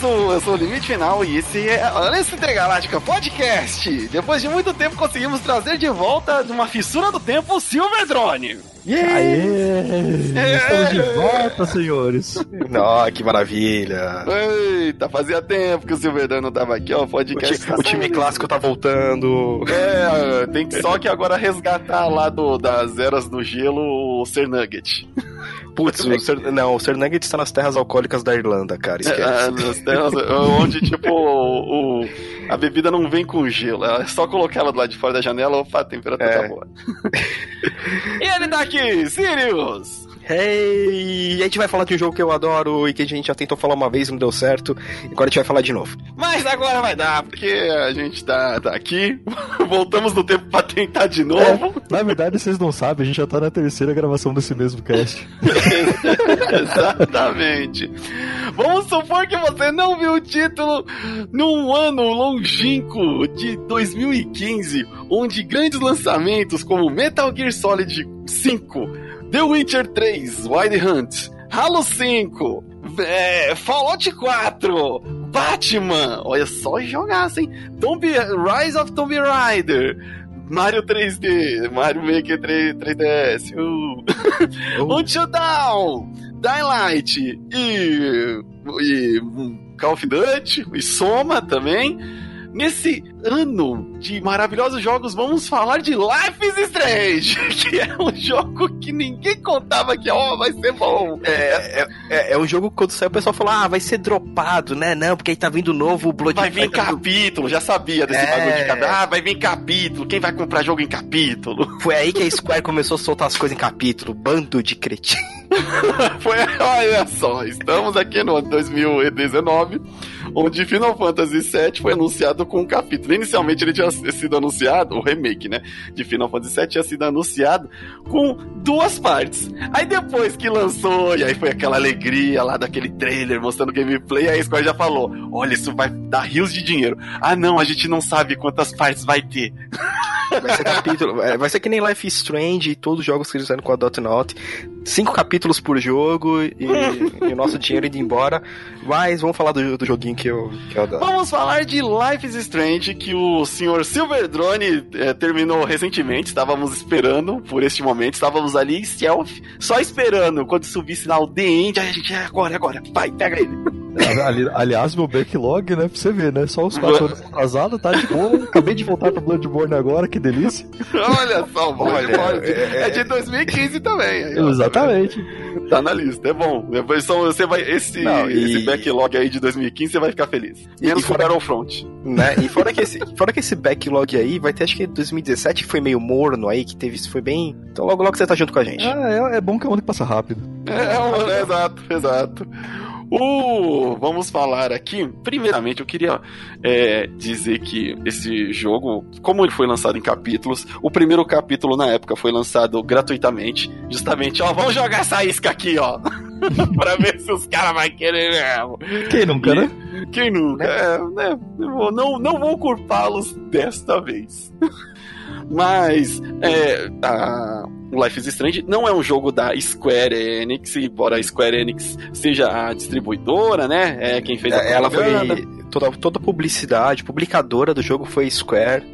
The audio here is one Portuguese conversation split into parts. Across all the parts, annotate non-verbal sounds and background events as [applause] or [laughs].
isso, eu sou o Limite Final e esse é a Aliança Intergaláctica Podcast. Depois de muito tempo conseguimos trazer de volta de uma fissura do tempo o Silver Drone. Yeah! Aê! Estamos de volta, senhores. Não, que maravilha. Eita, fazia tempo que o Silver Drone não tava aqui, ó. O podcast. O, ti, o time clássico tá voltando. É, tem que só que agora resgatar lá do, das eras do gelo o Ser Nugget. Putz, o Ser, não, o Ser Nugget está nas terras alcoólicas da Irlanda, cara. Esquece. É, nas terras onde, tipo, o, o, a bebida não vem com gelo. É só colocar ela do lado de fora da janela, opa, a temperatura é. tá boa. [laughs] e ele tá aqui, Sirius! Hey! E a gente vai falar de um jogo que eu adoro e que a gente já tentou falar uma vez e não deu certo. Agora a gente vai falar de novo. Mas agora vai dar, porque a gente tá, tá aqui. [laughs] Voltamos no tempo pra tentar de novo. É, na verdade, vocês não sabem, a gente já tá na terceira gravação desse mesmo cast. [laughs] Exatamente. Vamos supor que você não viu o título num ano longínquo de 2015, onde grandes lançamentos como Metal Gear Solid 5 The Witcher 3, Wild Hunt, Halo 5, é, Fallout 4, Batman, olha só jogaço, hein? Tomb, Rise of Tomb Raider, Mario 3D, Mario Maker 3, 3DS, uh. oh. [laughs] Until Down, Dying e, e Call of Duty, e Soma também. Nesse ano de maravilhosos jogos, vamos falar de Life is Strange, [laughs] que é um jogo que ninguém contava que ó, oh, vai ser bom. É, é, é, é, um jogo que quando saiu o pessoal falou, ah, vai ser dropado, né? Não, porque aí tá vindo novo Blood Vai vir capítulo, já sabia desse é... bagulho de capítulo. Ah, vai vir capítulo, quem vai comprar jogo em capítulo? [laughs] Foi aí que a Square começou a soltar as coisas em capítulo, bando de cretino. [laughs] Foi, olha só, estamos aqui no ano 2019 onde Final Fantasy VII foi anunciado com um capítulo. Inicialmente ele tinha sido anunciado, o remake, né, de Final Fantasy VII tinha sido anunciado com duas partes. Aí depois que lançou, e aí foi aquela alegria lá daquele trailer mostrando gameplay, aí a Square já falou, olha, isso vai dar rios de dinheiro. Ah não, a gente não sabe quantas partes vai ter. [laughs] Vai ser capítulo. É, vai ser que nem Life is Strange e todos os jogos que eles fizeram com a Dot Not. Cinco capítulos por jogo e, [laughs] e, o nosso dinheiro indo embora. Mas vamos falar do, do joguinho que eu, que eu adoro. Vamos falar de Life is Strange, que o senhor Silver Drone é, terminou recentemente. Estávamos esperando por este momento. Estávamos ali, stealth, só esperando. Quando subisse na The End, a gente, é agora, agora, vai, pega ele. [laughs] Ali, aliás, meu backlog, né? Pra você ver, né? Só os quatro anos atrasados, tá de boa. Acabei de voltar pro Bloodborne agora, que delícia. [laughs] Olha só, Bloodborne. É, é, é de 2015 também. Aí, Exatamente. Tá na lista, é bom. Depois só você vai. Esse, Não, e... esse backlog aí de 2015 você vai ficar feliz. Menos e fora Battlefront. Né? E fora que, esse, fora que esse backlog aí, vai ter acho que 2017 que foi meio morno aí, que teve isso foi bem. Então logo logo você tá junto com a gente. Ah, é, é bom que é um ano que passa rápido. É, é, um, é exato, exato. Uh, vamos falar aqui. Primeiramente, eu queria é, dizer que esse jogo, como ele foi lançado em capítulos, o primeiro capítulo na época foi lançado gratuitamente. Justamente, ó, vamos jogar essa isca aqui, ó. [laughs] pra ver se os caras vão querer mesmo. Quem nunca, né? Quem nunca, é, né? Não, não vou culpá-los desta vez. Mas é, a, o Life is Strange não é um jogo da Square Enix, embora a Square Enix seja a distribuidora, né? É quem fez a é, Ela foi toda, toda a publicidade, publicadora do jogo foi Square,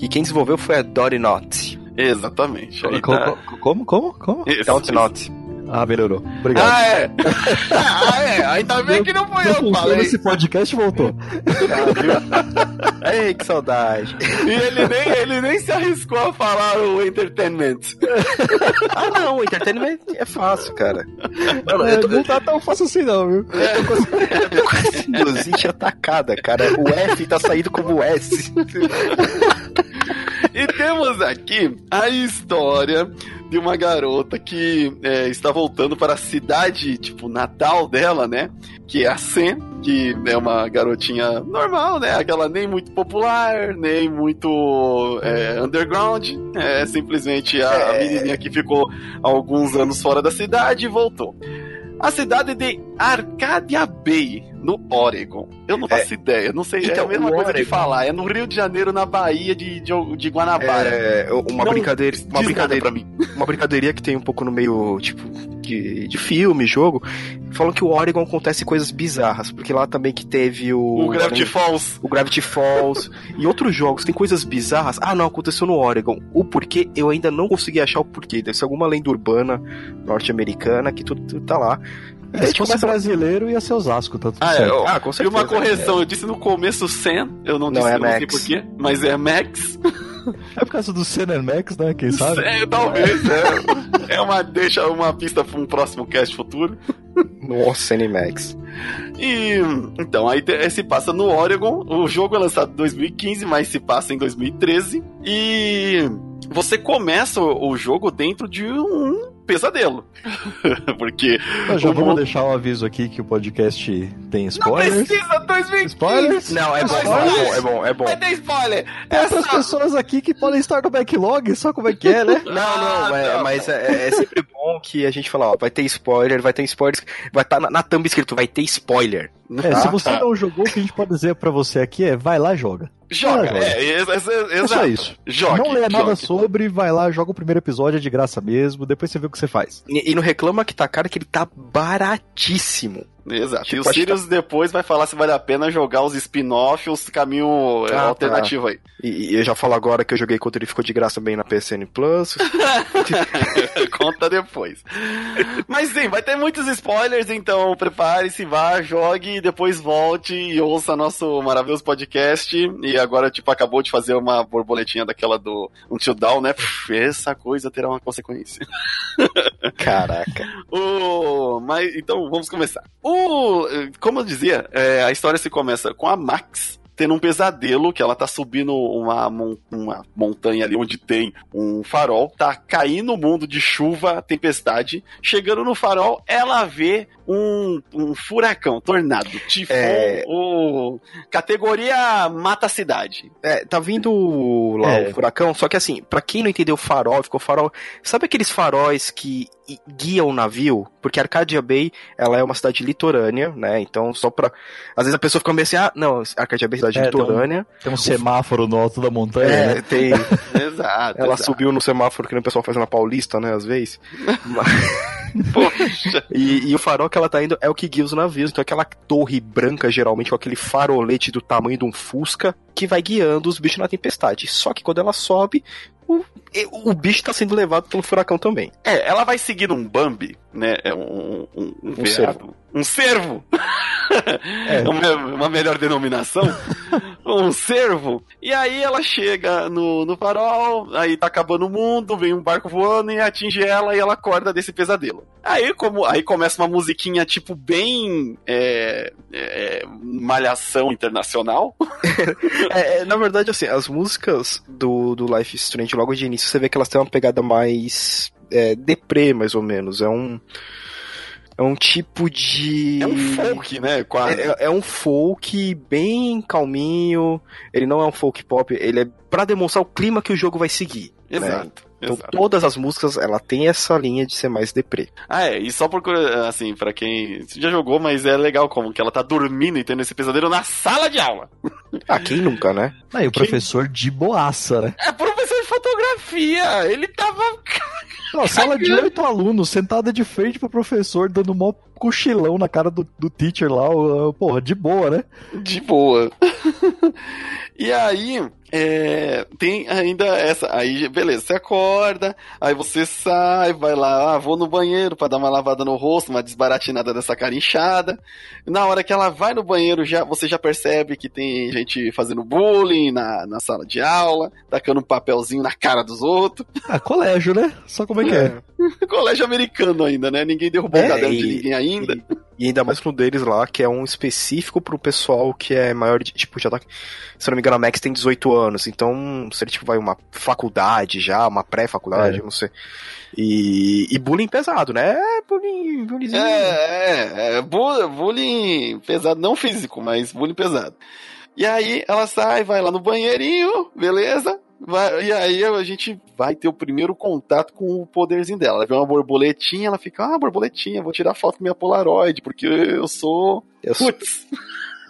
e quem desenvolveu foi a Dory Not. Exatamente. Como, tá... como, como? Como? Dot Not. Ah, melhorou. Obrigado. Ah, é? [laughs] ah, é. Ainda bem que não foi eu que falei. Esse podcast voltou. Ah, [laughs] Ei, que saudade. E ele nem, ele nem se arriscou a falar o entertainment. [laughs] ah, não, o entertainment é fácil, cara. Não, é, tô... não tá tão fácil assim, não, viu? É. Eu tô com essa sinusite atacada, cara. O F tá saindo como S. e temos aqui a história de uma garota que é, está voltando para a cidade, tipo, natal dela, né? Que é a Sen, que é uma garotinha normal, né? Aquela nem muito popular, nem muito é, underground. É simplesmente a, a é. menininha que ficou alguns anos fora da cidade e voltou. A cidade de Arcadia Bay, no Oregon. Eu não faço é, ideia, não sei, então, é a mesma coisa Oregon. de falar. É no Rio de Janeiro, na Bahia de, de, de Guanabara. É uma não, brincadeira, uma brincadeira para mim. [laughs] Uma brincadeirinha que tem um pouco no meio, tipo, de, de filme, jogo, falam que o Oregon acontece coisas bizarras, porque lá também que teve o. O Gravity Falls. O Gravity Falls [laughs] e outros jogos tem coisas bizarras. Ah, não, aconteceu no Oregon. O porquê eu ainda não consegui achar o porquê. Deve ser alguma lenda urbana norte-americana que tudo, tudo tá lá. É, se fosse brasileiro, ia ser Osasco, tá tudo Ah, é, certo. eu- Ah, com E certeza. uma correção, eu disse no começo Sen, eu não Não, disse é não sei porquê, mas é Max. É por causa do Senna Max, né? Quem sabe? É, [laughs] talvez, é. É uma, deixa uma pista para um próximo cast futuro. Nossa, Animax. E então, aí te- se passa no Oregon. O jogo é lançado em 2015, mas se passa em 2013. E você começa o o jogo dentro de um pesadelo. [laughs] Porque Mas já o vamos mundo- deixar um aviso aqui que o podcast tem não spoilers. precisa 2015. Spoilers? Não, é bom, é bom, é bom, é bom. Vai ter spoiler. É para as Essa... pessoas aqui que podem estar no backlog, só como é que é, né? [laughs] Não, não, Ah, mas, não. mas é, é sempre bom que a gente fala, ó, vai ter spoiler, vai ter spoilers, vai estar na, na thumb escrito, vai ter spoiler. É, Tá, se você tá. não jogou, o que a gente pode dizer pra você aqui é vai lá e joga. Joga, Joga. é, é, é, é, É só isso. Jogue, não lê nada jogue. sobre, vai lá, joga o primeiro episódio, é de graça mesmo, depois você vê o que você faz. E, e não reclama que tá caro, que ele tá baratíssimo. Exato. Tipo, e o Sirius depois vai falar se vale a pena jogar os spin-offs, os caminho Ah, alternativo aí. E, e eu já falo agora que eu joguei quando ele ficou de graça bem na PSN Plus. [laughs] Conta depois. Mas sim, vai ter muitos spoilers, então prepare-se, vá, jogue, e depois volte e ouça nosso maravilhoso podcast. E agora, tipo, acabou de fazer uma borboletinha daquela do Until Down, né? Essa coisa terá uma consequência. Caraca. [laughs] O... Mas, então, vamos começar. O... Como eu dizia, é, a história se começa com a Max tendo um pesadelo, que ela tá subindo uma, uma montanha ali onde tem um farol, tá caindo o mundo de chuva, tempestade. Chegando no farol, ela vê um, um furacão, tornado, tifão, É. o... categoria mata a cidade. É, tá vindo lá É. o furacão, só que assim, pra quem não entendeu farol, ficou farol. Sabe aqueles faróis que guiam o navio? Porque Arcadia Bay, ela é uma cidade litorânea, né? Então, só pra. Às vezes a pessoa fica meio assim, ah, não, Arcadia Bay é cidade É, tem um- litorânea. Tem um semáforo no alto da montanha, É, né? tem. [laughs] Exato. Ela exato. subiu no semáforo que o pessoal faz na Paulista, né? Às vezes. [laughs] Poxa. E, e o farol que ela tá indo é o que guia os navios. Então, aquela torre branca, geralmente, com aquele farolete do tamanho de um Fusca, que vai guiando os bichos na tempestade. Só que quando ela sobe, o, o bicho tá sendo levado pelo furacão também. É, ela vai seguindo um Bambi, né? É um, um, um, veado. cervo. Um cervo! [laughs] É. uma, uma melhor denominação. [laughs] um cervo. E aí ela chega no, no farol, aí tá acabando o mundo, vem um barco voando e atinge ela e ela acorda desse pesadelo. Aí, como, aí começa uma musiquinha tipo bem. É, é, malhação internacional. [laughs] É, é, na verdade, assim, as músicas do, do Life is Logo de início, você vê que elas têm uma pegada mais é, deprê, mais ou menos. É um. É um tipo de. É um folk, né? Quase. É, é um folk bem calminho. Ele não é um folk pop. Ele é pra demonstrar o clima que o jogo vai seguir. né? Exato. Então exato. todas as músicas ela tem essa linha de ser mais deprê. Ah, é, e só por assim, pra quem já jogou, mas é legal como que ela tá dormindo e tendo esse pesadelo na sala de aula. Ah, quem nunca, né? Aí o professor de boaça, né? É professor de fotografia, ele tava Não, sala de [laughs] oito alunos, sentada de frente pro professor, dando mó cochilão na cara do, do teacher lá, porra, de boa, né? de boa. [laughs] e aí, é, tem ainda essa, aí beleza, você acorda, aí você sai, vai lá, ah, vou no banheiro pra dar uma lavada no rosto, uma desbaratinada dessa cara inchada. Na hora que ela vai no banheiro, já você já percebe que tem gente fazendo bullying na, na sala de aula, tacando um papelzinho na cara dos outros. Ah, colégio, né? Só como é que é? Colégio americano ainda, né? Ninguém derrubou o É, caderno de e- ninguém ainda. E, e ainda mais no deles lá, que é um específico pro pessoal que é maior de, tipo, já tá, se não me engano, a Max tem 18 anos, então, se ele, tipo, vai uma faculdade já, uma pré-faculdade, É. não sei. E, e bullying pesado, né? É, bullying, bullyingzinho. É, é, é bu- bullying pesado, não físico, mas bullying pesado. E aí ela sai, vai lá no banheirinho, beleza? Vai- e aí a gente vai ter o primeiro contato com o poderzinho dela. Ela vê uma borboletinha, ela fica, ah, borboletinha, vou tirar foto com minha Polaroid, porque eu sou. Eu sou- Putz, [laughs]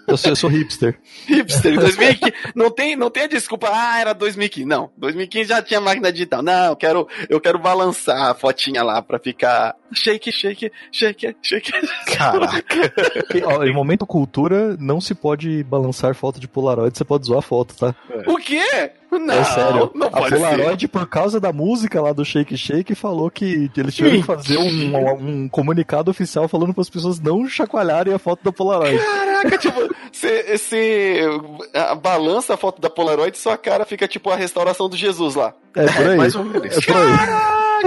Eu sou, eu sou hipster. Hipster, 2015. Não tem, não tem a desculpa, ah, era 2015. Não, 2015 já tinha máquina digital. Não, eu quero, eu quero balançar a fotinha lá pra ficar shake, shake, shake, shake. Caraca. [laughs] Ó, em momento cultura, não se pode balançar foto de Polaroid, você pode zoar a foto, tá? O quê? Não, é sério. não a Polaroid, ser. por causa da música lá do Shake Shake, falou que eles tiveram que fazer um, um comunicado oficial falando para as pessoas não chacoalharem a foto da Polaroid. Caraca, tipo, você, balança a foto da Polaroid e sua cara fica tipo a restauração do Jesus lá. É por aí. mais ou menos. É por aí.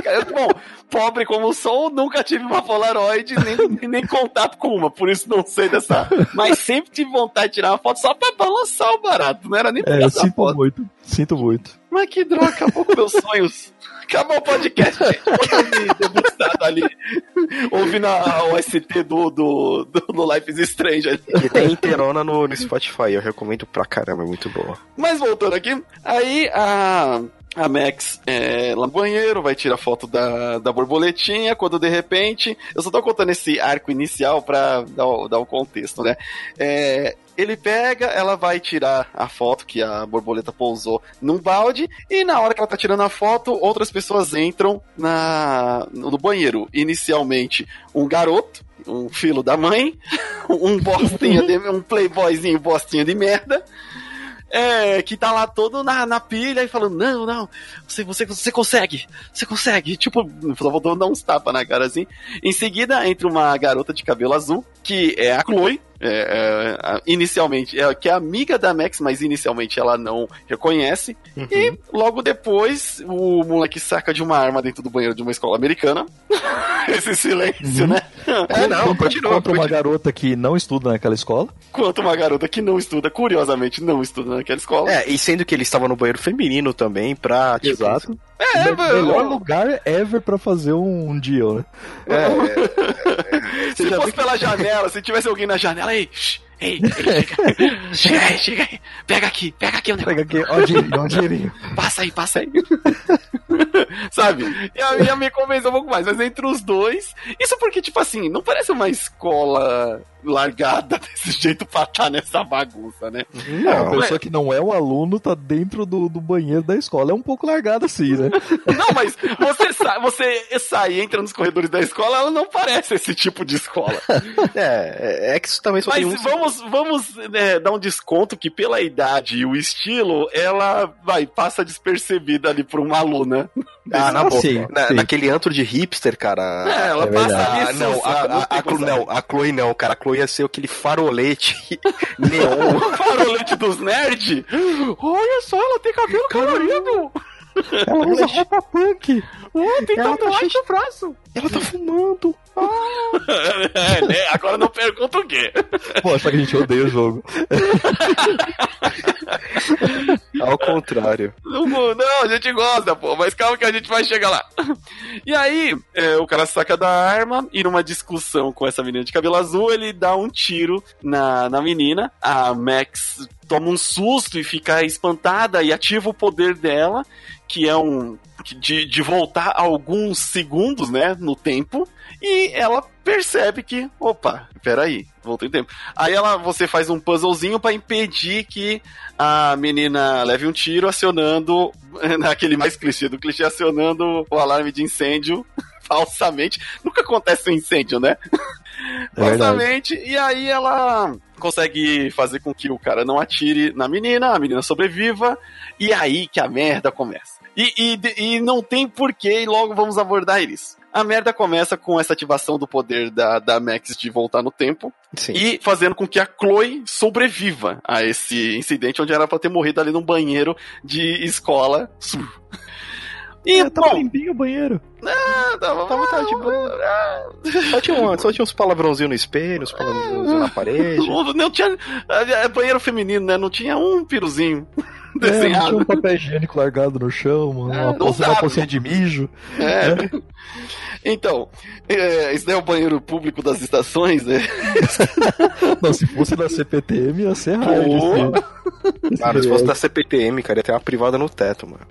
Caraca, bom, pobre como sou, nunca tive uma Polaroid, nem, [laughs] nem contato com uma, por isso não sei dessa. Mas sempre tive vontade de tirar uma foto só pra balançar o barato, não era nem pra É, eu sinto foto. muito. Sinto muito. Mas que droga, acabou com meus sonhos. Acabou o podcast. Todo me debruçado ali, ouvindo a OST do, do, do, do Life is Strange ali. E tem inteirona no, no Spotify, eu recomendo pra caramba, é muito boa. Mas voltando aqui, aí a, a Max é, lá no banheiro, vai tirar foto da, da borboletinha, quando de repente. Eu só tô contando esse arco inicial pra dar, o- dar o contexto, né? É, ele pega, ela vai tirar a foto que a borboleta pousou num balde, e na hora que ela tá tirando a foto, outras pessoas entram na, no banheiro. Inicialmente, um garoto, um filho da mãe, [laughs] um bostinha de, um playboyzinho bostinha de merda, é, que tá lá todo na, na pilha e falando, não, não, você, você, você consegue, você consegue. Tipo, voltou dar uns tapas na cara assim. Em seguida, entra uma garota de cabelo azul, que é a Chloe. É, é, inicialmente, é, que é amiga da Max, mas inicialmente ela não reconhece. E logo depois, o moleque saca de uma arma dentro do banheiro de uma escola americana. [laughs] Esse silêncio, né? É, não, contra, continua, contra uma garota que não estuda naquela escola. Quanto uma garota que não estuda, curiosamente não estuda naquela escola. É, e sendo que ele estava no banheiro feminino também, pra, tipo... É, Me- mano. melhor lugar ever pra fazer um, um deal, né? É, [laughs] Se fosse pela janela, se tivesse alguém na janela, ei, ei, chega, [laughs] chega aí, chega aí, pega aqui, pega aqui o negócio, Pega aqui, ó o dinheirinho, ó o dinheirinho. [laughs] passa aí, passa aí. [laughs] Sabe? E a minha me convenceu um pouco mais, mas entre os dois, isso porque, tipo assim, não parece uma escola largada [laughs] desse jeito pra estar nessa bagunça, né? Não, não, a pessoa que não é um aluno tá dentro do, do banheiro da escola. É um pouco largado assim, né? [laughs] Não, mas você, sa você sai e entra nos corredores da escola, ela não parece esse tipo de escola. [laughs] é, é que isso também só Mas tem um... vamos, vamos né, dar um desconto que pela idade e o estilo, ela vai, passa despercebida ali por uma aluna. Ah, na boa. Sim, Na- sim. naquele antro de hipster, cara... É, ela é passa ali Ah, não, a, a, a, como não, a Chloe não, cara. A Chloe ia ser aquele farolete [laughs] neon. [laughs] Farolete dos nerds? Olha só, ela tem cabelo colorido! Ela usa roupa punk. Oh, tem Ela tá tatuagem cheia- no braço! Ela tá fumando. [laughs] é, né? Agora não pergunta o quê? Pô, só que a gente odeia o jogo. [laughs] Ao contrário. Não, não, a gente gosta, pô, mas calma que a gente vai chegar lá. E aí, é, o cara saca da arma e numa discussão com essa menina de cabelo azul, ele dá um tiro na, na menina. A Max toma um susto e fica espantada e ativa o poder dela, que é um. De, de voltar alguns segundos, né, no tempo, e ela percebe que, opa, peraí, voltei o tempo. Aí ela, você faz um puzzlezinho pra impedir que a menina leve um tiro acionando, [laughs] naquele mais clichê do clichê, acionando o alarme de incêndio [laughs] falsamente. Nunca acontece um incêndio, né? [laughs] É verdade. falsamente. E aí ela consegue fazer com que o cara não atire na menina, a menina sobreviva, e aí que a merda começa. E, e, e não tem porquê, e logo vamos abordar isso. A merda começa com essa ativação do poder da, da Max de voltar no tempo Sim. e fazendo com que a Chloe sobreviva a esse incidente onde era pra ter morrido ali num banheiro de escola. E, É, tava limpinho o banheiro. ah, tava, Tava- tava de boa. Só tinha, um, só tinha uns palavrãozinhos no espelho, uns palavrãozinhos na [laughs] parede. Não tinha. É banheiro feminino, né? Não tinha um piruzinho É, desenhado. um papel higiênico largado no chão, mano, É, uma, não poça, uma pocinha de mijo. É. Então, é, isso daí é o banheiro público das estações, né? [laughs] Não, se fosse da CPTM ia ser. Pô. assim. Cara, se fosse da CPTM, cara, ia ter uma privada no teto, mano.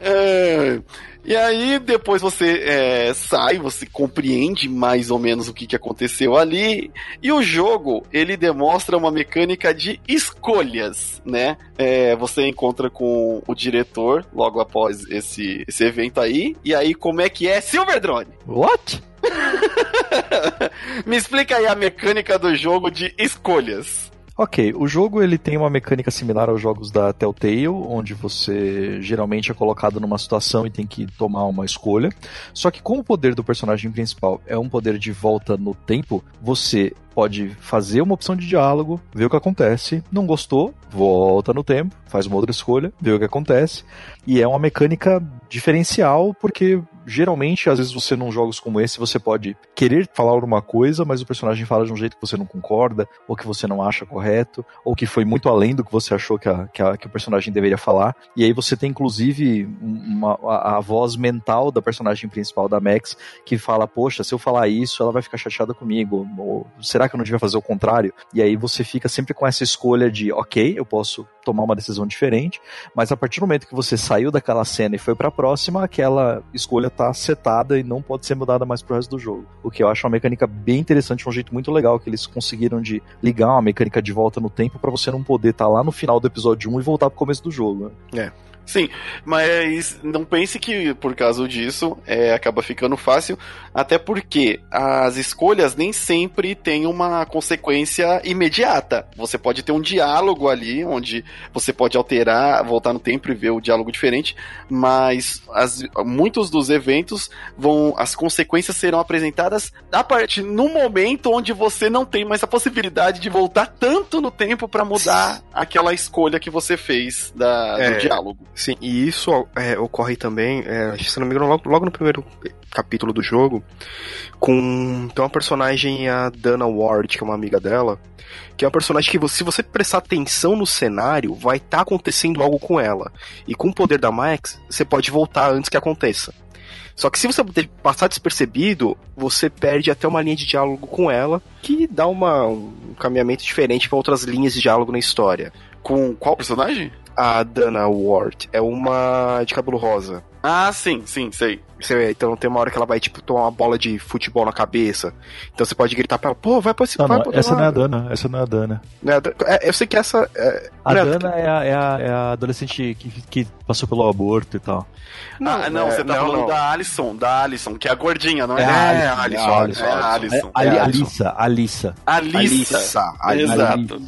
É, E aí, depois você é, sai, você compreende mais ou menos o que, que aconteceu ali. E o jogo, ele demonstra uma mecânica de escolhas, né? É, você encontra com o diretor logo após esse, esse evento aí. E aí, como é que é Silver Drone? What? [laughs] Me explica aí a mecânica do jogo de escolhas. Ok, o jogo ele tem uma mecânica similar aos jogos da Telltale, onde você geralmente é colocado numa situação e tem que tomar uma escolha. Só que como o poder do personagem principal é um poder de volta no tempo, você pode fazer uma opção de diálogo, ver o que acontece, não gostou, volta no tempo, faz uma outra escolha, vê o que acontece. E é uma mecânica diferencial porque geralmente, às vezes você num jogos como esse, você pode querer falar alguma coisa, mas o personagem fala de um jeito que você não concorda, ou que você não acha correto, ou que foi muito além do que você achou que, a, que, a, que o personagem deveria falar. E aí você tem, inclusive, uma, a, a, voz mental da personagem principal da Max, que fala, poxa, se eu falar isso, ela vai ficar chateada comigo, ou será que eu não devia fazer o contrário? E aí você fica sempre com essa escolha de, ok, eu posso tomar uma decisão diferente, mas a partir do momento que você saiu daquela cena e foi para a próxima, aquela escolha tá setada e não pode ser mudada mais pro resto do jogo. O que eu acho uma mecânica bem interessante, um jeito muito legal que eles conseguiram de ligar uma mecânica de volta no tempo para você não poder estar tá lá no final do episódio 1 e voltar pro começo do jogo. Né? É. Sim, mas não pense que por causa disso é, acaba ficando fácil, até porque as escolhas nem sempre têm uma consequência imediata. Você pode ter um diálogo ali, onde você pode alterar, voltar no tempo e ver o diálogo diferente, mas as, muitos dos eventos vão. As consequências serão apresentadas a partir no momento onde você não tem mais a possibilidade de voltar tanto no tempo para mudar [laughs] aquela escolha que você fez da, é. do diálogo. Sim, e isso é, ocorre também, é, se não me engano, logo, logo, no primeiro capítulo do jogo, com tem uma personagem, a Dana Ward, que é uma amiga dela, que é uma personagem que, se você prestar atenção no cenário, vai estar tá acontecendo algo com ela. E com o poder da Max, você pode voltar antes que aconteça. Só que se você passar despercebido, você perde até uma linha de diálogo com ela, que dá uma, um caminhamento diferente para outras linhas de diálogo na história. Com qual personagem? A Dana Ward. É uma de cabelo rosa. Ah, sim, sim, sei. Você, então tem uma hora que ela vai, tipo, tomar uma bola de futebol na cabeça. Então você pode gritar pra ela, pô, vai pra esse não, não, Essa não é a Dana, essa não é a Dana. Não é a Dana. É, eu sei que essa. É, a é Dana é a, é, a, é a adolescente que, que passou pelo aborto e tal. Não, ah, não, você tá não, falando não. da Alison, da Alison, que é a gordinha, não é? É, é a Alison. É a Alison. É a Alison. É a Alissa, Alissa. Alissa. Alissa. Exato.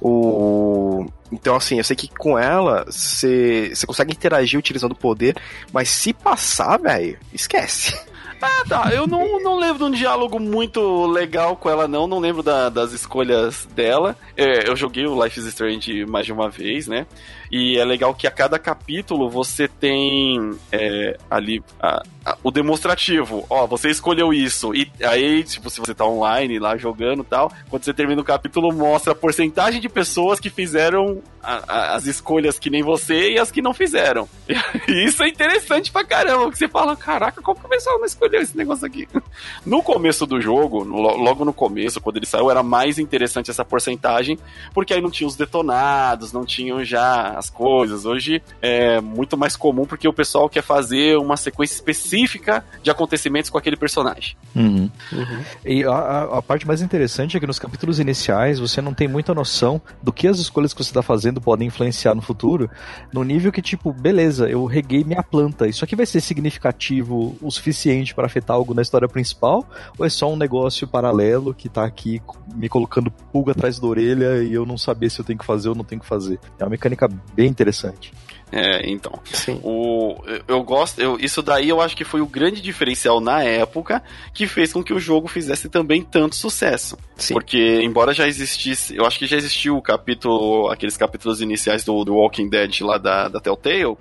O... Então, assim, eu sei que com ela você consegue interagir utilizando o poder, mas se passar, velho, esquece. [laughs] Ah, tá. Eu não, não lembro de um diálogo muito legal com ela, não. Não lembro da, das escolhas dela. É, eu joguei o Life is Strange mais de uma vez, né? E é legal que a cada capítulo você tem é, ali a, a, o demonstrativo. Ó, você escolheu isso. E aí, tipo, se você tá online lá jogando e tal, quando você termina o capítulo, mostra a porcentagem de pessoas que fizeram a, as escolhas que nem você e as que não fizeram. [laughs] E isso é interessante pra caramba, porque você fala, caraca, como que o pessoal não escolheu esse negócio aqui? [laughs] No começo do jogo, logo no começo, quando ele saiu, era mais interessante essa porcentagem, porque aí não tinha os detonados, não tinham já as coisas. Hoje é muito mais comum porque o pessoal quer fazer uma sequência específica de acontecimentos com aquele personagem. Uhum. Uhum. E a, a, parte mais interessante é que nos capítulos iniciais você não tem muita noção do que as escolhas que você está fazendo podem influenciar no futuro, no nível que, tipo, beleza, eu reguei minha planta. Isso aqui vai ser significativo o suficiente para afetar algo na história principal? Ou é só um negócio paralelo que tá aqui me colocando pulga atrás da orelha e eu não saber se eu tenho que fazer ou não tenho que fazer? É uma mecânica bem interessante. É, então. Sim. O, eu gosto. Eu, isso daí eu acho que foi o grande diferencial na época que fez com que o jogo fizesse também tanto sucesso. Sim. Porque, embora já existisse. Eu acho que já existiu o capítulo. aqueles capítulos iniciais do, do Walking Dead lá da, da Telltale.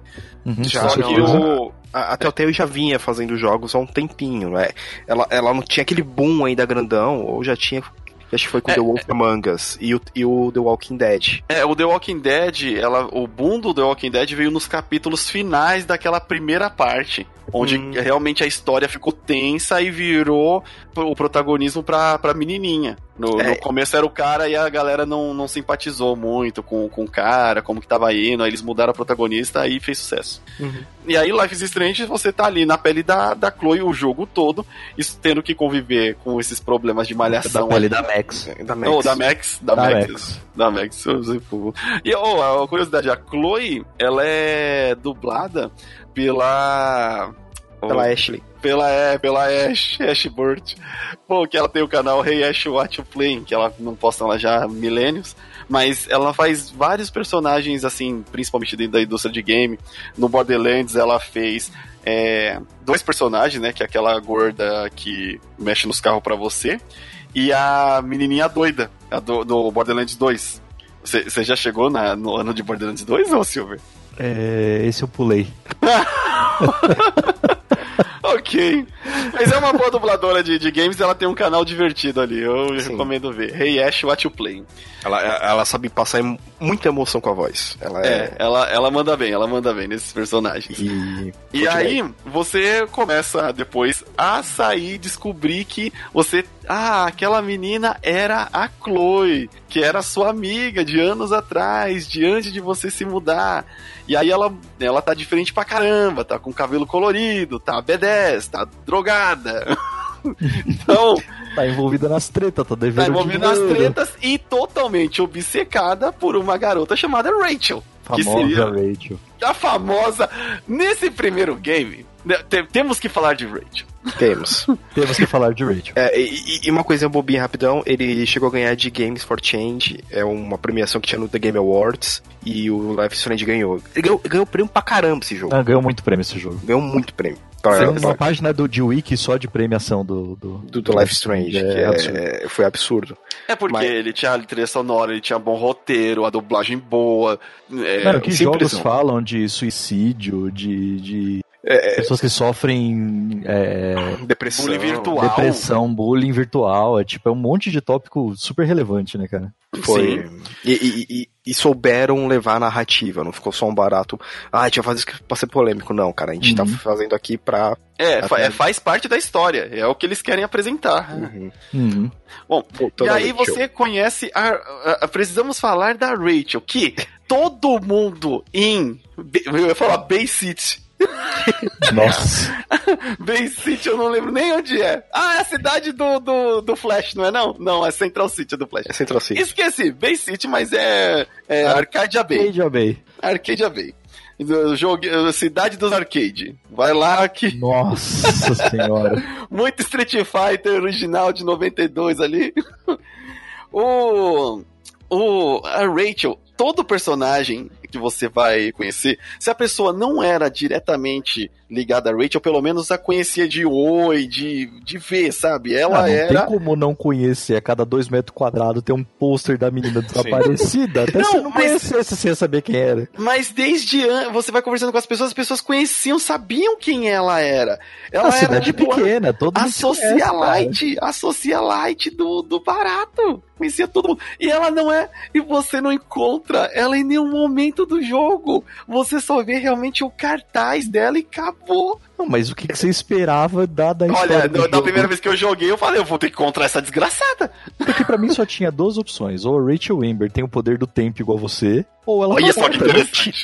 Uhum, já, só que o. A, a Telltale já vinha fazendo jogos há um tempinho, né? Ela, ela não tinha aquele boom ainda grandão, ou já tinha Acho que foi com é, The Wolf Among Us e o, e o The Walking Dead. É, o The Walking Dead, ela, o boom do The Walking Dead veio nos capítulos finais daquela primeira parte. Onde hum. realmente a história ficou tensa e virou o protagonismo pra, pra menininha. No, É. no começo era o cara e a galera não, não simpatizou muito com, com o cara, como que tava indo, aí eles mudaram a protagonista, aí fez sucesso. Uhum. E aí, Life is Strange, você tá ali na pele da, da Chloe o jogo todo, isso tendo que conviver com esses problemas de Da malhação. pele ali. da Max. Da Max. Oh, da Max. Da, Da Max. Max. Da Max. E, oh, a curiosidade, a Chloe, ela é dublada pela... Pela Ashley. Pela, é, pela Ash, [laughs] Ash Burt. Pô, que ela tem o canal Hey Ash You Play, que ela não posta lá já há milênios, mas ela faz vários personagens, assim, principalmente dentro da indústria de game. No Borderlands ela fez é, dois personagens, né, que é aquela gorda que mexe nos carros pra você, e a menininha doida, a do, do Borderlands 2. Você já chegou na- no ano de Borderlands 2, ô Silver? É, esse eu pulei. [laughs] Ok. Mas é uma boa dubladora de, de games ela tem um canal divertido ali. Eu Sim. recomendo ver. Hey Ash, what you play? Ela, ela sabe passar muita emoção com a voz. Ela É, é. ela, ela manda bem, ela manda bem nesses personagens. E, E aí, você começa depois a sair, descobrir que você. Ah, aquela menina era a Chloe, que era sua amiga de anos atrás, de antes de você se mudar. E aí ela, ela tá diferente pra caramba, tá com cabelo colorido, tá B10, tá drogada. [laughs] então, Tá envolvida nas tretas, tá devendo tá envolvida nas tretas e totalmente obcecada por uma garota chamada Rachel. que Famosa seria Rachel. a famosa. Nesse primeiro game, temos que falar de Rachel. temos. [laughs] Temos que falar de Rachel. É, e, e uma coisinha bobinha rapidão, ele chegou a ganhar de Games for Change, é uma premiação que tinha no The Game Awards, e o Life Strange ganhou. Ele ganhou, ganhou prêmio pra caramba esse jogo. Ah, ganhou muito prêmio esse jogo. Ganhou muito prêmio. Tem pra- uma página do, de wiki só de premiação do, do, do, do Life Strange, É, que é- absurdo. foi absurdo. É porque Mas- ele tinha a trilha sonora, ele tinha bom roteiro, a dublagem boa. É, Mano, que jogos falam de suicídio, de, de É, pessoas que sofrem é, depressão. Bullying virtual. depressão, bullying virtual, é tipo, é um monte de tópico super relevante, né, cara? Foi. Sim. E, e- e- e souberam levar a narrativa, não ficou só um barato. Ah, a gente vai fazer isso pra ser polêmico. Não, cara, a gente Uhum. tá fazendo aqui pra. É, fa- Até- é, faz parte da história. É o que eles querem apresentar. Uhum. Uhum. Bom, Voltando e aí Rachel. você conhece a, a- a- Precisamos falar da Rachel, que todo mundo em. Eu ia falar Bay City. [laughs] Nossa. Bay City eu não lembro nem onde é. Ah, é a cidade do, do, do Flash, não é não? Não, é Central City do Flash. É Central City. Esqueci, Bay City, mas é, é Arcadia Bay. Age Bay. Arcadia Bay. Jogo, cidade dos arcade. Vai lá que Nossa [laughs] senhora. muito Street Fighter original de 92 ali. [laughs] o o a Rachel, todo personagem que você vai conhecer, se a pessoa não era diretamente ligada a Rachel, pelo menos a conhecia de oi, de, de ver, sabe? Ela Ah, não era tem como não conhecer. A cada dois metros quadrados tem um pôster da menina desaparecida. Até Não, se não mas- conhecesse, você ia saber quem era. Mas desde an... você vai conversando com as pessoas, as pessoas conheciam, sabiam quem ela era. Ela a era tipo pequena, todo a mundo socialite, a socialite do, do barato. Conhecia todo mundo. E ela não é. E você não encontra ela em nenhum momento do jogo. Você só vê realmente o cartaz dela e acabou. Não, mas o que, que você esperava da, da Olha, da jogo? primeira vez que eu joguei, eu falei, eu vou ter que encontrar essa desgraçada. Porque pra mim só tinha duas opções. Ou a Rachel Amber tem o poder do tempo igual você, ou ela Olha tá só que morta.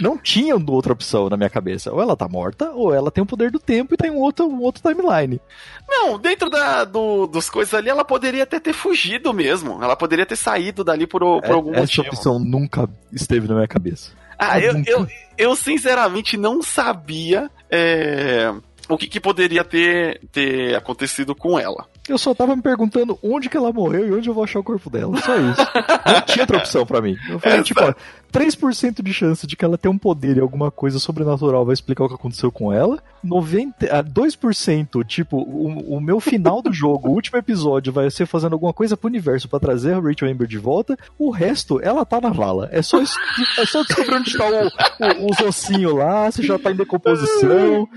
Não, não tinha outra opção na minha cabeça. Ou ela tá morta, ou ela tem o poder do tempo e tem um outro, um outro timeline. Não, dentro da, do, dos coisas ali, ela poderia até ter fugido mesmo. Ela poderia ter saído dali por, por É- algum Essa motivo. opção nunca esteve na minha cabeça. Ah, eu, eu, eu sinceramente não sabia é, o que, que poderia ter, ter acontecido com ela. Eu só tava me perguntando onde que ela morreu e onde eu vou achar o corpo dela. Só isso. Não tinha outra opção pra mim. Eu falei, Essa- tipo, ó, 3% de chance de que ela tenha um poder e alguma coisa sobrenatural vai explicar o que aconteceu com ela. 90, ah, 2%, tipo, o, o meu final do jogo, o último episódio, vai ser fazendo alguma coisa pro universo pra trazer a Rachel Amber de volta. O resto, ela tá na vala. É só, é só descobrir onde tá o, o, os ossinhos lá, se já tá em decomposição.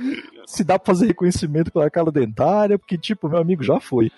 Se dá pra fazer reconhecimento com a cara dentária, porque, tipo, meu amigo já foi.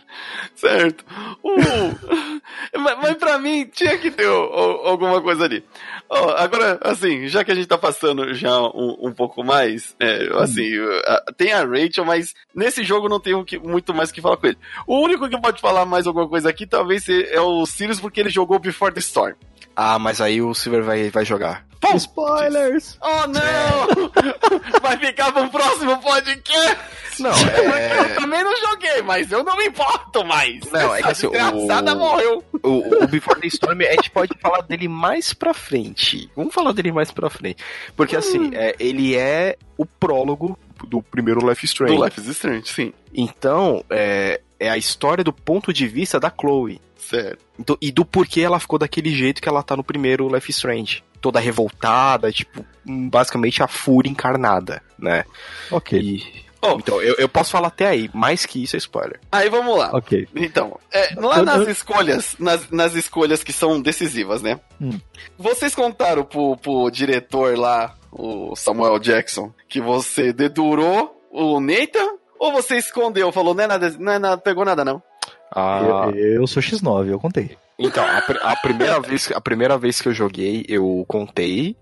Certo. Uh, [laughs] mas, mas pra mim tinha que ter o- o- alguma coisa ali. Ó, agora, assim, já que a gente tá passando já um, um pouco mais, é, assim, a- tem a Rachel, mas nesse jogo não tem que- muito mais o que falar com ele. O único que pode falar mais alguma coisa aqui talvez é o Sirius, porque ele jogou Before the Storm. Ah, mas aí o Silver vai, vai jogar. Spoilers! Oh, não! [laughs] Vai ficar pro próximo podcast! Não, Porque é. eu também não joguei, mas eu não me importo mais. Não, é que Essa assim, o- desgraçada morreu. O, o Before the Storm, a gente pode falar dele mais pra frente. Vamos falar dele mais pra frente. Porque assim, é, ele é o prólogo do primeiro Life is Strange. Do Life is Strange, sim. Então, é, é a história do ponto de vista da Chloe. Certo. Do- e do porquê ela ficou daquele jeito que ela tá no primeiro Life is Strange. Toda revoltada, tipo, hum, basicamente a fúria encarnada, né? Ok, E- Oh. Então, eu, eu posso falar até aí, mais que isso é spoiler. Aí vamos lá. ok. Então, é, lá nas escolhas, nas, nas escolhas que são decisivas, né? Hum. Vocês contaram pro, pro diretor lá, o Samuel Jackson, que você dedurou o Nathan? Ou você escondeu, falou, não é nada, não é nada, pegou nada não? Ah, Eu, eu sou X9, eu contei. Então, a, a primeira [laughs] vez, a primeira vez que eu joguei, eu contei.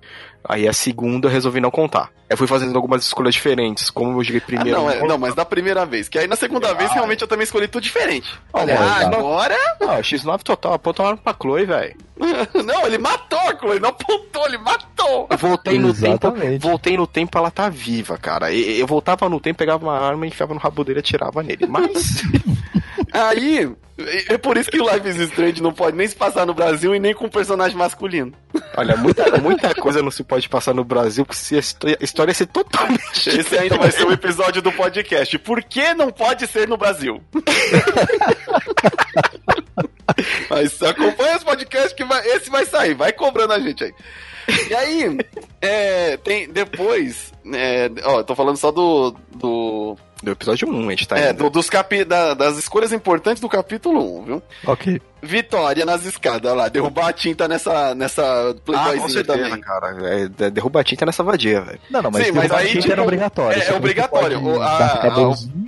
Aí a segunda eu resolvi não contar. Eu fui fazendo algumas escolhas diferentes. Como eu joguei Ah, primeiro. não, é, não, mas da primeira vez. Que aí na segunda Ah. vez realmente eu também escolhi tudo diferente. Olha, ah, agora. Ah, X9 total, apontaram pra Chloe, velho. [laughs] não, ele matou a Chloe, não apontou, ele matou. Eu voltei no tempo. Voltei no tempo, ela tá viva, cara. E- Eu voltava no tempo, pegava uma arma, enfiava no rabo dele e atirava nele. Mas. [laughs] Aí, é por isso que o Life is Strange não pode nem se passar no Brasil e nem com personagem masculino. Olha, muita, muita coisa não se pode passar no Brasil, porque se a história ia ser totalmente. Esse ainda vai ser um episódio do podcast. Por que não pode ser no Brasil? [laughs] Mas acompanha os podcasts que vai- esse vai sair, vai cobrando a gente aí. E aí, é, tem depois, é, ó, eu tô falando só do, do, Do episódio 1, a gente tá é, indo. do- dos capi, da- das escolhas importantes do capítulo 1, viu? Ok. Vitória nas escadas, olha lá, derrubar a tinta nessa, nessa Ah, com playboyzinha certeza, também. cara. É, de- derruba a tinta nessa vadia, velho. Não, não, mas, Sim, mas derrubar aí, a tinta tipo, era obrigatório. é- é obrigatório. O- a- a-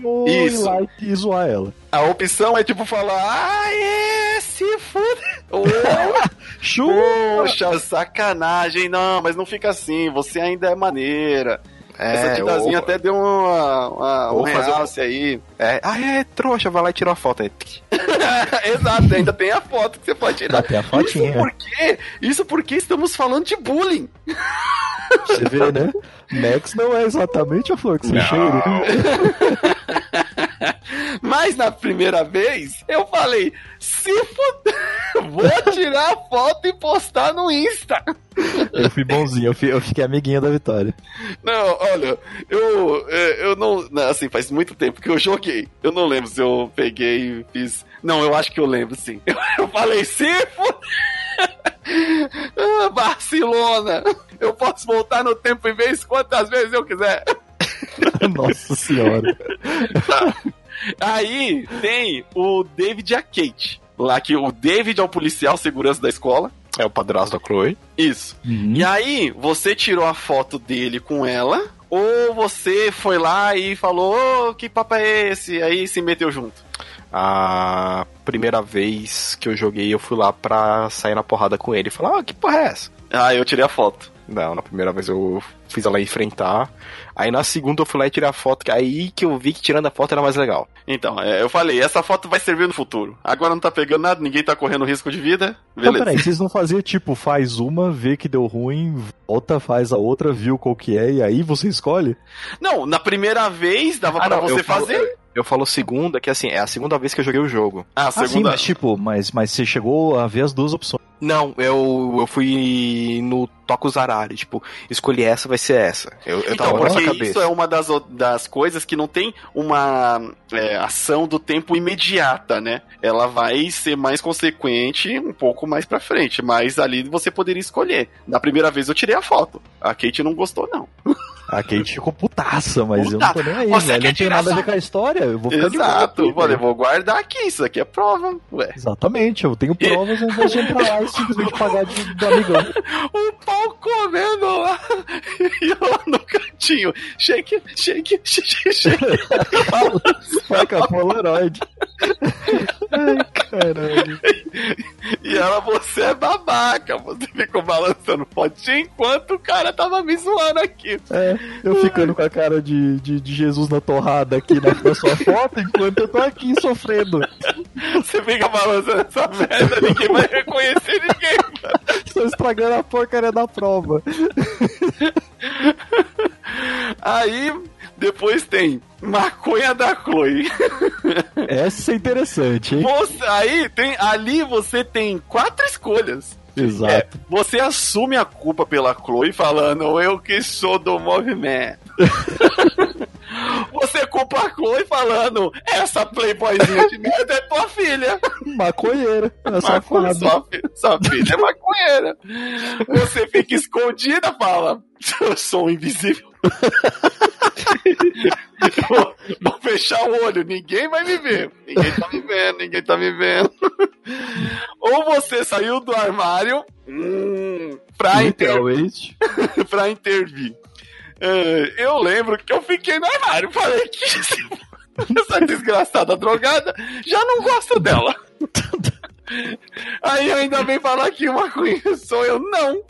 ou Isso. e zoar ela. A opção é tipo falar, ah, é, se [laughs] Chupa! Poxa, sacanagem. Não, mas não fica assim. Você ainda é maneira. Essa tintazinha ou- até deu uma, uma, um ou um- realce aí. É, ah, é, trouxa, vai lá e tira uma foto aí. [laughs] Exato, ainda tem a foto que você pode tirar. Até a fotinha. Isso porque, isso porque estamos falando de bullying. Você vê, né? Max não é exatamente a flor que você cheira. [laughs] [laughs] Mas na primeira vez, eu falei, se fuder, [laughs] vou tirar a foto e postar no Insta. [laughs] Eu fui bonzinho, eu, fui- eu fiquei amiguinha da Vitória. Não, olha, eu, é, eu não. não, Assim, faz muito tempo que eu joguei. Eu não lembro se eu peguei e fiz. Não, eu acho que eu lembro, sim. Eu, eu falei, se fuder. Ah, Barcelona! Eu posso voltar no tempo e ver quantas vezes eu quiser. [laughs] Nossa senhora. Aí tem o David e a Kate. Lá que o David é o policial segurança da escola. É o padrasto da Chloe. Isso. Uhum. E aí, você tirou a foto dele com ela, ou você foi lá e falou, ô, que papo é esse? Aí se meteu junto. A primeira vez que eu joguei, eu fui lá pra sair na porrada com ele. Falar, ah, que porra é essa? Ah, eu tirei a foto. Não, na primeira vez eu fiz ela enfrentar. Aí na segunda eu fui lá e tirei a foto, que aí que eu vi que tirando a foto era mais legal. Então, é, eu falei, essa foto vai servir no futuro. Agora não tá pegando nada, ninguém tá correndo risco de vida. Então, Beleza. peraí, vocês não faziam tipo, faz uma, vê que deu ruim, volta, faz a outra, viu qual que é, e aí você escolhe? Não, na primeira vez dava Ah, pra não, você eu falo- fazer. Eu falo segunda, que assim, é a segunda vez que eu joguei o jogo. Ah, a Ah, sim, segunda. mas tipo, mas, mas você chegou a ver as duas opções. Não, eu, eu fui no Toco Zarari, tipo, escolhi essa, vai ser essa. Eu, eu tava Então, com essa porque cabeça. isso é uma das, das coisas que não tem uma é, ação do tempo imediata, né? Ela vai ser mais consequente um pouco mais pra frente, mas ali você poderia escolher. Na primeira vez eu tirei a foto. A Kate não gostou, não. [laughs] A Kate ficou putaça, mas eu não tô nem aí, Você velho. Não tem nada a ver com a história. Eu vou ficar de Exato. aqui, Falei, velho. vou guardar aqui, isso aqui é prova. Ué. Exatamente, eu tenho provas invés de entrar lá e simplesmente [laughs] pagar de, do amigão. O [laughs] pau comendo lá. [laughs] E eu lá no cantinho. Shake, shake, shake, shake. Vai com a Polaroid. Ai, caralho. E ela, você é babaca. Você ficou balançando potinho enquanto o cara tava me zoando aqui. É, eu ficando com a cara de, de, de Jesus na torrada aqui na, na sua foto, enquanto eu tô aqui sofrendo. Você fica balançando essa merda, ninguém vai reconhecer ninguém, mano. Estou estragando a porcaria da prova. Aí, depois tem maconha da Chloe. [laughs] Essa é interessante, hein? Você, aí tem, ali você tem quatro escolhas. Exato. É, você assume a culpa pela Chloe falando eu que sou do movimento. [laughs] você culpa a Chloe falando essa playboyzinha de merda é tua filha. [laughs] Maconheira. É Maconha, sua, sua filha é maconheira. Você fica escondida, fala. Eu sou invisível. Vou, vou fechar o olho, ninguém vai me ver. Ninguém tá me vendo, ninguém tá me vendo. Ou você saiu do armário hum, pra, inter, [laughs] pra intervir. É, eu lembro que eu fiquei no armário. Falei que essa desgraçada drogada já não gosto dela. Aí ainda vem falar que uma ruim sou eu. Não.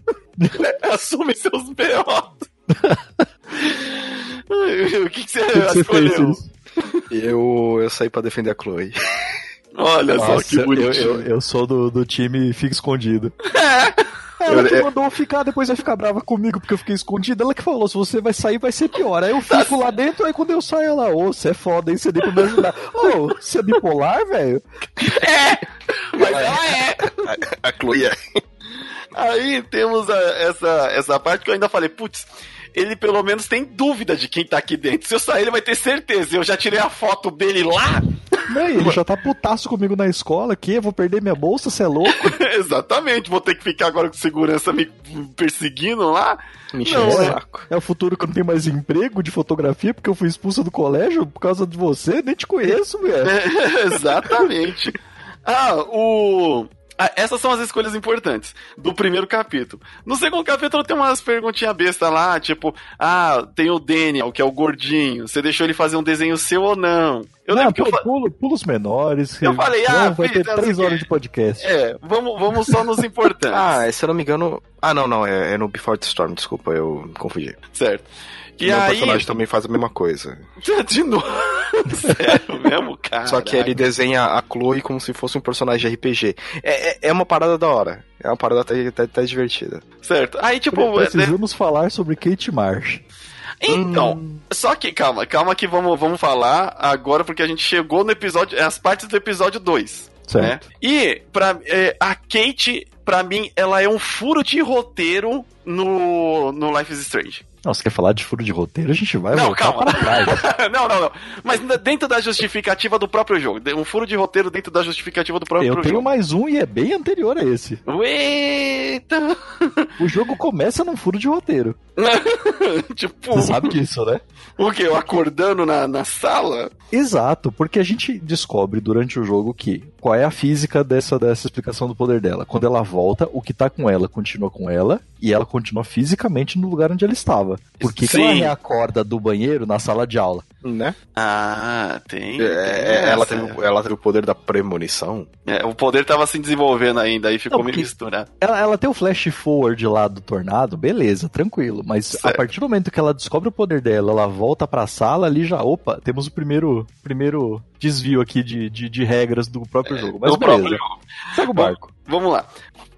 [laughs] Assume seus B.O. [laughs] o que, que você O que que escolheu? Eu, eu saí pra defender a Chloe. [laughs] Olha só Nossa, que eu, bonitinho. eu, eu sou do, do time Fica Escondido. [laughs] É. Ela Eu- que eu- mandou eu ficar, depois vai ficar brava comigo porque eu fiquei escondido. Ela que falou: se você vai sair, vai ser pior. Aí eu fico lá dentro, aí quando eu saio, ela, ô, você é foda, hein? Você nem pra me ajudar. Ô, você é bipolar, velho? Mas ela é. A, a Chloe é. Aí temos a- essa, essa parte que eu ainda falei, putz, ele pelo menos tem dúvida de quem tá aqui dentro. Se eu sair, ele vai ter certeza. Eu já tirei a foto dele lá. Não, ele já tá putaço comigo na escola aqui, eu vou perder minha bolsa, você é louco? [laughs] Exatamente, vou ter que ficar agora com segurança me perseguindo lá. Me Não, o é. saco. É o futuro que eu não tenho mais emprego de fotografia porque eu fui expulsa do colégio por causa de você? Nem te conheço, velho. [laughs] Exatamente. Ah, o. ah, essas são as escolhas importantes do primeiro capítulo. No segundo capítulo tem umas perguntinhas bestas lá, tipo, ah, tem o Daniel, que é o gordinho. Você deixou ele fazer um desenho seu ou não? Eu não, lembro que eu pula os menores. Eu falei, ah, vai fiz, ter três horas de podcast. É, vamos, vamos só nos importantes. [laughs] Ah, se eu não me engano. Ah, não, não. É, é no Before the Storm, desculpa, eu me confundi. certo. E Meu aí. personagem também faz a mesma coisa. [laughs] De novo. [laughs] Sério mesmo, cara. Só que ele desenha a Chloe como se fosse um personagem de RPG. É, é, é uma parada da hora. É uma parada até, até, até divertida. Certo. Aí, tipo. é, Precisamos falar sobre Kate Marsh. Então, Hum. só que calma, calma que vamos, vamos falar agora, porque a gente chegou no episódio. As partes do episódio 2. Certo. Né? E pra, é, a Kate, pra mim, ela é um furo de roteiro no, no Life is Strange. Não, você quer falar de furo de roteiro? A gente vai Não, voltar calma. para trás. [laughs] não, não, não. Mas dentro da justificativa do próprio jogo. Um furo de roteiro dentro da justificativa do próprio Eu tenho jogo. mais um e é bem anterior a esse. Eita! O jogo começa num furo de roteiro. [laughs] tipo, Você sabe disso, né? o que? Eu acordando na, na sala? Exato, porque a gente descobre durante o jogo que qual é a física dessa, dessa explicação do poder dela. Quando ela volta, o que tá com ela continua com ela e ela continua fisicamente no lugar onde ela estava. Por que, que ela reacorda do banheiro na sala de aula? Né? Ah, tem. É, tem ela, essa. teve, o- ela teve o poder da premonição. É, o poder tava se desenvolvendo ainda, aí ficou Não, meio porque- misturado. Ela, ela tem o flash forward lá do tornado, beleza, tranquilo. Mas a Certo. partir do momento que ela descobre o poder dela, ela volta pra sala ali já, opa, temos o primeiro, primeiro desvio aqui de, de, de regras do próprio jogo. Mas beleza, próprio segue o barco. Vamos lá.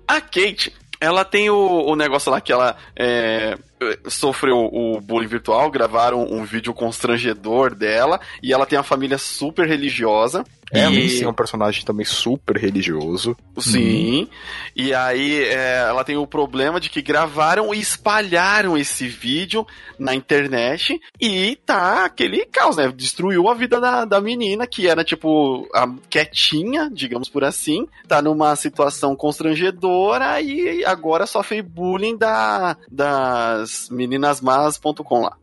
A Kate, ela tem o, o negócio lá que ela é, sofreu o bullying virtual, gravaram um vídeo constrangedor dela, e ela tem uma família super religiosa. É, e... Lindsay é um personagem também super religioso. Sim. E aí é, ela tem o problema de que gravaram e espalharam esse vídeo na internet e tá aquele caos, né? Destruiu a vida da, da menina, que era tipo a, quietinha, digamos por assim, tá numa situação constrangedora e agora sofre bullying da, das meninasmas.com lá.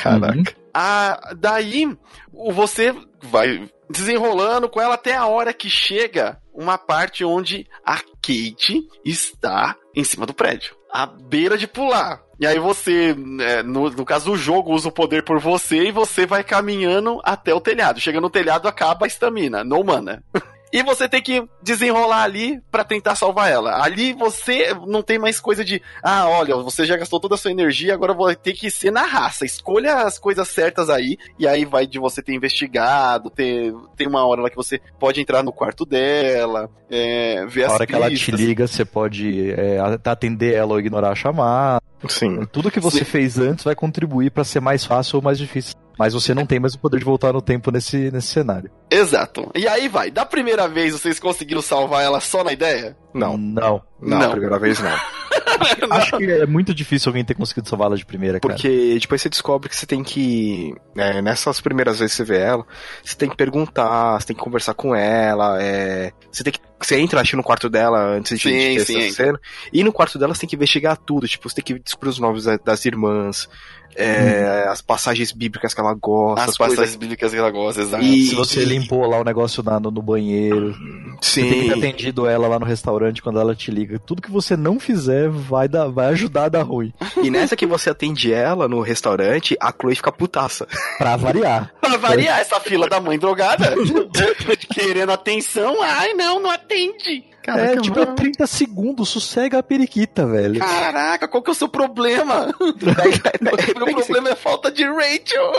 Caraca. Ah, daí o- você vai desenrolando com ela até a hora que chega uma parte onde a Kate está em cima do prédio. à beira de pular. E aí você, é, no, no caso do jogo, usa o poder por você e você vai caminhando até o telhado. Chega no telhado, acaba a estamina, no mana. [laughs] e você tem que desenrolar ali para tentar salvar ela. Ali você não tem mais coisa de, ah, olha, você já gastou toda a sua energia, agora vai ter que ser na raça. Escolha as coisas certas aí, e aí vai de você ter investigado, ter, tem uma hora lá que você pode entrar no quarto dela, é, ver A as hora que ela te pistas. liga, você pode é, atender ela ou ignorar a chamada. Sim. Tudo que você Sim. fez antes vai contribuir pra ser mais fácil ou mais difícil. Mas você não tem mais o poder de voltar no tempo nesse, nesse cenário. Exato. E aí vai. Da primeira vez vocês conseguiram salvar ela só na ideia? Não, Não. não, Não. primeira vez não. [laughs] Acho que é muito difícil alguém ter conseguido salvá-la de primeira, cara. Porque depois você descobre que você tem que. é, nessas primeiras vezes que você vê ela, você tem que perguntar, você tem que conversar com ela, é, você tem que. Você entra, acho, no quarto dela antes de, Sim, de ter sim, essa cena. E no quarto dela você tem que investigar tudo. Tipo, você tem que descobrir os nomes da- das irmãs, é, as passagens bíblicas que ela gosta, As as coisas. passagens bíblicas que ela gosta, exato. E- Se você limpou lá o negócio na- no, no banheiro, você tem que ter Sim. atendido ela lá no restaurante quando ela te liga. Tudo que você não fizer vai, dar, vai ajudar a dar ruim. E nessa que você atende ela no restaurante, a Chloe fica putaça. Pra variar. [laughs] Pra variar essa fila da mãe drogada, [laughs] querendo atenção, ai não, não atende. É, tipo, é 30 segundos, sossega a periquita, velho. Caraca, qual que é o seu problema? o [laughs] meu problema é falta de Rachel.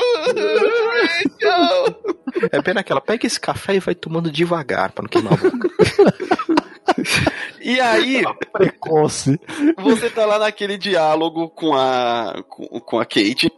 Rachel. É pena que ela pega esse café e vai tomando devagar pra não queimar a boca. E aí, Precoce. você tá lá naquele diálogo com a, com, com a Kate.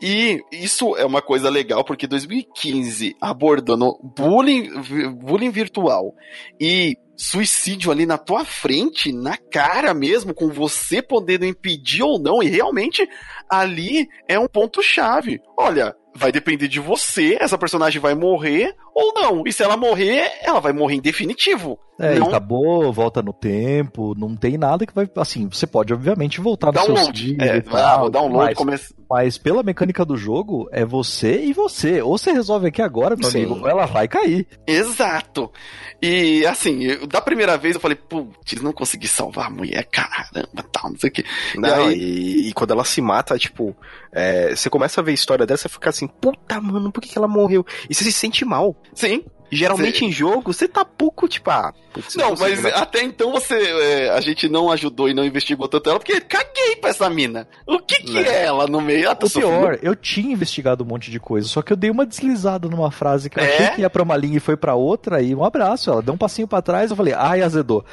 E isso é uma coisa legal, porque 2015 abordando bullying, bullying virtual e suicídio ali na tua frente, na cara mesmo, com você podendo impedir ou não, e realmente ali é um ponto-chave. Olha, vai depender de você, essa personagem vai morrer ou não. E se ela morrer, ela vai morrer em definitivo. É, Não. e acabou, volta no tempo, não tem nada que vai. Assim, você pode, obviamente, voltar no seu Download. save É, e tal, ah, download mas, começa. mas pela mecânica do jogo, é você e você. Ou você resolve aqui agora, meu Sim. amigo, ou ela vai cair. Exato. E assim, eu- da primeira vez eu falei, putz, não consegui salvar a mulher, caramba, tal, não sei o que. Não, aí- e, e quando ela se mata, tipo, é, você começa a ver a história dessa e fica assim, puta, mano, por que, que ela morreu? E você se sente mal. Sim. Geralmente em jogo, você tá pouco, tipo, ah, putz, Não, mas né? até então você. é, a gente não ajudou e não investigou tanto ela, porque caguei pra essa mina. O que que Né. é ela no meio? Ela tá O sofrendo- pior, eu tinha investigado um monte de coisa, só que eu dei uma deslizada numa frase que eu É? achei que ia pra uma linha e foi pra outra, e um abraço. Ela deu um passinho pra trás, eu falei, ai, azedou.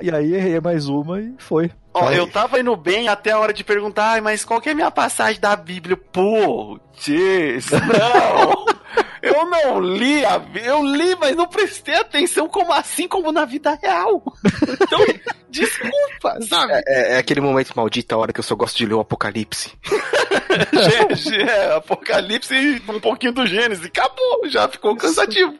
E aí errei mais uma e foi. Ó, eu tava indo bem até a hora de perguntar, ai, mas qual que é a minha passagem da Bíblia? Putz, [laughs] não! Eu não li a Eu li, mas não prestei atenção como assim, como na vida real. Então, desculpa, sabe? É, é aquele momento maldito, a hora que eu só gosto de ler o Apocalipse. [laughs] Gê- é, Apocalipse e um pouquinho do Gênesis. Acabou, já ficou cansativo.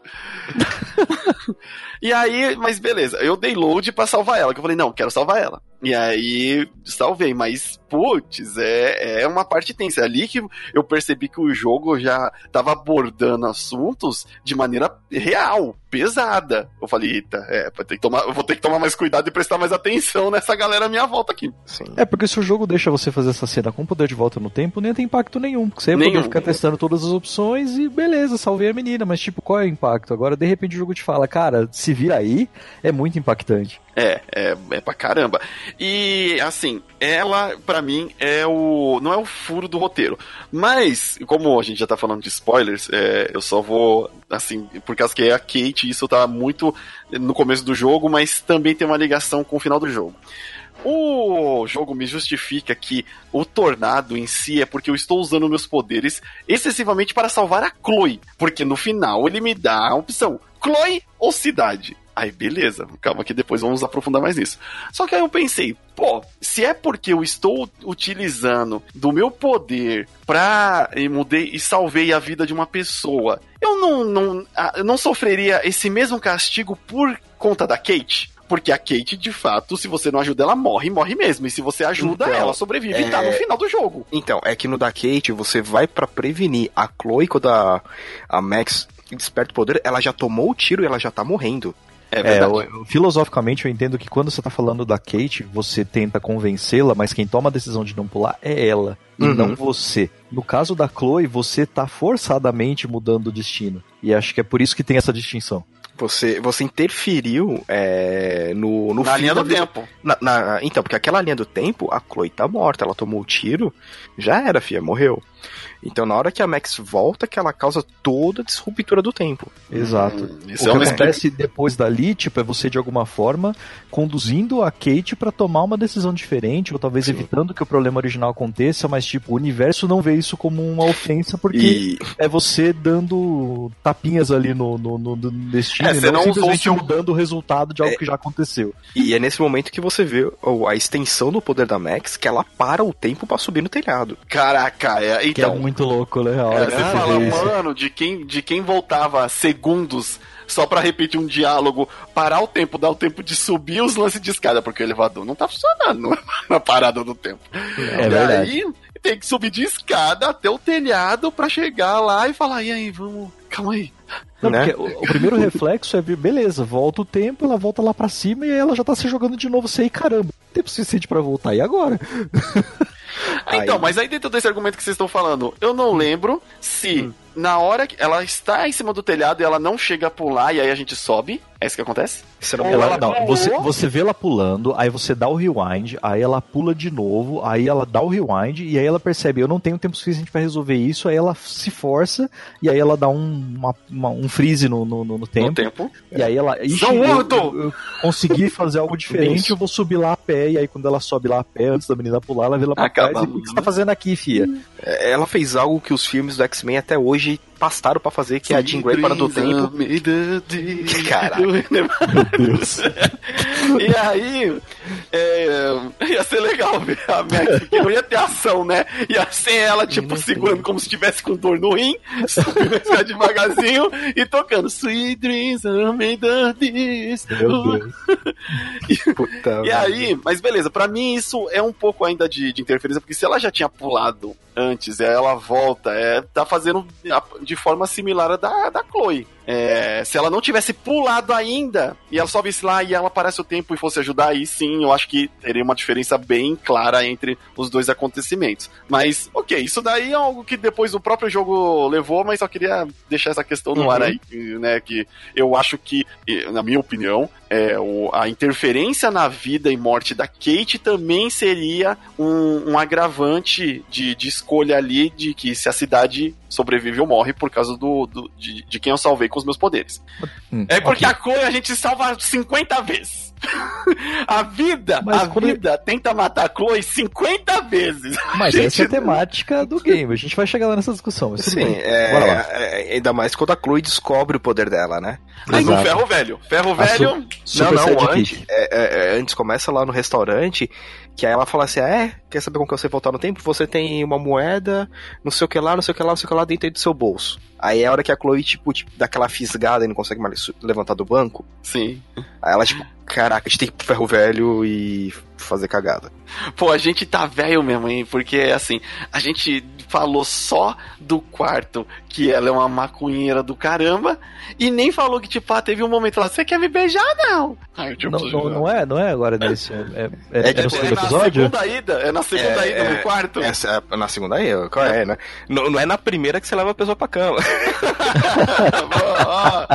[laughs] e aí, mas beleza, eu dei load pra salvar ela, que eu falei, não, quero salvar ela. E aí, salvei, mas, putz, é, é uma parte tensa. É ali que eu percebi que o jogo já tava abordando assuntos de maneira real, pesada. Eu falei, eita, é, vou ter que tomar, eu vou ter que tomar mais cuidado e prestar mais atenção nessa galera à minha volta aqui. Sim. É, porque se o jogo deixa você fazer essa cena com poder de volta no tempo, nem tem impacto nenhum. Porque você vai ficar testando todas as opções e beleza, salvei a menina. Mas, tipo, qual é o impacto? Agora, de repente, o jogo te fala, cara, se vira aí, é muito impactante. É, é, é pra caramba. E assim, ela, pra mim, é o. não é o furo do roteiro. Mas, como a gente já tá falando de spoilers, é, eu só vou. Assim, por causa que é a Kate, isso tá muito no começo do jogo, mas também tem uma ligação com o final do jogo. O jogo me justifica que o tornado em si é porque eu estou usando meus poderes excessivamente para salvar a Chloe. Porque no final ele me dá a opção: Chloe ou cidade? Aí, beleza, calma que depois vamos aprofundar mais nisso. Só que aí eu pensei, pô, se é porque eu estou utilizando do meu poder pra e mudei e salvei a vida de uma pessoa, eu não, não, ah, eu não sofreria esse mesmo castigo por conta da Kate? Porque a Kate, de fato, se você não ajuda, ela morre, morre mesmo. E se você ajuda, Então, ela sobrevive e tá é- no final do jogo. Então, é que no da Kate, você vai pra prevenir a Chloe quando a, a Max desperta o poder, ela já tomou o tiro e ela já tá morrendo. É verdade. É, eu- filosoficamente eu entendo que quando você tá falando da Kate, você tenta convencê-la, mas quem toma a decisão de não pular é ela, e Uhum. não você. No caso da Chloe, você tá forçadamente mudando o destino. E acho que é por isso que tem essa distinção. Você, você interferiu é, no, no Na fim linha do vida- tempo. Na- na- então, porque aquela linha do tempo, a Chloe tá morta, ela tomou o tiro, já era, filha, morreu. Então, na hora que a Max volta, que ela causa toda a disruptura do tempo. Exato. Hum, o Isso que é uma acontece depois dali, tipo, é você de alguma forma conduzindo a Kate pra tomar uma decisão diferente, ou talvez Sim. evitando que o problema original aconteça, mas tipo, o universo não vê isso como uma ofensa porque E é você dando tapinhas ali no, no, no, no destino É, você não, não usou simplesmente mudando o resultado de algo É. que já aconteceu. E é nesse momento que você vê a extensão do poder da Max, que ela para o tempo pra subir no telhado. Caraca, é, Que então. é muito louco, né? A É, que você fala, mano, de quem, de quem voltava segundos só pra repetir um diálogo, parar o tempo, dar o tempo de subir os lances de escada, porque o elevador não tá funcionando [laughs] na parada do tempo. É e verdade. aí tem que subir de escada até o telhado pra chegar lá e falar, e aí, vamos, calma aí. Não, né? o, o primeiro reflexo é, beleza, volta o tempo, ela volta lá pra cima e aí ela já tá se jogando de novo, você aí, caramba, tempo suficiente pra voltar, e agora? [laughs] Ah, Então, Aí- mas aí dentro desse argumento que vocês estão falando, eu não lembro se na hora que ela está em cima do telhado e ela não chega a pular e aí a gente sobe, é isso que acontece? Você não Ela, ela não, pulou. você, você vê ela pulando, aí você dá o rewind, aí ela pula de novo, aí ela dá o rewind, e aí ela percebe, eu não tenho tempo suficiente pra resolver isso, aí ela se força, e aí ela dá um, uma- uma- um freeze no, no, no- no tempo, No tempo. e aí ela, ixi, São eu, eu, eu consegui fazer algo diferente, eu vou subir lá a pé, e aí quando ela sobe lá a pé, antes da menina pular, ela vê lá pra trás, e o que você tá fazendo aqui, fia? É, Ela fez algo que os filmes do X-Men até hoje pastaram pra fazer, que é a Jean Grey para do tempo. [laughs] Meu Deus. [laughs] E aí, é, ia ser legal ver a Max, não ia ter ação, né? Ia ser ela, tipo, segurando como se estivesse com dor no rim, subindo [laughs] devagarzinho e tocando Sweet Dreams are made of this. Meu Deus. Puta, E aí, mas beleza, pra mim isso é um pouco ainda de, de interferência, porque se ela já tinha pulado antes, aí ela volta, é, tá fazendo a- de forma similar à da, da Chloe. É, se ela não tivesse pulado ainda, e ela só visse lá e ela aparece o tempo e fosse ajudar, aí sim, eu acho que teria uma diferença bem clara entre os dois acontecimentos. Mas, ok, isso daí é algo que depois o próprio jogo levou, mas só queria deixar essa questão no Uhum. ar aí, né, que eu acho que, na minha opinião, é, o- a interferência na vida e morte da Kate também seria um, um agravante de, de escolha ali de que se a cidade sobrevive ou morre por causa do, do- de, de quem eu salvei com os meus poderes. Hum, É porque ok. a Chloe a gente salva 50 vezes. [laughs] a vida, Mas a quando- vida tenta matar a Chloe 50 vezes. [laughs] Mas Gente, essa é a temática do game, a gente vai chegar lá nessa discussão, mas Sim, é, Bora lá. é, ainda mais quando a Chloe descobre o poder dela, né? Aí no Exato. ferro velho. Ferro A velho. Super não, não, antes, é, é, é, antes começa lá no restaurante, que aí ela fala assim, ah, é, quer saber como que você voltar no tempo? Você tem uma moeda, não sei o que lá, não sei o que lá, não sei o que lá dentro do seu bolso. Aí é a hora que a Chloe, tipo, tipo dá aquela fisgada e não consegue mais levantar do banco. Sim. Aí ela, tipo, caraca, a gente tem que ir pro ferro velho e fazer cagada. Pô, a gente tá velho mesmo, hein? Porque, assim, a gente falou só do quarto que ela é uma maconheira do caramba e nem falou que, tipo, ah, teve um momento lá, você quer me beijar, não? Ai, tipo, Não, não, não é, não é agora nesse. É, é, é, É é no tipo, segundo na episódio? segunda ida, é na segunda É, ida é, no quarto. É na segunda aí, qual é, né? Não, não é na primeira que você leva a pessoa pra cama. Ó, ó.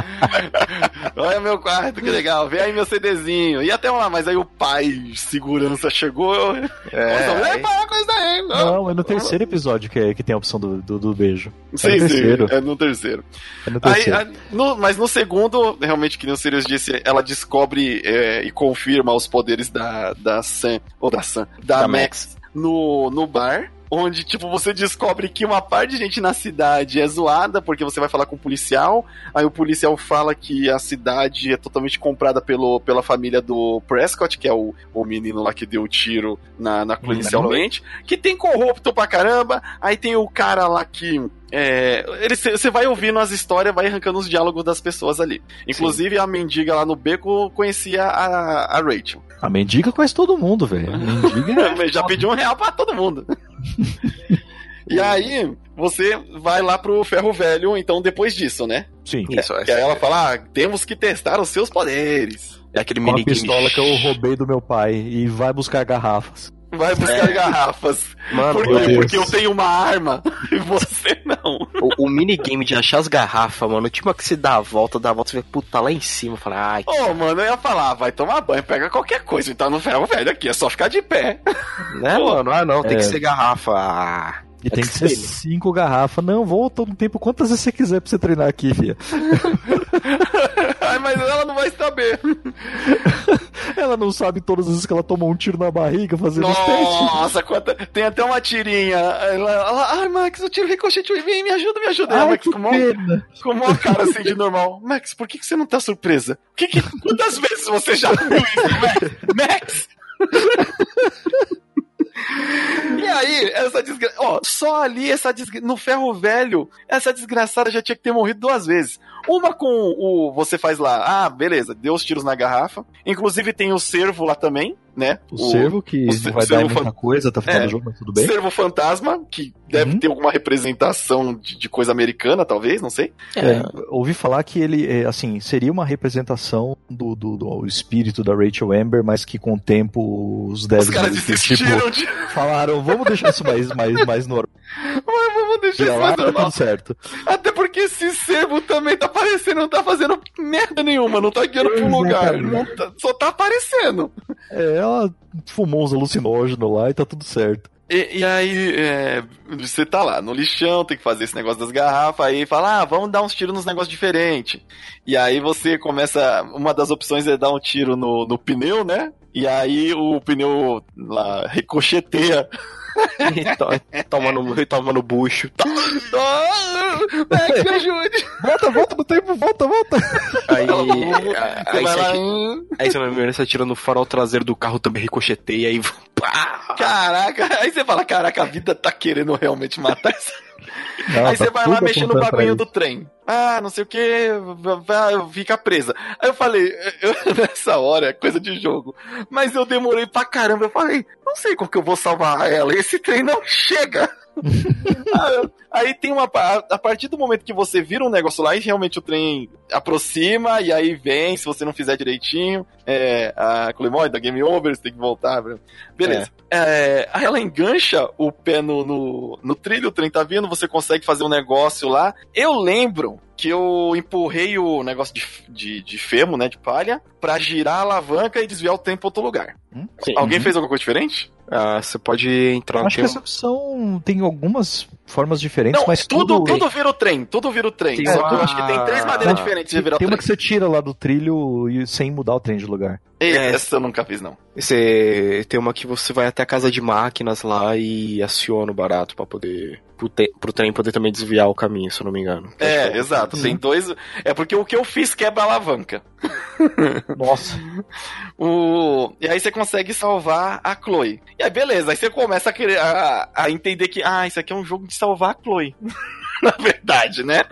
Olha meu quarto, que legal. Vê aí meu CDzinho. E até lá, mas aí o pai segurança chegou. É, aí- daí. Não, é no terceiro episódio que, é- que tem a opção do, do, do beijo. é Sim, no sim, terceiro. é no terceiro. É no Aí, terceiro. a- no- mas no segundo, realmente, que nem o Sirius disse, ela descobre é, e confirma os poderes da, da Sam, ou da Sam, da, Da Max, no, no bar. Onde, tipo, você descobre que uma parte de gente na cidade é zoada, porque você vai falar com o policial, aí o policial fala que a cidade é totalmente comprada pelo, pela família do Prescott, que é o, o menino lá que deu o tiro na, na inicialmente, que tem corrupto pra caramba, aí tem o cara lá que é, ele- você vai ouvindo as histórias, vai arrancando os diálogos das pessoas ali. Inclusive, a mendiga lá no beco conhecia a, a Rachel. A mendiga conhece todo mundo, velho. Mendiga [laughs] é Já pediu um real pra todo mundo. E aí, você vai lá pro ferro velho, então, depois disso, né? Sim. Isso, Que aí ela fala, ah, temos que testar os seus poderes. é aquele Com a minigame. pistola que eu roubei do meu pai e vai buscar garrafas. Vai buscar garrafas. Mano, Por quê? Porque eu tenho uma arma [laughs] e você não. o, o minigame de achar as garrafas, mano, tipo que se dá a volta, dá a volta, você vê, puta, lá em cima, fala, ai, Ô, mano, eu ia falar, vai tomar banho, pega qualquer coisa, então no ferro velho aqui, é só ficar de pé. [laughs] né, Pô. mano? Ah, não, tem É. que ser garrafa. Ah. E É tem que que ser ele. cinco garrafas. Não, volta um tempo quantas vezes você quiser pra você treinar aqui, filha. [laughs] Mas ela não vai saber. [laughs] Ela não sabe todas as vezes que ela tomou um tiro na barriga fazendo os testes. Nossa, quanta... tem até uma tirinha. Ela, ela, ai, Max, o tiro ricocheteou em mim, me ajuda, me ajuda. Ai, Max que com pena. com uma cara assim de normal. [laughs] Max, por que, que você não tá surpresa? Que que... Quantas vezes você já viu isso, Max? [laughs] Max! E aí, essa desgraçada. Ó, só ali, essa no ferro velho, essa desgraçada já tinha que ter morrido duas vezes. Uma com o. Você faz lá, ah, beleza, deu os tiros na garrafa. Inclusive tem o servo lá também, né? O servo, que o vai servo dar muita fan- coisa até o final É. do jogo, mas tudo bem. Servo fantasma, que deve Uhum. ter alguma representação de, de coisa americana, talvez, não sei. É, ouvi falar que ele, é, assim, seria uma representação do, do, do espírito da Rachel Amber, mas que com o tempo os devs Os caras eles, desistiram de. tipo, falaram, vamos deixar isso mais, mais, mais normal. [laughs] Mas vamos deixar isso lá tá tudo certo. Até porque esse servo também tá aparecendo, não tá fazendo merda nenhuma, não tá guiando um lugar. Tá- só tá aparecendo. É, ela fumou uns alucinógenos lá e tá tudo certo. E, e aí, é, você tá lá no lixão, tem que fazer esse negócio das garrafas, aí fala, ah, vamos dar uns tiros nos negócios diferentes. E aí você começa, uma das opções é dar um tiro no, no pneu, né? E aí o pneu lá ricocheteia. E to- toma, no, toma no bucho. [laughs] Max, me ajude! Volta, volta no tempo, volta, volta. Aí, Você aí, vai você, lá, aí você você atira no farol traseiro do carro também ricocheteia e [laughs] pá! caraca, aí você fala, caraca, a vida tá querendo realmente matar essa Não, aí tá você vai lá mexer no bagulho do trem. Ah, não sei o que, fica presa. Aí eu falei, [laughs] eu- nessa hora é coisa de jogo. Mas eu demorei pra caramba. Eu falei, não sei como que eu vou salvar ela. Esse trem não chega. [laughs] Aí tem uma. A partir do momento que você vira um negócio lá e realmente o trem aproxima, e aí vem, se você não fizer direitinho, é, a Clemói da Game Over, você tem que voltar. viu? Beleza. É, aí ela engancha o pé no, no, no trilho, o trem tá vindo, você consegue fazer um negócio lá. Eu lembro que eu empurrei o negócio de, de, de femo, né, de palha, pra girar a alavanca e desviar o trem pra outro lugar. Sim. Alguém Uhum. fez alguma coisa diferente? Ah, você pode entrar Eu no Acho que essa opção tem algumas formas diferentes, Não, mas tudo, tudo... tudo vira o trem, tudo vira o trem. Tem Só que eu uma- acho que tem três maneiras Não, diferentes de virar o Tem trem. uma que você tira lá do trilho e sem mudar o trem de lugar. É. Essa eu nunca fiz, não. Você tem uma que você vai até a casa de máquinas lá e aciona o barato pra poder. Pro, te, pro trem poder também desviar o caminho, se eu não me engano. É, exato. Tem dois. É porque o que eu fiz quebra a alavanca. [laughs] Nossa. O... E aí você consegue salvar a Chloe. E aí, beleza, aí você começa a, querer, a, a entender que, ah, isso aqui é um jogo de salvar a Chloe. [laughs] Na verdade, né?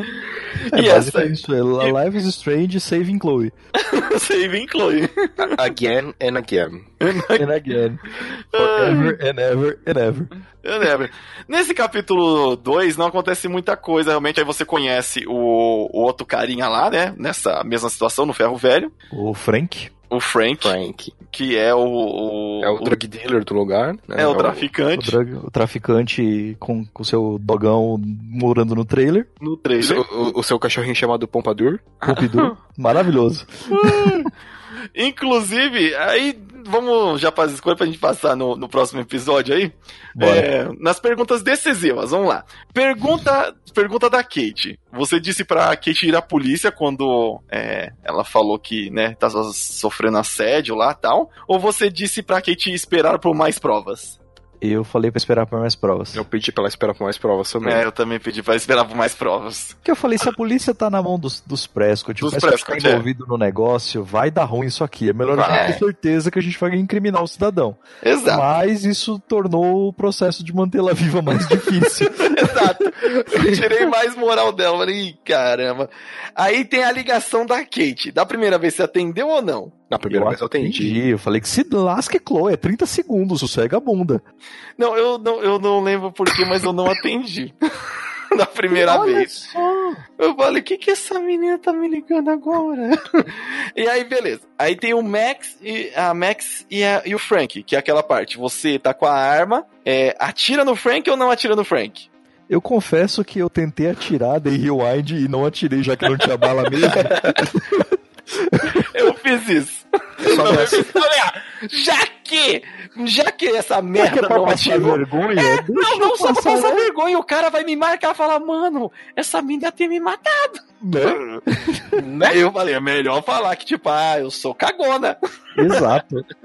É, e essa basicamente isso. É Life is Strange Saving Chloe. [laughs] save em Chloe. Again and again. And again. Forever and ever and ever. Eu lembro. Nesse capítulo 2 não acontece muita coisa, realmente. Aí você conhece o, o outro carinha lá, né? Nessa mesma situação, no ferro velho. O Frank. O Frank, Frank. que é o. o É o drug dealer do lugar. Né? é o O, traficante drug- o traficante com o seu dogão morando no trailer. no O, trailer. seu- o- o seu cachorrinho chamado Pompadour. Pompidou. [laughs] Maravilhoso. Inclusive, aí vamos já fazer escolha pra gente passar no, no próximo episódio aí. É, nas perguntas decisivas, vamos lá. Pergunta, pergunta da Kate. Você disse pra Kate ir à polícia quando é, ela falou que, né, tá sofrendo assédio lá e tal? Ou você disse pra Kate esperar por mais provas? Eu falei pra esperar por mais provas. Eu pedi pra ela esperar por mais provas também. É, eu também pedi pra esperar por mais provas. Porque eu falei, se a polícia tá na mão dos, dos Prescott, Dos o Prescott tá é. envolvido no negócio, vai dar ruim isso aqui. É melhor a gente Vai. ter certeza que a gente vai incriminar o cidadão. Exato. Mas isso tornou o processo de mantê-la viva mais [laughs] difícil. Exato. Eu tirei mais moral dela. Falei, "Ih, caramba. Aí tem a ligação da Kate. Da primeira vez você atendeu ou não? Na primeira eu vez eu entendi. atendi. Eu falei que se lasque, Chloe, é 30 segundos, sossega a bunda. Não, eu não, eu não lembro porquê, mas eu não atendi. [laughs] Na primeira Olha vez. só. Eu falei, o que que essa menina tá me ligando agora? [laughs] e aí, beleza. Aí tem o Max e a Max e, a- e o Frank, que é aquela parte. Você tá com a arma, é, atira no Frank ou não atira no Frank? Eu confesso que eu tentei atirar, dei rewind e não atirei, já que não tinha bala mesmo. [laughs] [laughs] Eu fiz isso. Só Eu dessa. falei, ah, já que, já que essa que merda é pra não passar atirou, vergonha? Deixa Não, não, só pra passar, passar né? vergonha, o cara vai me marcar e falar, mano, essa mina ia ter me matado. Né? Aí [laughs] eu falei, é melhor falar que, tipo, ah, eu sou cagona. Exato. [laughs]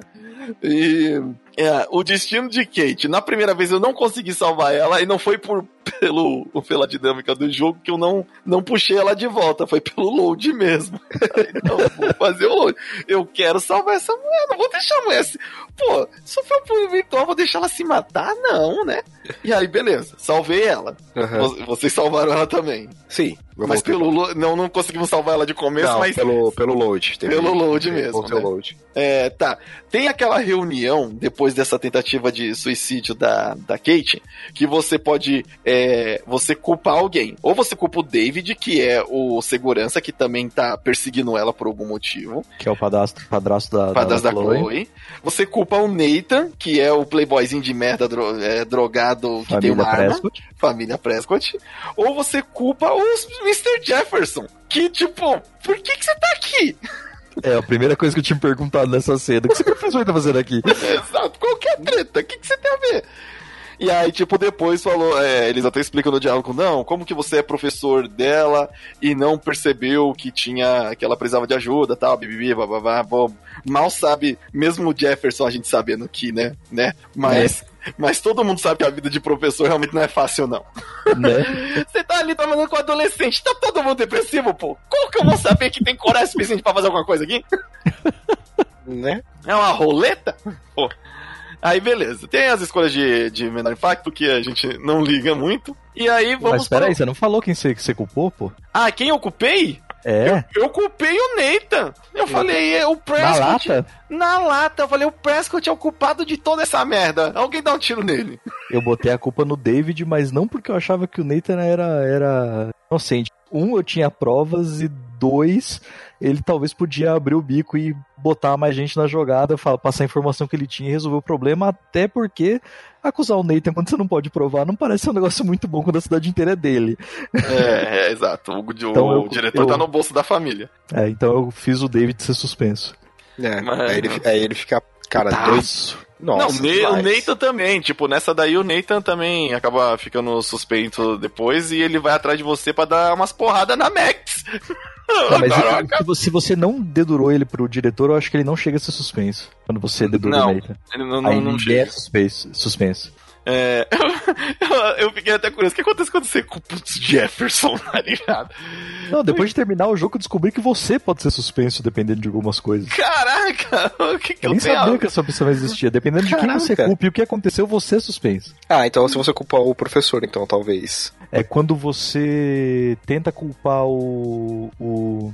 E é, o destino de Kate, na primeira vez eu não consegui salvar ela, e não foi por, pelo, pela dinâmica do jogo que eu não, não puxei ela de volta, foi pelo load mesmo. [laughs] então, vou fazer o load. Eu quero salvar essa mulher, não vou deixar a mulher se. Pô, se for por virtual, vou deixar ela se matar? Não, né? E aí, beleza, salvei ela. Vo- Vocês salvaram ela também. Sim. Mas pelo lo- não, não conseguimos salvar ela de começo, Não, mas pelo, pelo load. Teve- Pelo load teve- mesmo, voltei o né? load. É, tá. Tem aquela reunião, depois dessa tentativa de suicídio da, da Kate, que você pode. é, você culpar alguém. Ou você culpa o David, que é o segurança, que também tá perseguindo ela por algum motivo. Que é o padrasto, padrasto da, Padrasto da Chloe. Chloe. Você culpa o Nathan, que é o playboyzinho de merda dro- é, drogado que tem Família uma arma. Prescott. Família Prescott. Ou você culpa os Mr. Jefferson. Que, tipo, por que, que você tá aqui? É, a primeira coisa que eu tinha perguntado nessa cena. O que esse professor tá fazendo aqui? Exato, qualquer treta, o que, que você tem a ver? E aí, tipo, depois falou, é, eles até explicam no diálogo, não, como que você é professor dela e não percebeu que tinha, que ela precisava de ajuda, tal, bibibi, bababá, bom, mal sabe, mesmo o Jefferson a gente sabendo que, né, né, mas, mas todo mundo sabe que a vida de professor realmente não é fácil, não. né? Você tá ali trabalhando com adolescente, tá todo mundo depressivo, pô, como que eu vou saber que tem coragem suficiente pra fazer alguma coisa aqui? [laughs] Né? É uma roleta? Pô. Aí beleza. Tem as escolhas de, de menor impacto que a gente não liga muito. E aí vamos Mas peraí, para... você não falou quem você, que você culpou, pô? Ah, quem eu culpei? É, Eu culpei o Nathan. Eu falei, é, o na Prescott. lata. Na lata. Eu falei, o Prescott é o culpado de toda essa merda. Alguém dá um tiro nele. Eu botei a culpa no David, mas não porque eu achava que o Nathan era, era inocente. Um, eu tinha provas, e dois, ele talvez podia abrir o bico e botar mais gente na jogada, passar a informação que ele tinha e resolver o problema, até porque acusar o Nathan quando você não pode provar não parece ser um negócio muito bom quando a cidade inteira é dele. É, é, exato. O, o- Então o eu- diretor eu- tá no bolso da família. É, então eu fiz o David ser suspenso. É, Mas- aí, ele, aí ele fica, cara, dois. Nossa, não, o. Nathan também. Tipo, nessa daí o Nathan também acaba ficando suspeito depois e ele vai atrás de você pra dar umas porradas na Max. Tá, mas [laughs] se você- se você não dedurou ele pro diretor, eu acho que ele não chega a ser suspenso. Quando você dedura Não, o Nathan. Ele não, Aí não, não ele chega. é suspenso. suspenso. É, [laughs] eu, eu fiquei até curioso. O que acontece quando você culpa o Jefferson, [laughs] tá ligado? Não, depois de terminar o jogo, eu descobri que você pode ser suspenso dependendo de algumas coisas. Caraca, [laughs] o que, que Eu eu, nem tenho? sabia que essa opção existia. Dependendo de quem você Caraca. culpa e o que aconteceu, você é suspenso. Ah, então se você culpar o professor, então talvez. É quando você tenta culpar o. o,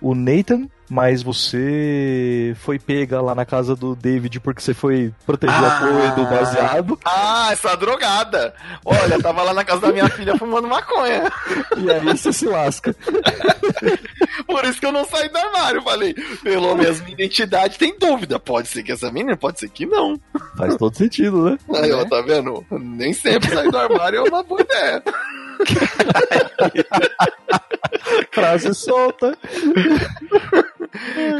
o Nathan, mas você foi pega lá na casa do David porque você foi proteger a Ah. Chloe do baseado. Ah, essa drogada. Olha, tava lá na casa da minha filha fumando maconha. E aí você se lasca. Por isso que eu não saí do armário. Falei, pelo menos minha identidade tem dúvida. Pode ser que essa menina, pode ser que não. Faz todo sentido, né? Aí, ó, tá vendo? Nem sempre sair do armário é uma boa ideia. [laughs] Frase solta.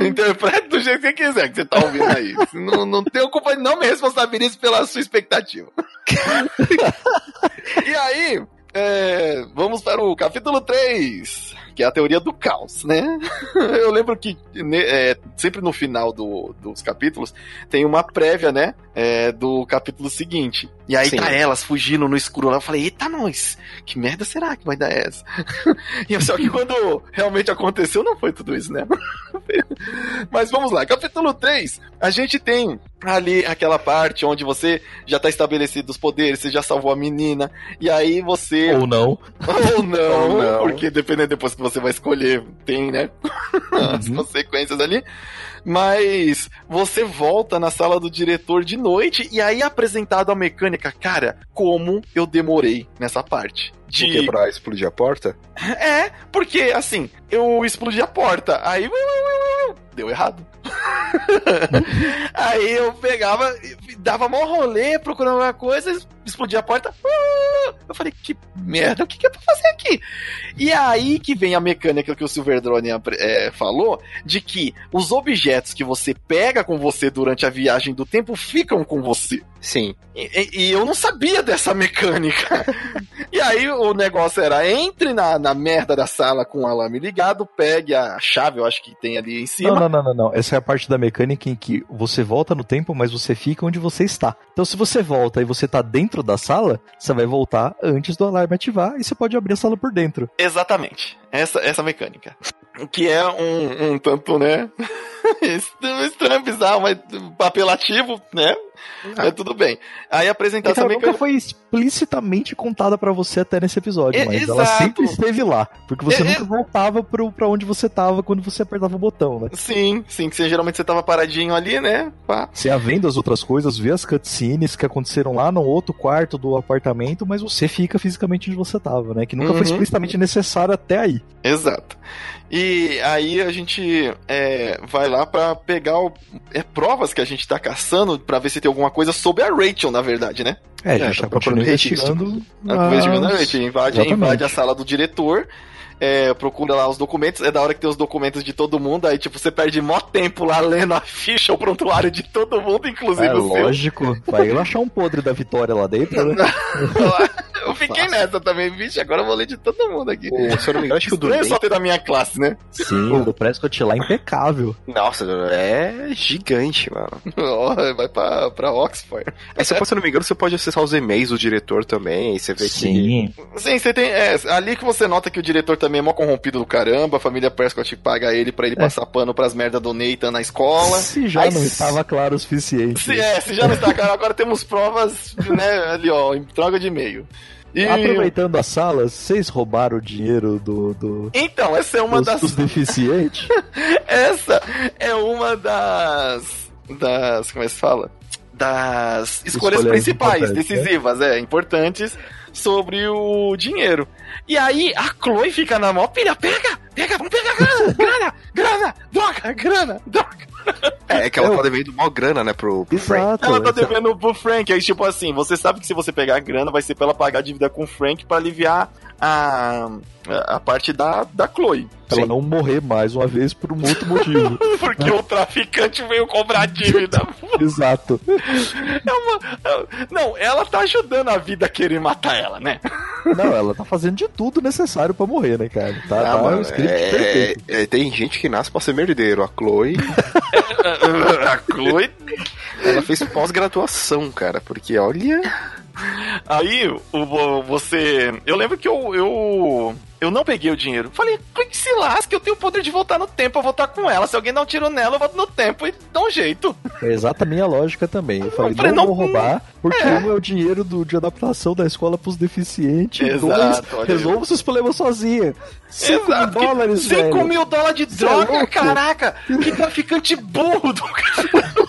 Interprete do jeito que você quiser, que você tá ouvindo aí. [laughs] Não, não tenho culpa, não me responsabilize pela sua expectativa. [laughs] e aí, é, vamos para o capítulo 3, que é a teoria do caos, né? [laughs] Eu lembro que ne- é, sempre no final do- dos capítulos tem uma prévia, né? É, do capítulo seguinte. E aí Sim. tá elas fugindo no escuro lá. Eu falei, eita, nós, que merda será que vai dar essa? [laughs] e só que quando realmente aconteceu, não foi tudo isso, né? [laughs] Mas vamos lá, capítulo 3, a gente tem ali aquela parte onde você já tá estabelecido os poderes, você já salvou a menina, e aí você. Ou não. [laughs] Ou não, Ou não. porque dependendo depois que você vai escolher, tem, né? As Uhum. consequências ali. Mas você volta na sala do diretor de noite e aí é apresentado a mecânica. Cara, como eu demorei nessa parte. De quebrar, explodir a porta? [laughs] É, porque assim, eu explodi a porta, aí deu errado. [laughs] aí eu pegava, dava mó rolê procurando alguma coisa, explodia a porta. Eu falei, que merda, o que, que é pra fazer aqui? E aí que vem a mecânica que o Silver Drone apre- é, falou, de que os objetos que você pega com você durante a viagem do tempo ficam com você. Sim. E, e- e eu não sabia dessa mecânica. [laughs] e aí o negócio era: entre na, na merda da sala com o alarme ligado, pegue a chave, eu acho que tem ali em cima. Não, não, não, não, não. Essa é a parte da mecânica em que você volta no tempo, mas você fica onde você está. Então, se você volta e você tá dentro da sala, você vai voltar antes do alarme ativar e você pode abrir a sala por dentro. Exatamente. Essa, essa mecânica. Que é um, um tanto, né? [laughs] Estranho, bizarro, mas apelativo, né? Mas tudo bem. Aí apresentar Então, essa ela nunca mecânica. foi explicitamente contada pra você até nesse episódio, É, mas ela exato. sempre esteve lá. Porque você É, nunca voltava pro, pra onde você tava quando você apertava o botão, né? Sim, sim, que você, geralmente você tava paradinho ali, né? Pá. Você ia vendo as outras coisas, vê as cutscenes que aconteceram lá no outro quarto do apartamento, mas você fica fisicamente onde você tava, né? Que nunca foi Uhum. explicitamente necessário até aí. Exato. E aí a gente é, vai lá pra pegar o- é, provas que a gente tá caçando pra ver se tem alguma coisa sobre a Rachel, na verdade, né? É, a É, gente tá tá continuando procurando investigando. A investigando a as- Rachel, invade, Exatamente. invade a sala do diretor. É, procura lá os documentos, é da hora que tem os documentos de todo mundo, aí tipo, você perde mó tempo lá lendo a ficha, o prontuário de todo mundo, inclusive É o seu. lógico. Vai achar um podre da vitória lá dentro, né? [laughs] Eu fiquei nessa também, vixe, agora eu vou ler de todo mundo aqui. O, se eu não me engano, acho que o só ter da minha classe, né? Sim, o do Prescott lá é impecável. Nossa, é gigante, mano. [laughs] Vai pra, pra Oxford. Aí, se, se eu não me engano, você pode acessar os e-mails do diretor também, aí você vê que... Sim. Sim, você tem. É, ali que você nota que o diretor também é mó corrompido do caramba, a família Prescott paga ele pra ele É. passar pano pras merdas do Nathan na escola. Se já Aí não estava claro o suficiente. Se, é, se já não está claro, agora temos provas, né, ali ó, em troca de e-mail. E, Aproveitando a sala, vocês roubaram o dinheiro do, do- então, essa é uma dos, das. dos deficientes? [laughs] Essa é uma das. Das. Como é que se fala? Das escolhas Escolhas principais, né? decisivas, é, importantes sobre o dinheiro. E aí a Chloe fica na mão, pilha, pega, pega, vamos pegar grana, [laughs] grana, grana, droga, grana, droga. É, é que ela Eu- tá devendo mó grana, né, pro, pro Frank. Exato. Ela tá devendo pro Frank, aí tipo assim, você sabe que se você pegar a grana, vai ser pra ela pagar a dívida com o Frank pra aliviar a, a parte da, da Chloe. Pra ela não morrer mais uma vez por um outro motivo. [laughs] Porque o traficante veio cobrar dívida. [laughs] Exato. É uma- é- Não, ela tá ajudando a vida a querer matar ela, né? Não, ela tá fazendo de tudo necessário pra morrer, né, cara? Tá, Ah, tá mano, um script é- perfeito. é, tem gente que nasce pra ser merdeiro. A Chloe, [laughs] a Chloe. ela fez pós-graduação, cara, porque olha. Aí, o, vo- você. Eu lembro que eu. Eu, eu não peguei o dinheiro. Falei, que se lasca, eu tenho o poder de voltar no tempo, eu vou voltar com ela. Se alguém dá um tiro nela, eu volto no tempo e dá um jeito. É exata a minha lógica também. Eu falei, Eu falei, não, não- vou roubar, porque É. um é o dinheiro do, de adaptação da escola pros deficientes. Exato, dois, resolva seus problemas sozinha. 5 mil dólares, cinco velho. mil dólares de é droga, louco? caraca! Que traficante burro do [laughs] cara.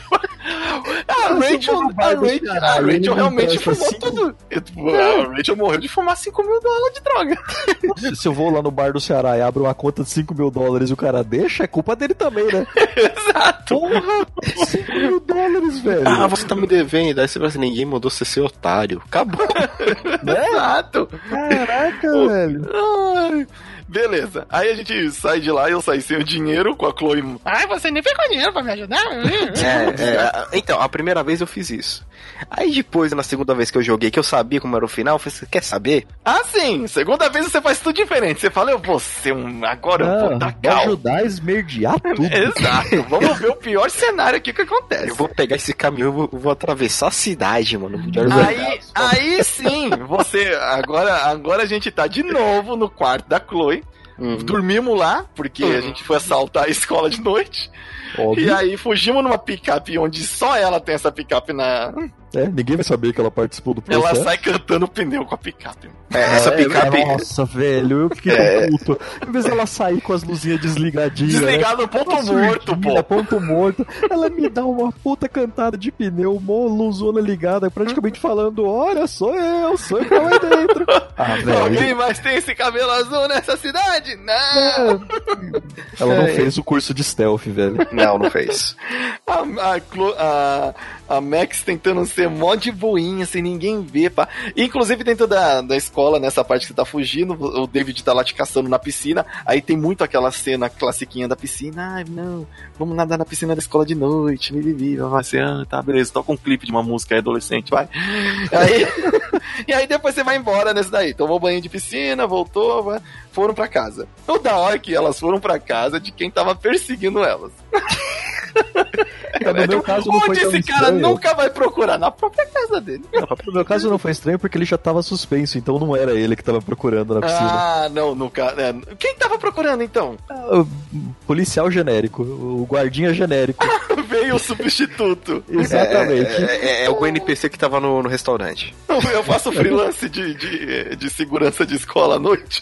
A Rachel, a Rachel, a Rachel me realmente fumou cinco- tudo. A Rachel morreu de fumar 5 mil dólares de droga. [laughs] Se- eu vou lá no bar do Ceará e abro uma conta de 5 mil dólares e o cara deixa, é culpa dele também, né? [laughs] Exato. Porra! 5 mil dólares, velho. Ah, você tá me devendo. Aí você fala assim: ninguém mandou você ser otário. Acabou. [laughs] Exato. Caraca, velho. Ai, beleza. Aí a gente sai de lá, eu saí sem o dinheiro com a Chloe. Ai, você nem pegou dinheiro pra me ajudar? [laughs] É, é, então, a primeira vez eu fiz isso. Aí depois, na segunda vez que eu joguei, que eu sabia como era o final, eu falei assim, quer saber? Ah, sim. Segunda vez você faz tudo diferente. Você fala, eu vou ser um. Agora eu Não, vou dar vou cal. ajudar a esmerdear [laughs] tudo. Exato. Vamos ver o pior cenário aqui que acontece. Eu vou pegar esse caminhão e vou, vou atravessar a cidade, mano. Aí, aí sim, você. Agora, agora a gente tá de novo no quarto da Chloe. Uhum. Dormimos lá, porque uhum. a gente foi assaltar a escola de noite. Óbvio. E aí fugimos numa picape onde só ela tem essa picape na. É, ninguém vai saber que ela participou do processo. Ela sai cantando pneu com a picape. É, essa é, picape. É, nossa, velho, eu fiquei é... puto. Em vez dela sair com as luzinhas desligadinhas. Desligado né? ponto morto, pô. Ponto morto. Ela me dá uma puta cantada de pneu, uma luzona ligada, praticamente falando: Olha, sou eu, sou eu que lá dentro. Ah, velho. Alguém mais tem esse cabelo azul nessa cidade? Não! Ela não é. fez o curso de stealth, velho. Não, não fez. a, a, a, a Max tentando ser mó de boinha, sem ninguém ver, pá. Inclusive dentro da, da escola, nessa parte que você tá fugindo, o David tá lá te caçando na piscina, aí tem muito aquela cena classiquinha da piscina, ai, não, vamos nadar na piscina da escola de noite, me vivi, vai ser, ah, tá, beleza, toca um clipe de uma música aí, adolescente, vai. Aí, [laughs] e aí depois você vai embora nesse daí, tomou banho de piscina, voltou, vai, foram para casa. O da hora que elas foram para casa de quem tava perseguindo elas. [laughs] no meu caso não Onde foi esse cara nunca vai procurar? Na própria casa dele. Não, no meu caso não foi estranho porque ele já tava suspenso, então não era ele que tava procurando na piscina. Ah, não, no caso. É. Quem tava procurando então? Ah, o policial genérico, o guardinha genérico. [laughs] O substituto. [laughs] Exatamente. É, é, é, é, o NPC que tava no, no restaurante. Eu faço freelance de, de, de segurança de escola à noite.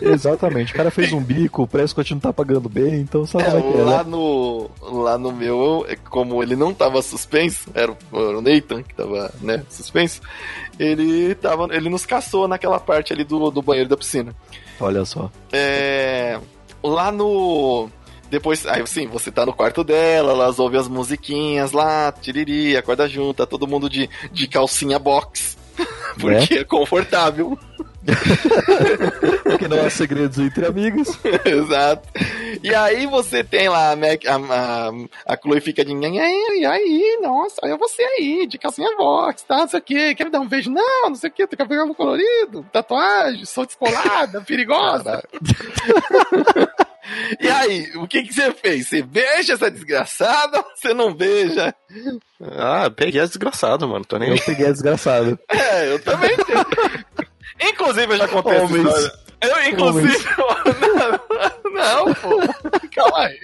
Exatamente. O cara fez um bico, o Prescott não tá pagando bem, então só é, vai é, lá no Lá no meu, como ele não tava suspenso, era o, era o Nathan que tava, né, suspenso, ele tava. Ele nos caçou naquela parte ali do, do banheiro da piscina. Olha só. É. Lá no. Depois, aí sim, você tá no quarto dela, elas ouvem as musiquinhas lá, tiriri, acorda junto, tá todo mundo de, de calcinha box. [laughs] Porque é, é confortável. Porque não há segredos entre amigos. [laughs] Exato. E aí você tem lá a, Mac, a, a, a Chloe fica de e aí, nossa, olha você aí, de calcinha box, tá, não sei o que, quer me dar um beijo? Não, não sei o que, tem cabelo colorido, tatuagem, sou descolada, [laughs] perigosa. [laughs] E aí, o que, que você fez? Você beija essa desgraçada ou você não beija? Ah, peguei a desgraçada, mano. Tô nem... Eu peguei a desgraçada. [laughs] É, eu também tenho. Inclusive, eu já contei Homens. essa história. Eu, inclusive. [laughs] não, não, pô. Calma aí.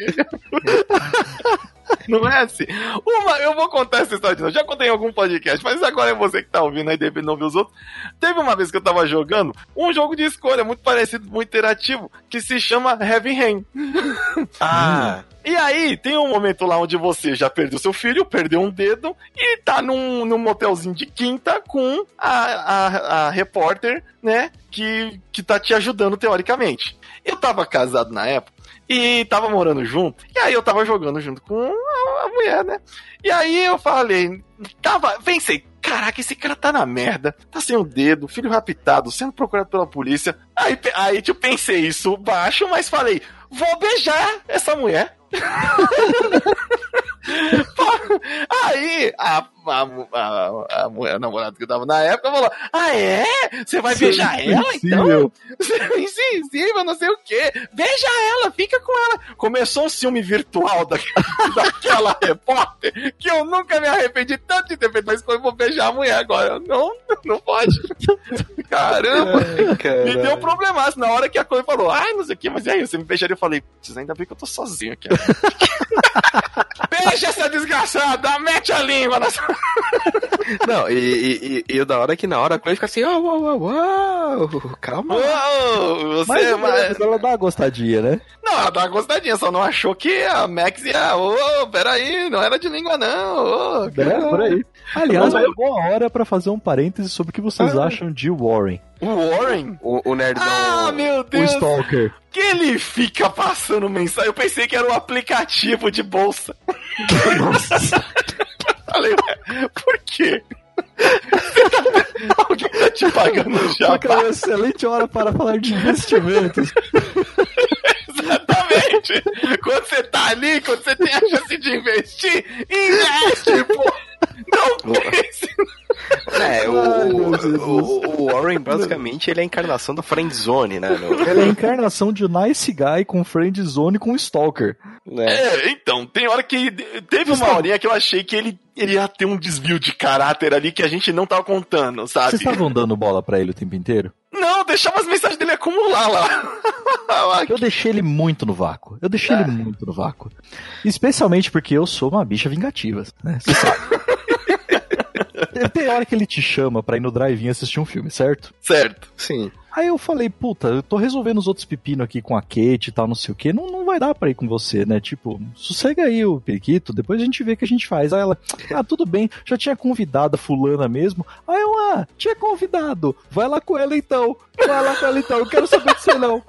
Não é assim. Uma, eu vou contar essa história de novo. Já contei em algum podcast, mas agora é você que tá ouvindo aí, deve não ver os outros. Teve uma vez que eu tava jogando um jogo de escolha muito parecido, muito interativo, que se chama Heavy Rain. Ah. [laughs] E aí, tem um momento lá onde você já perdeu seu filho, perdeu um dedo, e tá num, num motelzinho de quinta com a, a, a repórter, né, que, que tá te ajudando teoricamente. Eu tava casado na época, e tava morando junto. E aí eu tava jogando junto com a, a mulher, né? E aí eu falei, tava, pensei, caraca, esse cara tá na merda, tá sem o dedo, filho raptado, sendo procurado pela polícia. Aí, aí tipo, pensei isso baixo, mas falei, vou beijar essa mulher. [laughs] Aí a, a, a, a, mulher, a namorada que eu tava na época falou: Ah, é? Você vai Você beijar é ela então? Você é insensível, não sei o quê. Beija ela, fica com ela. Começou um ciúme virtual daquela, [laughs] daquela repórter que eu nunca me arrependi tanto de ter feito mas foi vou beijar a mulher agora. Não, não pode. [laughs] Caramba! Ai, me deu um problemaço na hora que a Chloe falou: Ai, não sei o que, mas e aí, você me beijaria? Eu falei: Ainda bem que eu tô sozinho aqui. [laughs] Beija essa desgraçada, mete a língua na [laughs] Não, e, e, e, o da hora é que na hora a Chloe fica assim, uau, uau, uau, calma. Uau, você, mas, mas... ela dá uma gostadinha, né? Não, ela dá uma gostadinha, só não achou que a Max ia, ô, oh, peraí, não era de língua não, oh, é, por aí. Aliás, é uma boa hora para fazer um parêntese sobre o que vocês ah. acham de Warren. O Warren? O, o nerdão. Ah, meu Deus! O Stalker. Que ele fica passando mensagem. Eu pensei que era um aplicativo de bolsa. Nossa. [laughs] Falei, por quê? [laughs] Alguém tá te pagando já? Porque é uma excelente hora para falar de investimentos. [laughs] Exatamente! Quando você tá ali, quando você tem a chance de investir, investe, pô! Não [laughs] pense! É, o, o, o, Warren basicamente ele é a encarnação da friendzone, né? Ele é a encarnação de nice guy com friendzone com stalker. É, então, tem hora que teve uma horinha que eu achei que ele, ele ia ter um desvio de caráter ali que a gente não tava contando, sabe? Vocês estavam dando bola para ele o tempo inteiro? Não, deixava as mensagens dele acumular lá. [laughs] Eu deixei ele muito no vácuo. Eu deixei ele muito no vácuo. Especialmente porque eu sou uma bicha vingativa, né? Você sabe. [laughs] Tem hora que ele te chama pra ir no drive-in assistir um filme, certo? certo. Sim. Aí eu falei, puta, eu tô resolvendo os outros pepinos aqui com a Kate e tal, não sei o que, não, não vai dar pra ir com você, né? Tipo, sossega aí o periquito, depois a gente vê o que a gente faz. Aí ela, ah, tudo bem, já tinha convidado a fulana mesmo. Aí eu, ah, tinha convidado, vai lá com ela então, vai lá com ela então, eu quero saber de você não.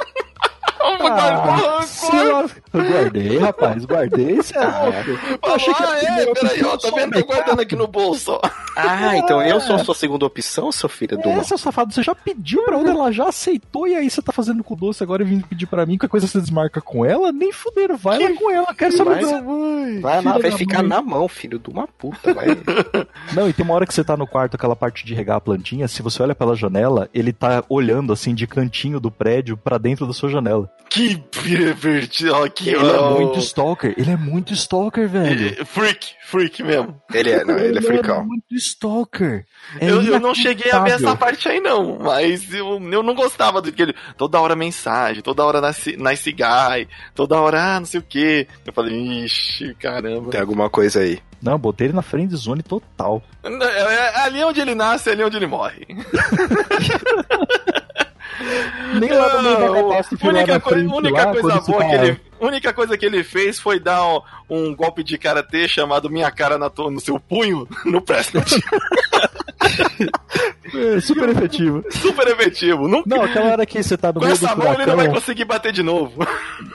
Ah, senhora... Eu guardei, rapaz, guardei, você [laughs] é louco. Eu achei que ah, é, peraí, ó, tá vendo? Tô guardando aqui no bolso. Ah, então eu sou a sua segunda opção, seu filho do É, seu safado, você já pediu pra outra, ela já aceitou, e aí você tá fazendo com o doce agora e vindo pedir pra mim, que a coisa você desmarca com ela? Nem fuderam, vai lá com ela, quero saber Vai- mãe. Vai lá, vai ficar mãe. na mão, filho de uma puta. Vai. [laughs] Não, e tem uma hora que você tá no quarto, aquela parte de regar a plantinha, se você olha pela janela, ele tá olhando assim de cantinho do prédio pra dentro da sua janela. Que pervertido, que Ele é muito stalker, ele é muito stalker, velho. É, Freak, freak mesmo. Ele é, não, ele é fricão. muito stalker. É eu, eu não cheguei a ver essa parte aí, não. Mas eu, eu não gostava do que ele. Toda hora mensagem, toda hora nice, nice guy, toda hora, ah, não sei o que. Eu falei, ixi, caramba. Tem alguma coisa aí. Não, botei ele na friend zone total. É, é ali onde ele nasce, é ali onde ele morre. [laughs] Nem lá no meio da catástrofe única, frente, única lá, coisa boa que ele. única coisa que ele fez foi dar um, um golpe de karatê chamado Minha Cara na tua- no seu punho no Prescott. [laughs] É, super efetivo. Super efetivo. Nunca, Não, aquela hora que você tá no com meio do essa mão ele não vai furacão. conseguir bater de novo.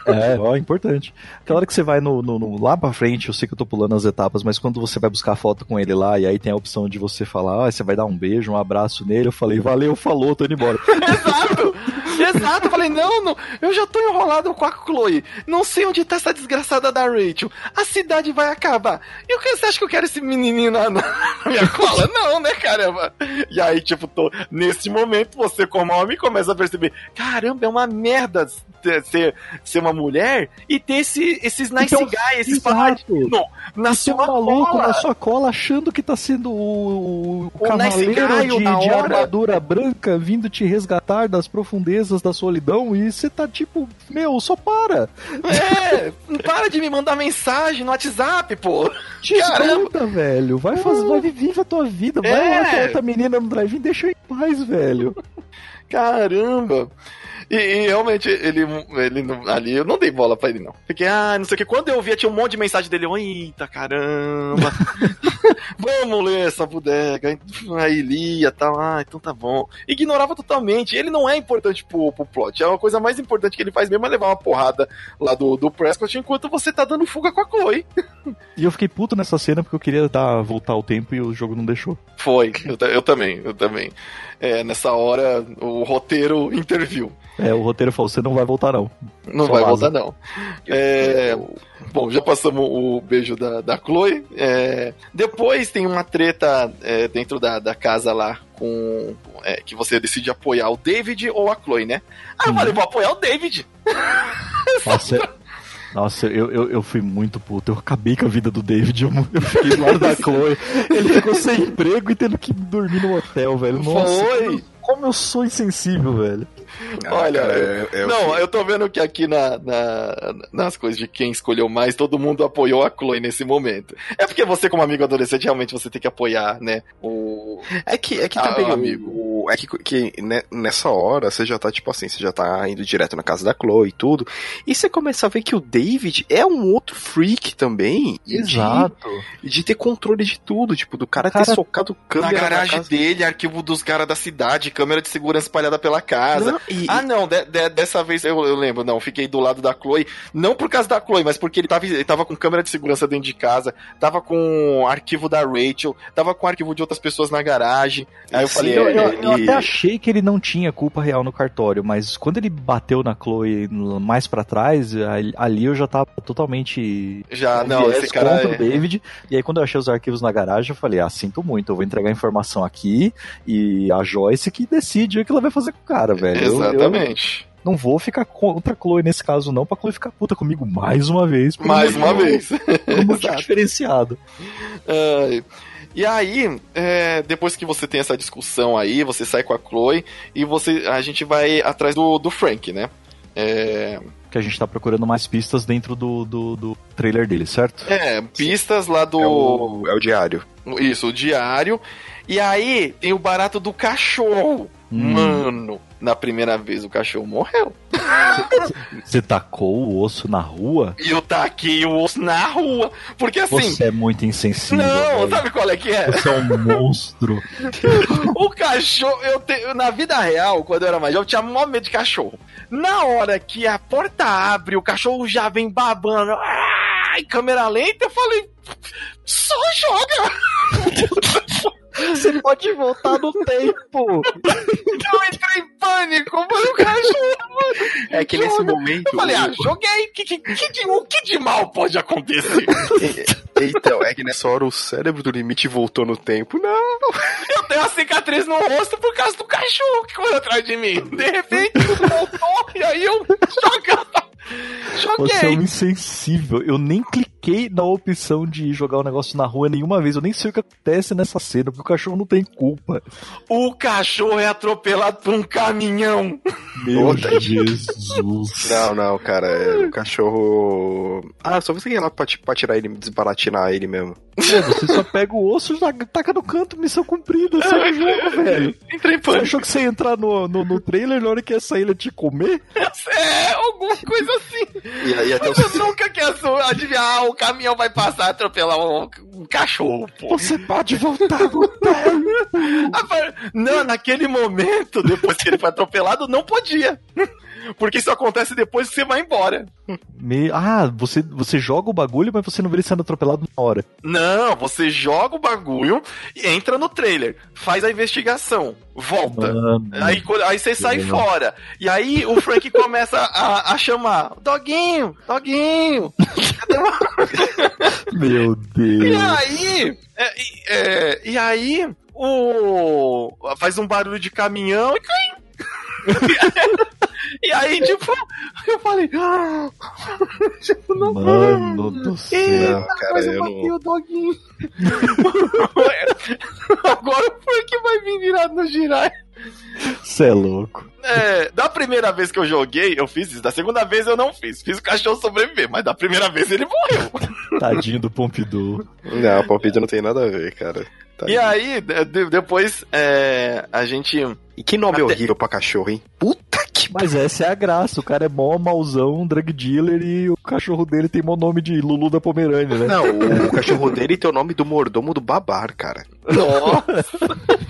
É, ó, importante. Aquela hora que você vai no, no- no- lá pra frente, eu sei que eu tô pulando as etapas, mas quando você vai buscar foto com ele lá, e aí tem a opção de você falar, ah, você vai dar um beijo, um abraço nele, eu falei, valeu, falou, tô indo embora. [laughs] Exato! [laughs] Exato! Eu falei, não, não, eu já tô enrolado com a Chloe. Não sei onde tá essa desgraçada da Rachel. A cidade vai acabar. E o que você acha que eu quero esse menininho na, na minha [laughs] cola? Não, né, caramba? E aí, tipo, tô, nesse momento, você como homem começa a perceber, caramba, é uma merda ser, ser uma mulher e ter esse, esses nice Então, guys, esses exato. paladinos na Ser sua um maluco cola. na sua cola achando que tá sendo o, o, O nice cavaleiro guy, o de, de armadura branca vindo te resgatar das profundezas da solidão e você tá tipo, meu, só para. É, para de me mandar mensagem no WhatsApp, pô. Escuta, velho. Vai fazer, vai viver a tua vida. Vai É. lá com outra menina no drive-in, deixa eu em paz, velho. Caramba! E, e realmente, ele, ele ali eu não dei bola pra ele, não. Fiquei, ah, não sei o que. Quando eu via, tinha um monte de mensagem dele. Eita, caramba! [laughs] Vamos ler essa bodega. Aí lia e tal. Ah, então tá bom. Ignorava totalmente. Ele não é importante pro, pro plot. É uma coisa mais importante que ele faz mesmo é levar uma porrada lá do, do Prescott enquanto você tá dando fuga com a Chloe. [laughs] E eu fiquei puto nessa cena porque eu queria dar, voltar o tempo e o jogo não deixou. Foi, eu, eu também, eu também. É, nessa hora, o roteiro interviu. É, o roteiro falou, você não vai voltar não. Não Só vai vaza. voltar, não. É, [laughs] bom, já passamos o beijo da, da Chloe. É, depois tem uma treta é, dentro da, da casa lá com. é, que você decide apoiar o David ou a Chloe, né? Ah, eu falei, vou apoiar o David. [laughs] Nossa, é- nossa eu, eu, eu fui muito puto. Eu acabei com a vida do David. Eu, eu fiquei do lado da [laughs] Chloe. Ele ficou sem emprego e tendo que dormir no hotel, velho. Nossa, Foi. Como eu sou insensível, velho. Olha, cara, eu- eu- não, eu tô vendo que aqui na, na- nas coisas de quem escolheu mais, todo mundo apoiou a Chloe nesse momento. É porque você, como amigo adolescente, realmente você tem que apoiar, né? O. É que, é que Ah, também, amigo. o- é que, que ne- nessa hora você já tá, tipo assim, você já tá indo direto na casa da Chloe e tudo, e você começa a ver que o David é um outro freak também, e de- e de, ter controle de tudo, tipo, do cara, cara ter socado Na câmera garagem casa. dele, arquivo dos caras da cidade, câmera de segurança espalhada pela casa. Não, e- Ah, não, de- de- dessa vez eu, eu lembro, não, fiquei do lado da Chloe, não por causa da Chloe, mas porque ele tava, ele tava com câmera de segurança dentro de casa, tava com arquivo da Rachel, tava com arquivo de outras pessoas na garagem. Aí eu Sim, falei, Eu, é, eu- eu e- até achei que ele não tinha culpa real no cartório, mas quando ele bateu na Chloe mais pra trás, ali- eu já tava totalmente já, não, esse cara contra é- o David. E aí quando eu achei os arquivos na garagem, eu falei, ah, sinto muito, eu vou entregar a informação aqui e a Joyce que decide o que ela vai fazer com o cara, velho. Eu- Eu, Exatamente. não vou ficar contra a Chloe nesse caso não, pra Chloe ficar puta comigo mais uma vez. Mais uma vez. [laughs] Exato. diferenciado. Ai. E aí, é, depois que você tem essa discussão aí, você sai com a Chloe e você, a gente vai atrás do, do Frank, né? É, Que a gente tá procurando mais pistas dentro do, do, do trailer dele, certo? é, pistas lá do. É o, é o diário. Isso, o diário. E aí tem o barato do cachorro. Hum. Mano, na primeira vez o cachorro morreu. Você tacou o osso na rua? E eu taquei o osso na rua. Porque assim. Você é muito insensível. não, velho. sabe qual é que é? Você é um monstro. [laughs] O cachorro, eu te, na vida real, quando eu era mais jovem, eu tinha maior medo de cachorro. Na hora que a porta abre, o cachorro já vem babando. Ai, câmera lenta, eu falei. Só joga! Você pode voltar no tempo. Eu entrei em pânico, falei, o cachorro. É que nesse momento. Eu falei, ah, joguei. Que, que, que de- o que de mal pode acontecer? Então, é que nessa hora o cérebro do limite voltou no tempo. Não! Eu tenho uma cicatriz no rosto por causa do cachorro que correu atrás de mim. De repente, voltou e aí eu jogava. Você é um insensível. Eu nem cliquei na opção de jogar o negócio na rua nenhuma vez. Eu nem sei o que acontece nessa cena, porque o cachorro não tem culpa. O cachorro é atropelado por um caminhão. Meu. Jesus. [laughs] Não, não, cara. É, o cachorro. Ah, só você ir lá pra, pra tirar ele, desbaratinar ele mesmo. É, você só pega o osso e taca no canto, missão cumprida. Segue o jogo, velho. Entrei em Você achou que você ia entrar no, no, no trailer na hora que essa ilha te comer? É, alguma coisa assim. E aí até. Mas eu nunca quero adivinhar, o caminhão vai passar atropelar um, um cachorro, pô. Você pode voltar no tempo. [laughs] Não, naquele momento, depois que ele foi atropelado, não podia. Porque isso acontece depois que você vai embora. Me- Ah, você, você joga o bagulho, mas você não vê ele sendo atropelado na hora. Não, você joga o bagulho, entra no trailer, faz a investigação, volta. Mano. Aí, aí você sai Legal. fora. E aí o Frank [laughs] começa a, a chamar: Doguinho, Doguinho. [laughs] Meu E Deus. aí, é, e- é, e aí, o. Faz um barulho de caminhão e cai. [laughs] e aí, tipo, eu falei. "Ah, [laughs] tipo, não Mano do céu. Eita, cara, mas eu eu matei não- o doguinho. [laughs] Agora o Frank vai vir virado no girar. Você é louco. É, da primeira vez que eu joguei, eu fiz isso. Da segunda vez eu não fiz. Fiz o cachorro sobreviver, mas da primeira vez ele morreu. [laughs] Tadinho do Pompidou. Não, o palpite não tem nada a ver, cara. Tá E aí, de- de- depois, é, a gente. E que nome Até- horrível pra cachorro, hein? Puta que Mas essa é a graça. O cara é mó mauzão, drug dealer e o cachorro dele tem mó nome de Lulu da Pomerânia, né? Não, o, o cachorro dele tem o nome do mordomo do babar, cara. Nossa! [laughs]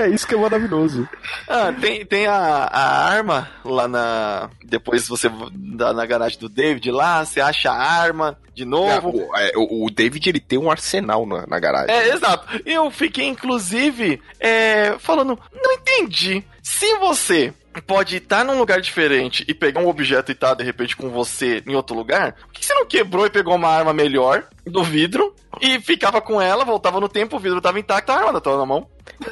É isso que é maravilhoso. Ah, tem, tem a, a arma lá na. Depois você dá na garagem do David lá, você acha a arma de novo. O, é, o- o David, ele tem um arsenal na, na garagem. É, exato. Eu fiquei, inclusive, é, falando, não entendi. Se você pode estar num lugar diferente e pegar um objeto e tá, de repente, com você em outro lugar, por que você não quebrou e pegou uma arma melhor do vidro e ficava com ela, voltava no tempo, o vidro tava intacto, a arma tava na mão?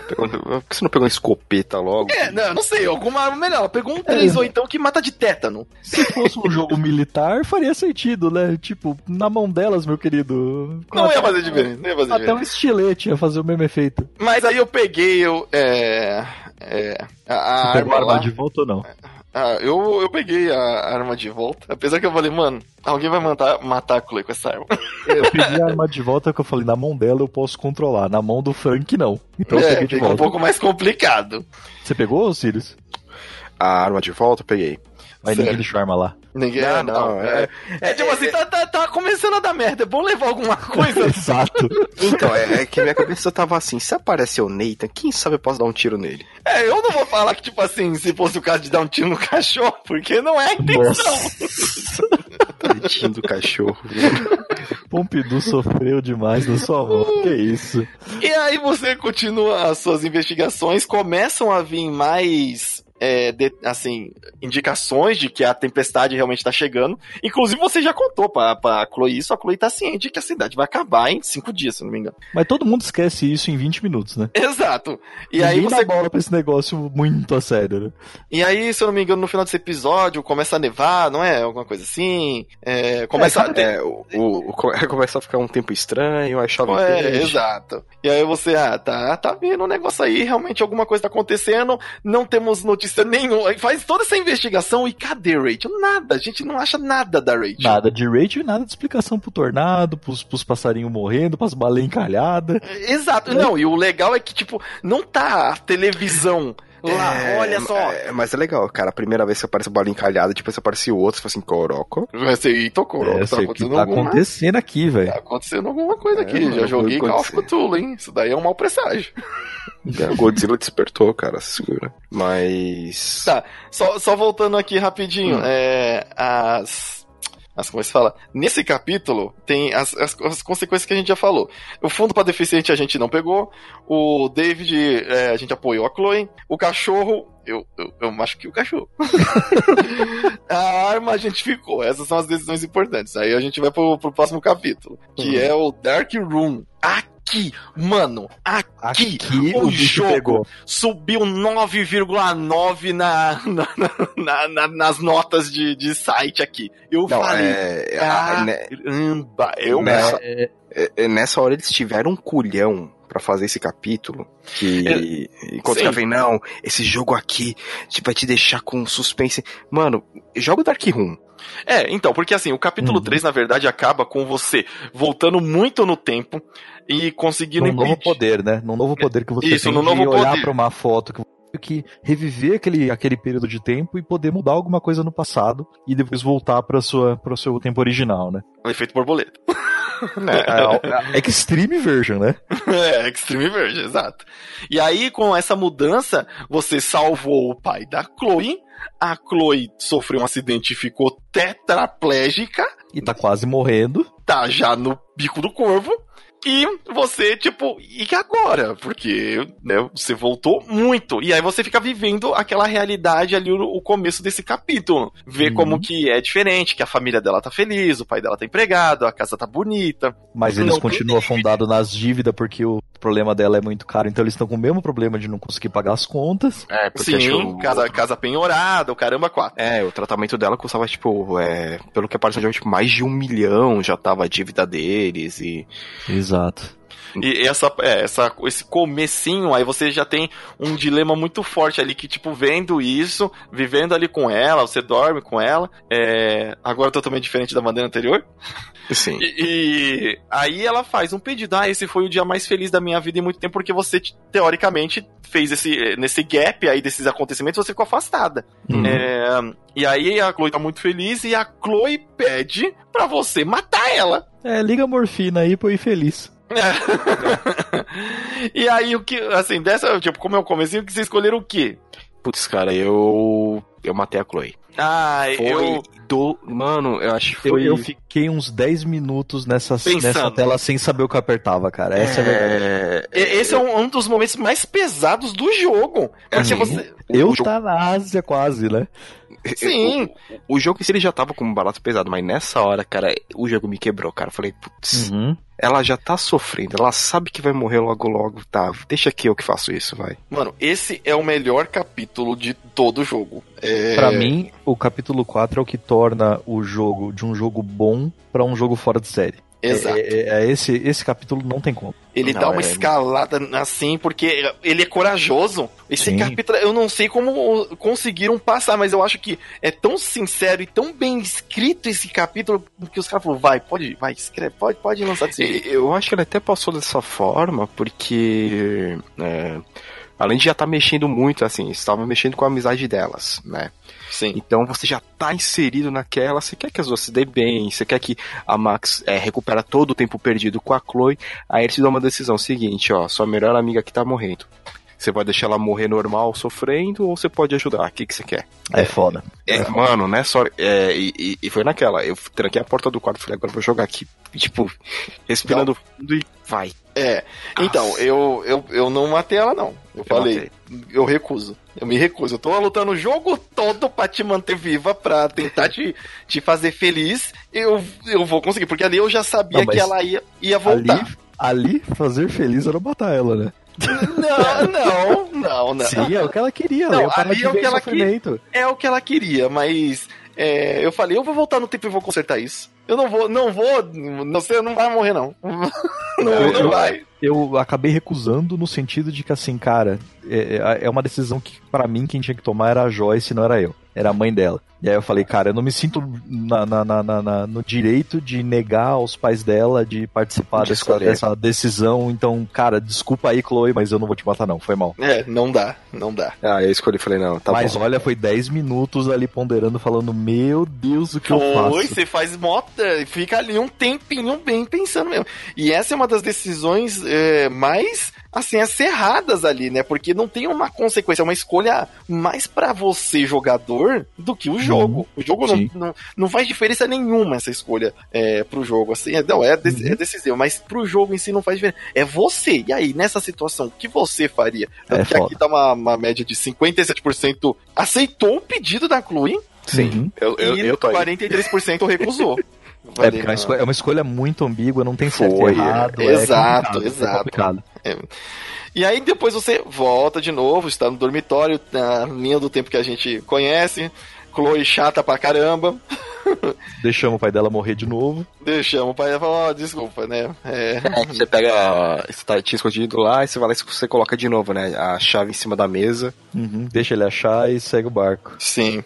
Pegou- Por que você não pegou uma escopeta logo? É, não, não sei, alguma arma melhor. Ela pegou um 3 ou então que mata de tétano. Se fosse um jogo militar, faria sentido, né? Tipo, na mão delas, meu querido. Não ia fazer diferença, não ia fazer Até diferença. um estilete ia fazer o mesmo efeito. Mas aí eu peguei eu, é, é, a, a arma a arma lá. de volta ou não? Ah, eu, eu peguei a arma de volta. Apesar que eu falei, mano, alguém vai matar, matar a Chloe com essa arma. [laughs] Eu peguei a arma de volta que eu falei, na mão dela eu posso controlar, na mão do Frank não. Então eu é, peguei de fica um volta. pouco mais complicado. Você pegou, Sirius? A arma de volta, eu peguei. Mas Sério? ninguém deixou a arma lá. Ninguém. Não, Não, não, é, é, tipo assim, tá, tá, tá começando a dar merda. É bom levar alguma coisa. [laughs] Exato. Então, é, é que minha cabeça tava assim, se aparecer o Nathan, quem sabe eu posso dar um tiro nele. é, eu não vou falar que, tipo assim, se fosse o caso de dar um tiro no cachorro, porque não é a intenção. Tadinho do cachorro. Pompidou sofreu demais na sua mão. Que isso? E aí você continua as suas investigações, começam a vir mais é, de- assim, indicações de que a tempestade realmente tá chegando. Inclusive, você já contou pra, pra Chloe isso, a Chloe tá ciente de que a cidade vai acabar em cinco dias, se eu não me engano. Mas todo mundo esquece isso em 20 minutos, né? Exato. E Ninguém aí você. bola pra esse negócio muito a sério, né? E aí, se eu não me engano, no final desse episódio começa a nevar, não é? Alguma coisa assim. É, começa a. É, o, o, o- [laughs] começa a ficar um tempo estranho, aí chove É, exato. E aí você, ah, tá, tá vendo o negócio aí, realmente alguma coisa tá acontecendo, não temos notícia nenhuma. Aí Faz toda essa investigação e cadê Rachel? Nada, a gente não acha nada da Rachel. Nada de Rachel e nada de explicação pro tornado, pros, pros passarinhos morrendo, pras baleias encalhadas. Exato, não, e o legal é que, tipo, não tá a televisão lá, É, olha só. é, mas é legal, cara. A primeira vez que aparece o bola encalhada, depois aparece outro, você fala assim, coroco. Você e tocou, É, tá o acontecendo tá alguma acontecendo aqui, velho. Tá acontecendo alguma coisa É, aqui. mano, Já joguei Call of ser. Cthulhu, hein? Isso daí é um mau presságio. A Godzilla despertou, cara, se segura. Mas. Tá, só, só voltando aqui rapidinho, Hum. é, as, as. Como se fala? Nesse capítulo tem as, as, as consequências que a gente já falou. O fundo para deficiente a gente não pegou, o David é, a gente apoiou a Chloe, o cachorro. Eu, eu, eu acho que o cachorro. [laughs] a arma a gente ficou. Essas são as decisões importantes. Aí a gente vai pro, pro próximo capítulo, que Uhum. é o Dark Room. Aqui, mano, aqui, o, bicho jogo pegou. subiu 9,9 na, [laughs] na, na- na- nas notas de, de site aqui. Eu Não, falei, é, a- né, caramba, eu Nessa- É, é- é, nessa hora eles tiveram um culhão pra fazer esse capítulo. Que. Enquanto Sim. que vem, não, esse jogo aqui vai te deixar com suspense. Mano, joga o Dark Room. É, então, porque assim, o capítulo Uhum. 3, na verdade, acaba com você voltando muito no tempo e conseguindo num novo poder, né? Num novo poder que você Isso, tem num de novo olhar pra uma foto que que reviver aquele, aquele período de tempo e poder mudar alguma coisa no passado e depois voltar para sua para o seu tempo original, né? O efeito borboleta. [laughs] É, é Extreme Version, né? [laughs] É, Extreme Version, exato. E aí, com essa mudança, você salvou o pai da Chloe. A Chloe sofreu um acidente e ficou tetraplégica. E tá quase morrendo. Tá já no bico do corvo. E você, tipo, e que agora? Porque né, você voltou muito. E aí você fica vivendo aquela realidade ali, o, o começo desse capítulo. Ver Uhum. como que é diferente, que a família dela tá feliz, o pai dela tá empregado, a casa tá bonita. Mas eles continuam afundados nas dívidas porque o problema dela é muito caro. Então eles estão com o mesmo problema de não conseguir pagar as contas. É, porque Sim, casa, casa penhorada, o caramba, quatro. É, o tratamento dela custava, tipo, é, pelo que apareceu, de tipo, mais de um milhão já tava a dívida deles e... Exato. E essa, é, essa, esse comecinho, aí você já tem um dilema muito forte ali, que, tipo, vendo isso, vivendo ali com ela, você dorme com ela, é, agora totalmente diferente da bandeira anterior. Sim. E, e aí ela faz um pedido, ah, esse foi o dia mais feliz da minha vida em muito tempo, porque você, teoricamente, fez esse, nesse gap aí desses acontecimentos, você ficou afastada. Uhum. É, e aí a Chloe tá muito feliz e a Chloe pede pra você matar ela. É, liga a morfina aí pra eu ir feliz. [laughs] e aí, o que, assim, dessa, tipo, como é o comecinho, que vocês escolheram o quê? Putz, cara, eu... Eu matei a Chloe. Ah, Foi eu. do... Mano, eu acho que Eu, foi... eu fiquei uns 10 minutos nessa, Pensando. nessa tela sem saber o que eu apertava, cara. Essa é, a verdade. e- Esse é um, um dos momentos mais pesados do jogo. Porque Assim, você. Eu jogo- tá na Ásia quase, né? Sim. O, o jogo em si ele já tava com um barato pesado, mas nessa hora, cara, o jogo me quebrou, cara. Eu falei, putz, Uhum. ela já tá sofrendo, ela sabe que vai morrer logo logo, tá? Deixa que eu que faço isso, vai. Mano, esse é o melhor capítulo de todo o jogo. É... Pra mim, o capítulo 4 é o que torna o jogo de um jogo bom pra um jogo fora de série. Exato. É, é- é esse, esse capítulo não tem como. Ele Não, dá uma é- escalada assim, porque ele é corajoso. Esse Sim. capítulo, eu não sei como conseguiram passar, mas eu acho que é tão sincero e tão bem escrito esse capítulo que os caras falaram, vai, pode, vai, escreve, pode, pode lançar desse jeito. Eu acho que ele até passou dessa forma porque. é, além de já estar mexendo muito, assim, estava mexendo com a amizade delas, né? Sim. Então você já tá inserido naquela, você quer que as duas se dê bem, você quer que a Max é, recupera todo o tempo perdido com a Chloe, aí eles te dão uma decisão seguinte, ó, sua melhor amiga que tá morrendo. Você vai deixar ela morrer normal, sofrendo, ou você pode ajudar? O que, que você quer? É foda. É, mano, né? Só, é, e, e foi naquela. Eu tranquei a porta do quarto e falei, agora eu vou jogar aqui. Tipo, respirando fundo e vai. É. Então, eu, eu, eu não matei ela, não. Eu, falei, eu recuso. Eu me recuso. Eu tô lutando o jogo todo pra te manter viva, pra tentar te, te fazer feliz. Eu, eu vou conseguir, porque ali eu já sabia Não, que ela ia, ia voltar. Ali, ali, fazer feliz era matar ela, né? Não, não, não, não. Sim, é o que ela queria. Não, ali é o que ela sofrimento. É o que ela queria, mas é, eu falei, eu vou voltar no tempo e vou consertar isso. Eu não vou, não vou, não, você não vai morrer, não. [laughs] Não, Eu- não eu- vai. Eu acabei recusando no sentido de que, assim, cara, é, é uma decisão que, pra mim, quem tinha que tomar era a Joyce, não era eu. Era a mãe dela. E aí eu falei, cara, eu não me sinto na- na- na- na- na- no direito de negar aos pais dela de participar De dessa, dessa decisão. Então, cara, desculpa aí, Chloe, mas eu não vou te matar, não. Foi mal. É, não dá, não dá. Ah, eu escolhi e falei, não, tá mas bom. olha, foi 10 minutos ali ponderando, falando, meu Deus, o que eu faço? Foi, você faz mota, fica ali um tempinho bem pensando mesmo. E essa é uma das decisões é, mais, assim, acerradas ali, né? Porque não tem uma consequência, é uma escolha mais pra você, jogador, do que o jogo. O jogo não, não, não faz diferença nenhuma essa escolha é, pro jogo, assim. É, não, é, dec- Uhum. é decisivo, mas pro jogo em si não faz diferença. É você. E aí, nessa situação, o que você faria? Tanto É que foda. aqui tá uma, uma média de 57% aceitou o pedido da Chloe Sim, Uhum. eu, eu, e eu tô aí. 43% recusou. [laughs] É, porque é uma, não. escolha, é uma escolha muito ambígua, não tem certo Foi, e errado. é. é Exato, é exato. complicado. E aí depois você volta de novo, está no dormitório, na linha do tempo que a gente conhece. Chloe chata pra caramba. [laughs] Deixamos o pai dela morrer de novo. Deixamos o pai e fala, ó, desculpa, né? É, Você pega, você tá, tinha escondido lá, e você vai lá e você coloca de novo, né? A chave em cima da mesa. Uhum, Deixa ele achar e segue o barco. sim.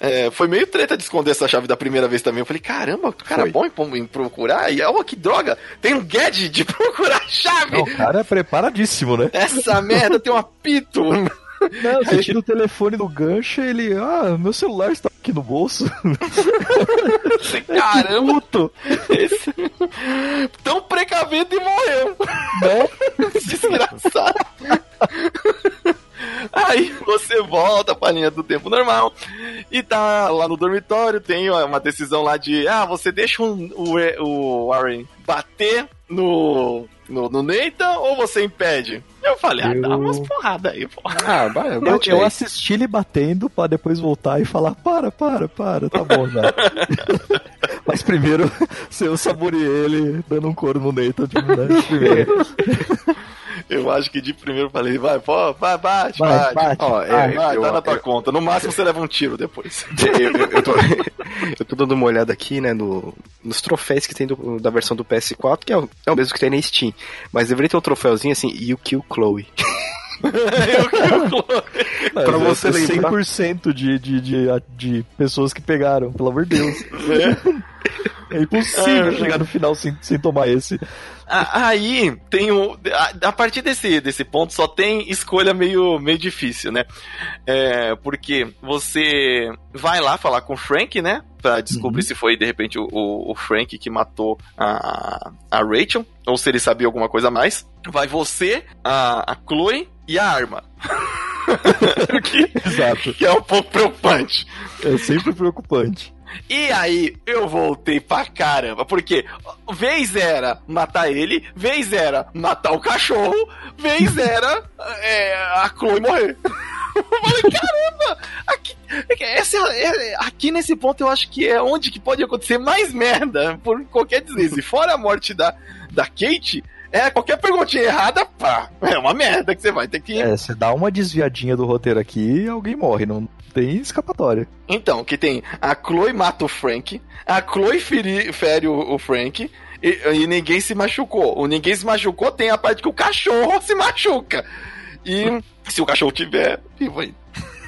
É, foi meio treta de esconder essa chave da primeira vez também. Eu falei, caramba, que cara Foi. bom em, procurar. E ó, que droga, tem um gadget de [laughs] procurar a chave. Não, o cara é preparadíssimo, né? Essa [laughs] merda tem um apito. Não, [laughs] você tira o telefone do gancho e ele. Ah, meu celular está aqui no bolso. Caramba, Puto! esse... tão precavido e morreu. Né? Desgraçado. Aí você volta pra linha do tempo normal e tá lá no dormitório, tem uma decisão lá de ah, você deixa um- o, o Warren bater no, no, no Nathan ou você impede? Eu falei, ah, dá umas porradas aí, porra. Ah, vai, Eu, bate eu aí. assisti ele batendo pra depois voltar e falar: para, para, para, tá bom já. [laughs] Mas primeiro, [laughs] se eu saboreei ele dando um couro no Nathan de né, primeiro. [laughs] Eu acho que de primeiro falei, vai, pô, vai, bate, Vai, bate. bate. Ó, Vai, é, vai, eu- tá na tua eu- conta. No máximo você leva um tiro depois. [laughs] eu tô, [laughs] eu tô dando uma olhada aqui, né, no, nos troféus que tem do- da versão do PS4, que é o, é o mesmo que tem na Steam. Mas deveria ter um troféuzinho assim, You Kill Chloe. [laughs] [laughs] Pra Pra você lembrar. 100% de, de, de, de pessoas que pegaram, pelo amor de Deus. [laughs] É impossível É. chegar no final sem, sem tomar esse. Aí tem o. A, a partir desse, desse ponto só tem escolha meio, meio difícil, né? É, porque você vai lá falar com o Frank, né? Pra descobrir Uhum. se foi de repente o, o, o Frank que matou a, a Rachel, ou se ele sabia alguma coisa a mais. Vai você, a, a Chloe e a arma. [laughs] que, Exato. que é um pouco preocupante. É sempre preocupante. E aí eu voltei pra caramba, porque vez era matar ele, vez era matar o cachorro, vez [laughs] era é, a Chloe morrer. [laughs] Eu falei, caramba! Aqui, essa, é- aqui nesse ponto eu acho que é onde que pode acontecer mais merda por qualquer deslize. Fora a morte da, da Kate, é qualquer perguntinha errada, pá, é uma merda que você vai ter que. É, você dá uma desviadinha do roteiro aqui e alguém morre, não tem escapatória. Então, que tem a Chloe mata o Frank, a Chloe feri- fere o, o Frank e, e ninguém se machucou. O ninguém se machucou tem a parte que o cachorro [laughs] se machuca. E se o cachorro tiver vivo aí.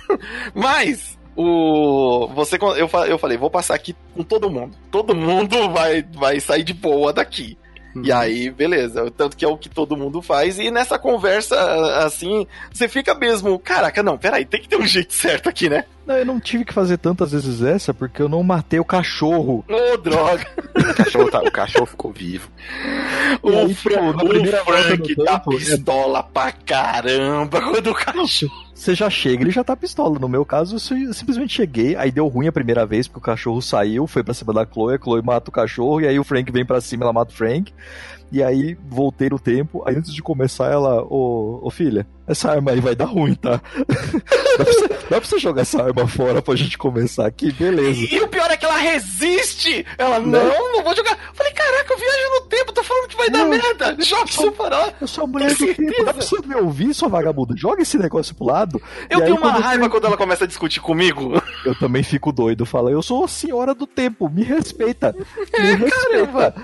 [laughs] Mas o você eu, eu falei, vou passar aqui com todo mundo. Todo mundo vai vai sair de boa daqui. E aí, beleza. Tanto que é o que todo mundo faz. E nessa conversa, assim, você fica mesmo. Caraca, não, peraí, tem que ter um jeito certo aqui, né? Não, eu não tive que fazer tantas vezes essa porque eu não matei o cachorro. Ô, droga. O cachorro, tá- o cachorro ficou vivo. O, aí, Fra- tipo, o Frank tá tempo, é- pistola pra caramba quando o cachorro. Você já chega, ele já tá pistola. No meu caso, eu si- simplesmente cheguei, aí deu ruim a primeira vez, porque o cachorro saiu, foi pra cima da Chloe, a Chloe mata o cachorro, e aí o Frank vem pra cima, ela mata o Frank. E aí voltei no tempo, aí antes de começar ela, ô, ô filha, essa arma aí vai dar ruim, tá? [laughs] dá, pra você, dá pra você jogar essa arma fora pra gente começar aqui, beleza. E, e o pior é que ela resiste! Ela, Né? não, não vou jogar. Falei, caraca, eu viajo no tempo, tô falando que vai dar Não. merda! Joga isso fora! Eu sou a mulher do Tem tempo, dá pra você me ouvir, sua vagabunda? Joga esse negócio pro lado. Eu E aí, tenho uma quando raiva você- quando ela começa a discutir comigo. Eu também fico doido, fala, eu sou a senhora do tempo, me respeita. É, Me respeita.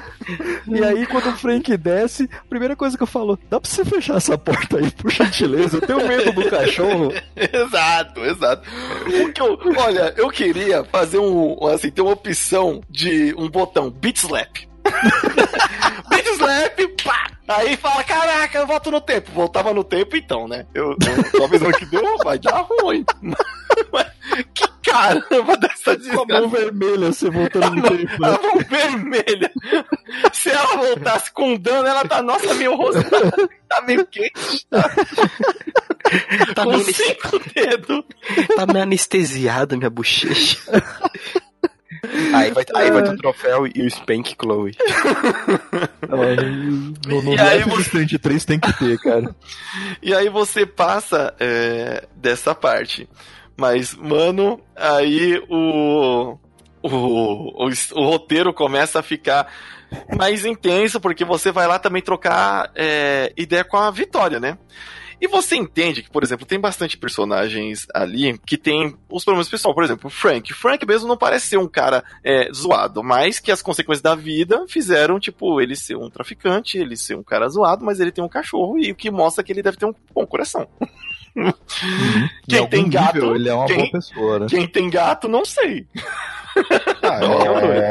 E aí, quando o Frank desce, a primeira coisa que eu falo, dá pra você fechar essa porta aí, por gentileza? Eu tenho medo do cachorro. [laughs] exato, exato. O que eu, olha, eu queria fazer um, assim, ter uma opção de um botão, beat slap. [laughs] beat slap, pá! Aí fala, caraca, eu volto no tempo. Voltava no tempo então, né? Eu, eu talvez no que deu, vai dar ruim. [laughs] Que caramba dessa Com a desgraça. mão vermelha, você voltando no [laughs] tempo. né? A mão vermelha. Se ela voltasse com dano, ela tá, nossa, meu rosto tá, tá meio quente. Tá com meio, cinco dedos. tá meio anestesiada minha bochecha. Aí vai, aí vai ter o troféu e o Spank Chloe. Ela, no no E aí Strange 3 tem que ter, cara. E aí você passa é, dessa parte. Mas, mano, aí o, o, o, o roteiro começa a ficar mais intenso, porque você vai lá também trocar é, ideia com a Vitória, né? E você entende que, por exemplo, tem bastante personagens ali que tem os problemas pessoal. Por exemplo, o Frank. Frank mesmo não parece ser um cara é, zoado, mas que as consequências da vida fizeram, tipo, ele ser um traficante, ele ser um cara zoado, mas ele tem um cachorro e o que mostra que ele deve ter um bom coração. [laughs] Quem Em algum tem gato, nível, ele é uma quem- boa pessoa, né? Quem tem gato, não sei. Ah, eu tenho dois.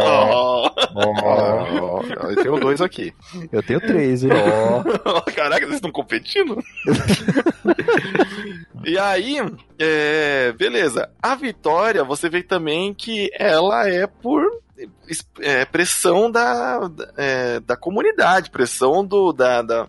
Oh, eu tenho dois aqui. Eu tenho três, hein? [laughs] Caraca, vocês estão competindo? [laughs] e aí, é, beleza. A Vitória, você vê também que ela é por é, pressão da, da- é, da comunidade, pressão do, da, da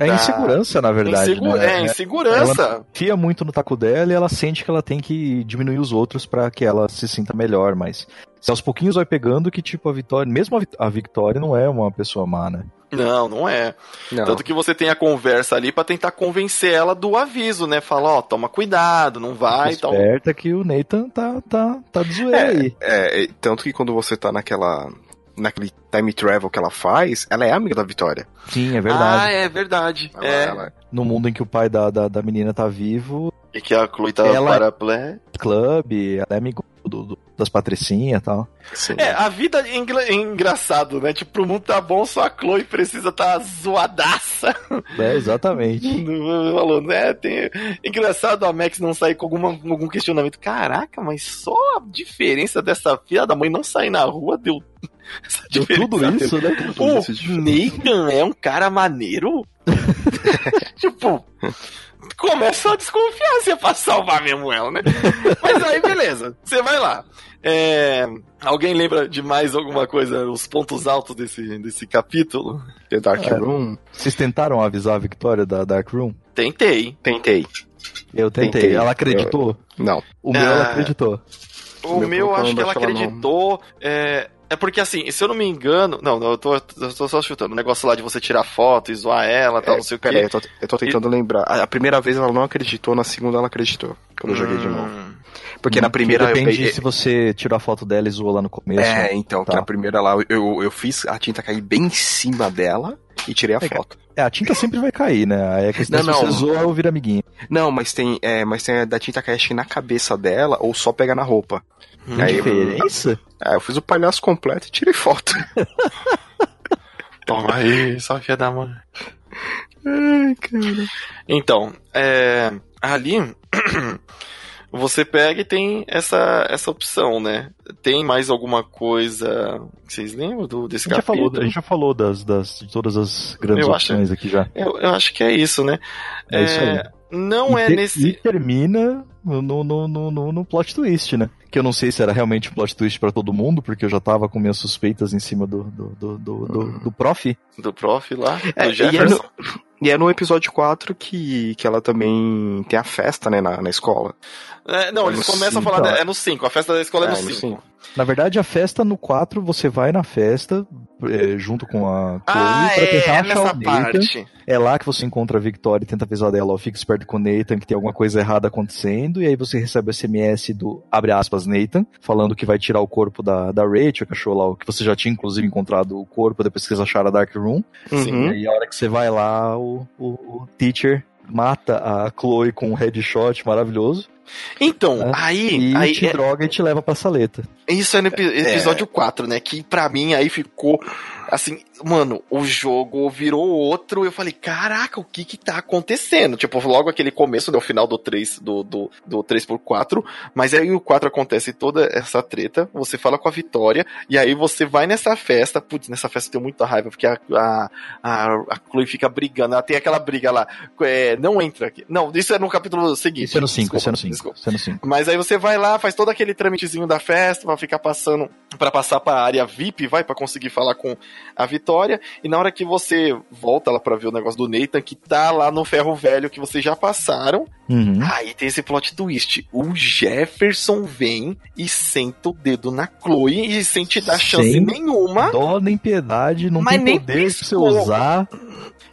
É da- insegurança, na verdade. insegu- né? é, insegurança. confia muito no taco dela e ela sente que ela tem que diminuir os outros pra que ela se sinta melhor, mas se aos pouquinhos vai pegando que, tipo, a Vitória, mesmo a, Vi- a Victoria não é uma pessoa má, né? Não, não é. Não. Tanto que você tem a conversa ali pra tentar convencer ela do aviso, né? Fala, ó, toma cuidado, não vai, então. Esperta que o Nathan tá, tá, tá de zoeira aí. É, é, tanto que quando você tá naquela. Naquele time travel que ela faz, ela é amiga da Vitória. Sim, é Ah, verdade. é verdade. Ela, é. ela- No mundo em que o pai da, da, da menina tá vivo, E que a Chloe tava Ela- paraplé. clube, ela é amigo do, do- das patricinhas e tal. sim. É, a vida é engra- é engraçado, né? Tipo, o mundo tá bom, só a Chloe precisa tá zoadaça. É, exatamente. [laughs] Falou, né? Tem... Engraçado a Max não sair com alguma, com algum questionamento. Caraca, mas só a diferença dessa filha da mãe não sair na rua deu. Tudo isso, né? O isso diferença. Nathan é um cara maneiro? [laughs] tipo, começa a desconfiar se é pra salvar mesmo ela, né? Mas aí, beleza. Você vai lá. É, Alguém lembra de mais alguma coisa, os pontos altos desse, desse capítulo? The Dark É. Room. Vocês tentaram avisar a Victoria da Dark Room? Tentei. Tentei. Eu tentei. Tentei. Ela acreditou? Não. O meu ela Ah. acreditou. O Meu meu, acho que ela ela acreditou. É, é porque assim, se eu não me engano. Não, não, eu tô, eu tô só chutando. O negócio lá de você tirar foto e zoar ela tal, É, não sei o Pera aí, quê. eu tô, eu tô tentando lembrar. A, a primeira vez ela não acreditou, na segunda ela acreditou. Quando eu joguei de novo. Hum. Porque na primeira eu Depende peguei. se você tirou a foto dela e zoou lá no começo. É, então, que Tá. na primeira lá eu, eu fiz a tinta cair bem em cima dela e tirei a É, foto. É, a tinta sempre vai cair, né? Aí a questão Não, é se não. você zoa ou vira amiguinho. Não, mas tem, é, mas tem a da tinta cair acho que na cabeça dela ou só pega na roupa. Hum. Aí, Diferença? É, eu fiz o palhaço completo e tirei foto. [laughs] Toma aí, só filha da mãe. Ai, cara. Então, é, ali [clears throat] você pega e tem essa, essa opção, né? Tem mais alguma coisa que vocês lembram do, A desse gente já falou, capítulo? a gente já falou das, das, de todas as grandes Eu acho- opções aqui já. Eu, eu acho que é isso, né? É isso aí. Não e é nesse. E termina no, no, no, no, no plot twist, né? Que eu não sei se era realmente um plot twist pra todo mundo, porque eu já tava com minhas suspeitas em cima do, do, do, do, do, do prof. Do prof lá, É, do e Jefferson. E é no episódio 4 que, que ela também tem a festa, né, na, na escola. É, não, É eles no começam a cinco, falar. ó. da- É no 5, a festa da escola é, É, no no 5. cinco. Na verdade, a festa no 4, você vai na festa é, junto com a Chloe Ah, pra é, tentar é achar o Nathan. É lá que você encontra a Victoria e tenta avisar dela, ó, fica esperto com o Nathan, que tem alguma coisa errada acontecendo, e aí você recebe o SMS do, abre aspas, Nathan, falando que vai tirar o corpo da, da Rachel, que achou lá, o que você já tinha inclusive encontrado o corpo depois que eles acharam a Dark Room. Sim. Uhum. E aí a hora que você vai lá, o, o, o teacher mata a Chloe com um headshot maravilhoso, Então, É. aí, e aí te é- droga e te leva pra saleta. isso é no epi- episódio 4, né? Que pra mim aí ficou assim, mano, o jogo virou outro. Eu falei, caraca, o que que tá acontecendo? Tipo, logo aquele começo, né, o final do 3, do, do, do 3x4, mas aí o 4 acontece toda essa treta, você fala com a Vitória, e aí você vai nessa festa, putz, nessa festa eu tenho muita raiva, porque a, a, a, a Chloe fica brigando, ela tem aquela briga lá, é, não entra aqui. Não, isso é no capítulo seguinte. Isso é no 5, isso é no Desculpa, 5. desculpa. Isso é no 5. Mas aí você vai lá, faz todo aquele trâmitezinho da festa, vai ficar passando pra passar pra área VIP, vai pra conseguir falar com a Vitória. E na hora que você volta lá pra ver o negócio do Nathan, que tá lá no ferro velho que vocês já passaram, Uhum. aí tem esse plot twist. O Jefferson vem e senta o dedo na Chloe e sem te dar chance Sem nenhuma. Dó nem piedade, não Mas tem nem poder pra você piscou. usar.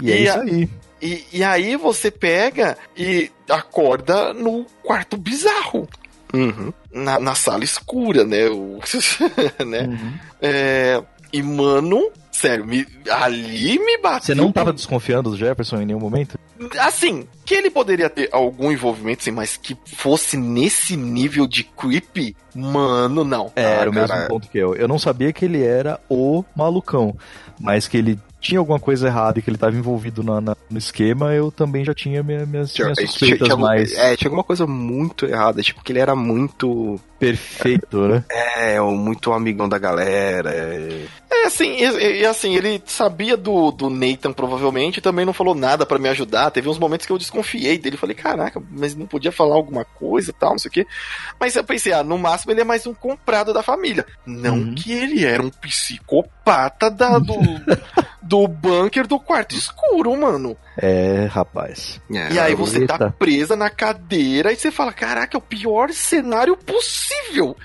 E é E isso a- aí. E, e aí você pega e acorda no quarto bizarro. Uhum. Na, na sala escura, né? O, [laughs] né? Uhum. É, e, mano, sério, me- ali me bateu. Você não tava desconfiando do Jefferson em nenhum momento? Assim, que ele poderia ter algum envolvimento, sim, mas que fosse nesse nível de creepy, mano, não. É, Ah, era o mesmo cara. ponto que eu. Eu não sabia que ele era o malucão, mas que ele tinha alguma coisa errada e que ele estava envolvido na- na- no esquema, eu também já tinha minha- minhas, Tinha, minhas tinha- suspeitas tinha- mais é, tinha alguma coisa muito errada, tipo, que ele era muito. perfeito, né? É, muito amigão da galera. é. Assim, e, e assim, ele sabia do, do Nathan, provavelmente, e também não falou nada pra me ajudar. Teve uns momentos que eu desconfiei dele. Falei, caraca, mas não podia falar alguma coisa e tal, não sei o quê. Mas eu pensei, ah, no máximo ele é mais um comprado da família. Não Uhum. que ele era um psicopata da, do, [laughs] do bunker do quarto escuro, mano. É, rapaz. É, E aí você tá presa na cadeira e você fala, caraca, é o pior cenário possível.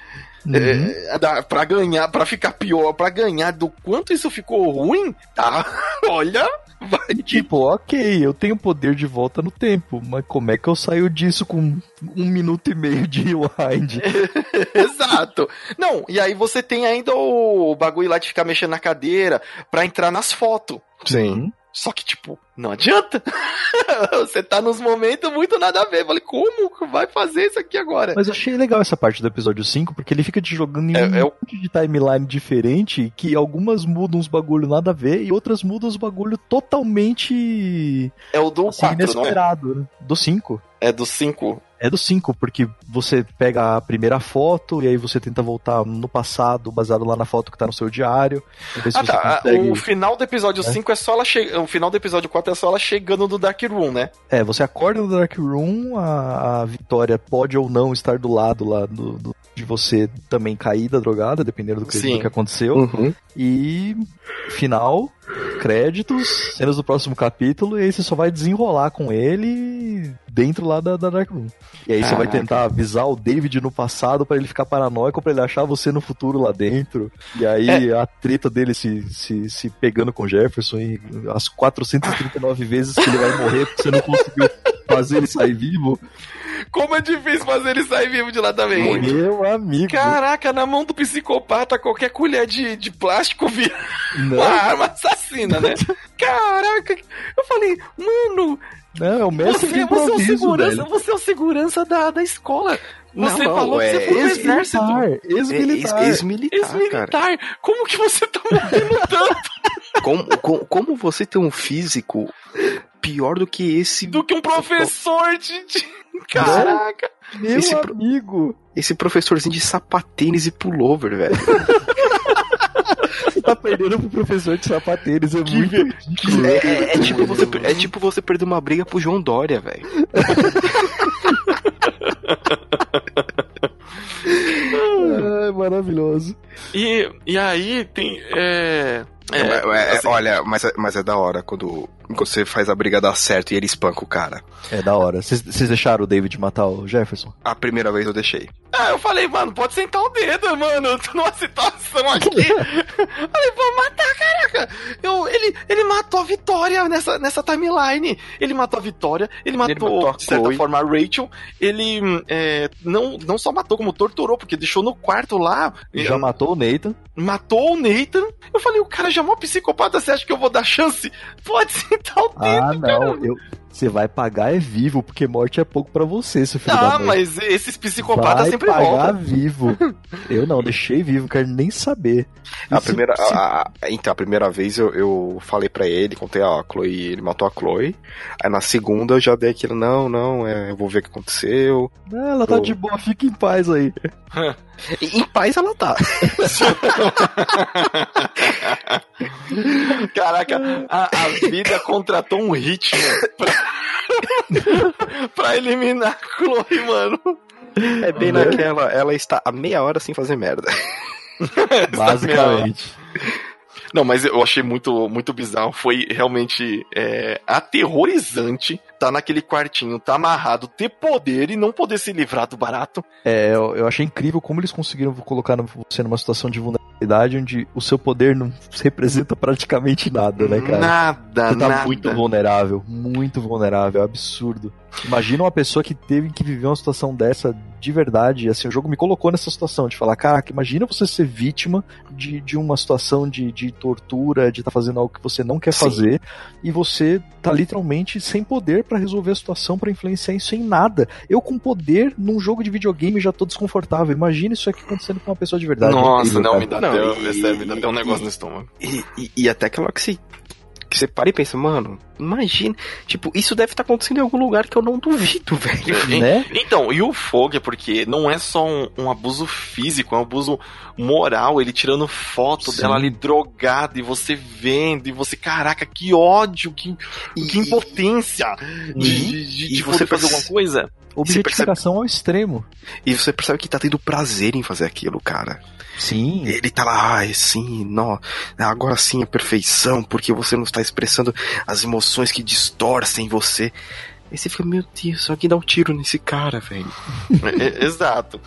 Uhum. É, dá- pra ganhar, pra ficar pior, pra ganhar do quanto isso ficou ruim, tá? [laughs] Olha, vai de Tipo, ok, eu tenho poder de volta no tempo, mas como é que eu saio disso com um minuto e meio de rewind? [laughs] Exato. Não, e aí você tem ainda o bagulho lá de ficar mexendo na cadeira pra entrar nas fotos. Sim. Só que, tipo, não adianta. [laughs] você tá nos momentos muito nada a ver. Eu falei, como vai fazer isso aqui agora? Mas eu achei legal essa parte do episódio 5, porque ele fica te jogando em É- um é monte de timeline diferente, que algumas mudam os bagulho nada a ver, e outras mudam os bagulho totalmente É o do assim, 4, não é? inesperado. né? Do 5. É do 5. É do 5, porque você pega a primeira foto e aí você tenta voltar no passado, baseado lá na foto que tá no seu diário. Ah, tá. consegue- O final do episódio 5 é só ela che... O final do episódio 4 é só ela chegando no Dark Room, né? É, você acorda no Dark Room, a, a Vitória pode ou não estar do lado lá do, do- de você também caída, drogada, dependendo do que, do que aconteceu. Uhum. E final, créditos, cenas do próximo capítulo, e aí você só vai desenrolar com ele dentro lá da, da Dark Room. E aí você vai tentar avisar o David no passado pra ele ficar paranoico, pra ele achar você no futuro lá dentro. E aí a treta dele se, se, se pegando com o Jefferson e as 439 vezes que ele vai morrer porque você não conseguiu fazer ele sair vivo. Como é difícil fazer ele sair vivo de lá também. Meu amigo. Caraca, na mão do psicopata, qualquer colher de, de plástico vira Não, uma arma assassina, né? Caraca, eu falei, mano, não, é o mestre você, de você é o segurança, velho. você é o segurança da, da escola. Você Não, falou que é você foi pro exército. Ex-militar, ex-militar. ex- Ex-militar. Ex-militar. Como que você tá morrendo tanto [laughs] Como, como, como você tem um físico pior do que esse, do que um professor de. de- Caraca. Meu Esse pro- amigo. esse professorzinho de sapatênis e pullover, velho? tá perdendo pro professor de sapateiros, é Que muito ridículo. É, é- é tipo você, é tipo você perder uma briga pro João Dória, velho. [laughs] É maravilhoso. E, e aí tem. É, é, É, é, assim, olha, mas é, mas é da hora quando, quando você faz a briga dar certo e ele espanca o cara. É da hora. Vocês deixaram o David matar o Jefferson? A primeira vez eu deixei. Ah, eu falei, mano, pode sentar o dedo, mano. Eu tô numa situação aqui. [laughs] falei, vou matar, caraca. Eu, ele, ele matou a Vitória nessa, nessa timeline. Ele matou a Vitória, ele matou, matou a de certa Chloe. forma, a Rachel. Ele é, não, não só matou, como torturou, porque deixou no quarto lá. Já matou o Nathan. matou o Nathan. Eu falei, o cara já é mó psicopata, você acha que eu vou dar chance? Pode sentar dedo. Ah, não. Eu... Você vai pagar é vivo, porque morte é pouco pra você, seu filho da Ah, mãe. mas esses psicopatas vai sempre pagar voltam. vivo. [laughs] Eu não, deixei vivo, quero nem saber. A Isso- primeira, se- a- a- então, a primeira vez eu, eu falei pra ele, contei a Chloe, ele matou a Chloe. Aí na segunda eu já dei aquilo, não, não, é, eu vou ver o que aconteceu. Ah, ela tá Eu- de boa, fica em paz aí. [laughs] Em paz ela tá. [laughs] Caraca, a, a vida contratou um ritmo pra, [laughs] pra eliminar a Chloe, mano. É bem naquela, ela está a meia hora sem fazer merda. [laughs] Basicamente. Não, mas eu achei muito, muito bizarro. Foi realmente é, aterrorizante tá naquele quartinho, tá amarrado, ter poder e não poder se livrar do barato. É, eu, eu achei incrível como eles conseguiram colocar você numa situação de vulnerabilidade onde o seu poder não [laughs] representa praticamente nada, né, cara? Nada, Você tá nada. muito vulnerável, muito vulnerável, é absurdo. Imagina uma pessoa que teve que viver uma situação dessa de verdade. Assim, o jogo me colocou nessa situação de falar: caraca, imagina você ser vítima de, de uma situação de, de tortura, de estar fazendo algo que você não quer Sim. fazer, e você tá literalmente sem poder pra resolver a situação, pra influenciar isso em nada. Eu com poder num jogo de videogame já tô desconfortável. Imagina isso aqui acontecendo com uma pessoa de verdade. Nossa, incrível, não, cara. me dá, Não, até, e- sério, me dá até um negócio e- no estômago. E, e, e até aquela que você, que você para e pensa, mano, imagina. Tipo, isso deve estar acontecendo em algum lugar que eu não duvido, [laughs] velho. Né? Então, e o fogo é porque não é só um, um abuso físico, é um abuso moral, ele tirando foto Sim. dela ali drogada e você vendo, e você, caraca, que ódio, que, que impotência de, de, de, E de você poder fazer alguma coisa. Objetificação ao extremo. E você percebe que tá tendo prazer em fazer aquilo, cara. Sim. Ele tá lá, ai, sim, nó, agora sim a perfeição, porque você não está expressando as emoções que distorcem você. Aí você fica, meu Deus, só que dá um tiro nesse cara, velho. [laughs] É, exato.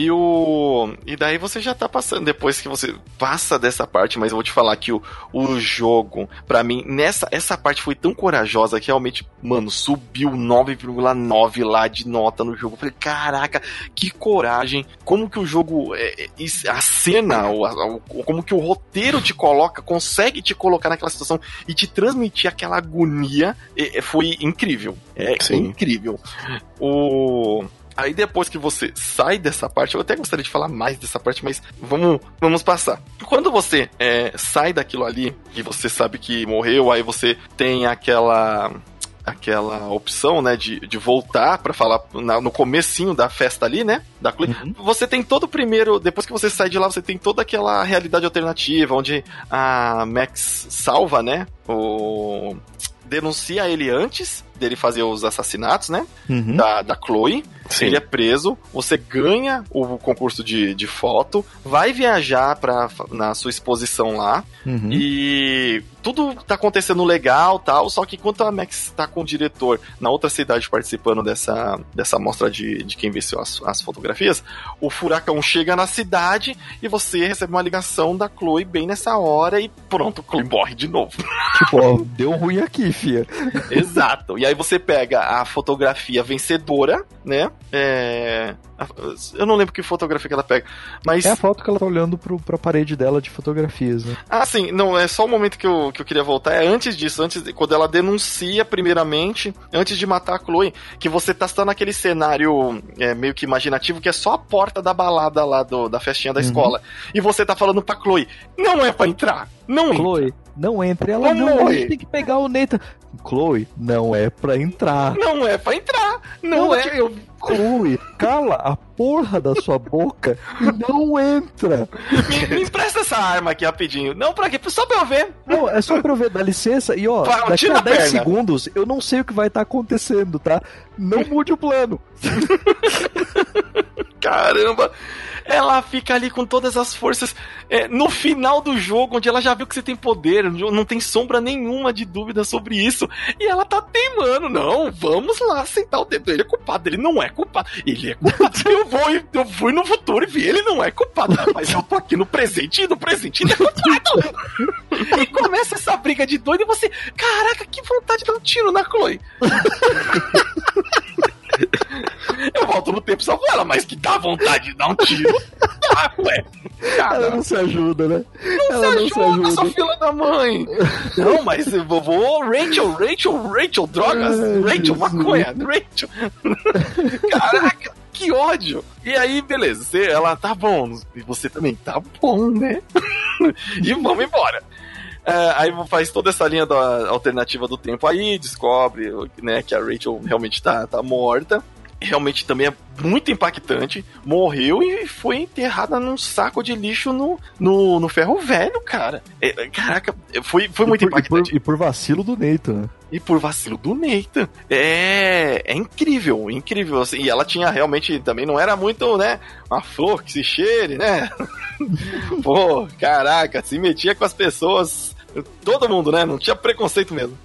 E o. E daí você já tá passando. Depois que você passa dessa parte, mas eu vou te falar que o, o jogo, pra mim, nessa essa parte foi tão corajosa que realmente, mano, subiu 9,9 lá de nota no jogo. Eu falei, caraca, que coragem! Como que o jogo. é, é, a cena, o, o- como que o roteiro te coloca, consegue te colocar naquela situação e te transmitir aquela agonia. é, é, foi incrível. É Sim. incrível. O. Aí depois que você sai dessa parte, eu até gostaria de falar mais dessa parte, mas vamos, vamos passar. Quando você é, sai daquilo ali e você sabe que morreu, aí você tem aquela aquela opção, né, de, de voltar pra falar na- no comecinho da festa ali, né, da Chloe. Uhum. Você tem todo o primeiro, depois que você sai de lá, você tem toda aquela realidade alternativa, onde a Max salva, né, o... denuncia ele antes dele fazer os assassinatos, né, Uhum. da, da Chloe. Sim. Ele é preso, você ganha o concurso de, de foto, vai viajar pra, na sua exposição lá, Uhum. e tudo tá acontecendo legal tal, só que enquanto a Max tá com o diretor na outra cidade participando dessa, dessa mostra de, de quem venceu as, as fotografias, o furacão chega na cidade e você recebe uma ligação da Chloe bem nessa hora e pronto, Chloe morre de novo. [laughs] Tipo, ó, deu ruim aqui, fia. Exato. E aí você pega a fotografia vencedora, né? É... Eu não lembro que fotografia que ela pega. Mas. É a foto que ela tá olhando pro, pra parede dela de fotografias, né? Ah, sim, não, é só o momento que eu, que eu queria voltar. É antes disso, antes de, quando ela denuncia, primeiramente, antes de matar a Chloe, que você tá só naquele cenário é, meio que imaginativo, que é só a porta da balada lá do, da festinha da Uhum. escola. E você tá falando pra Chloe, não é pra entrar, não entra. Não entre. Ela Não não, a gente tem que pegar o Nathan. Chloe, não é pra entrar. Não é pra entrar, não, Não, é. tipo, Chloe, cala a porra da sua boca e não entra. Me, me empresta essa arma aqui rapidinho. Não, pra quê? Só pra eu ver. Não, é só pra eu ver, dá licença. E ó, daqui a a 10 perna. segundos eu não sei o que vai estar acontecendo, tá? Não mude o plano. [laughs] Caramba! Ela fica ali com todas as forças é, no final do jogo, onde ela já viu que você tem poder, não tem sombra nenhuma de dúvida sobre isso. E ela tá teimando, não, vamos lá sentar o dedo. Ele é culpado, ele não é culpado. Ele é culpado. [laughs] eu vou, eu fui no futuro e vi, ele não é culpado. Mas eu tô aqui no presente e no presente ele é culpado. e começa essa briga de doido e você, caraca, que vontade de dar um tiro na Chloe. Eu volto no tempo só com ela, mas que dá vontade de dar um tiro. Ah, ué. Ela Cara, não se ajuda, né? não ela se ajuda, sua fila da mãe. Não, mas vou- Rachel, Rachel, Rachel, drogas, Ai, Rachel, Jesus. maconha, Rachel. Caraca, que ódio. E aí, beleza, você, ela tá bom, e você também tá bom, né? e vamos embora. É, aí faz toda essa linha da alternativa do tempo aí, descobre né, que a Rachel realmente tá, tá morta. Realmente também é muito impactante. Morreu e foi enterrada num saco de lixo no, no, no ferro velho, cara. É, caraca, foi, foi muito e, por, e, por, impactante. e por vacilo do Neito, né? E por vacilo do Nathan. É, é incrível, incrível. assim, e ela tinha realmente também não era muito, né? Uma flor que se cheire, né? [laughs] Pô, caraca, se metia com as pessoas. Todo mundo, né? Não tinha preconceito mesmo.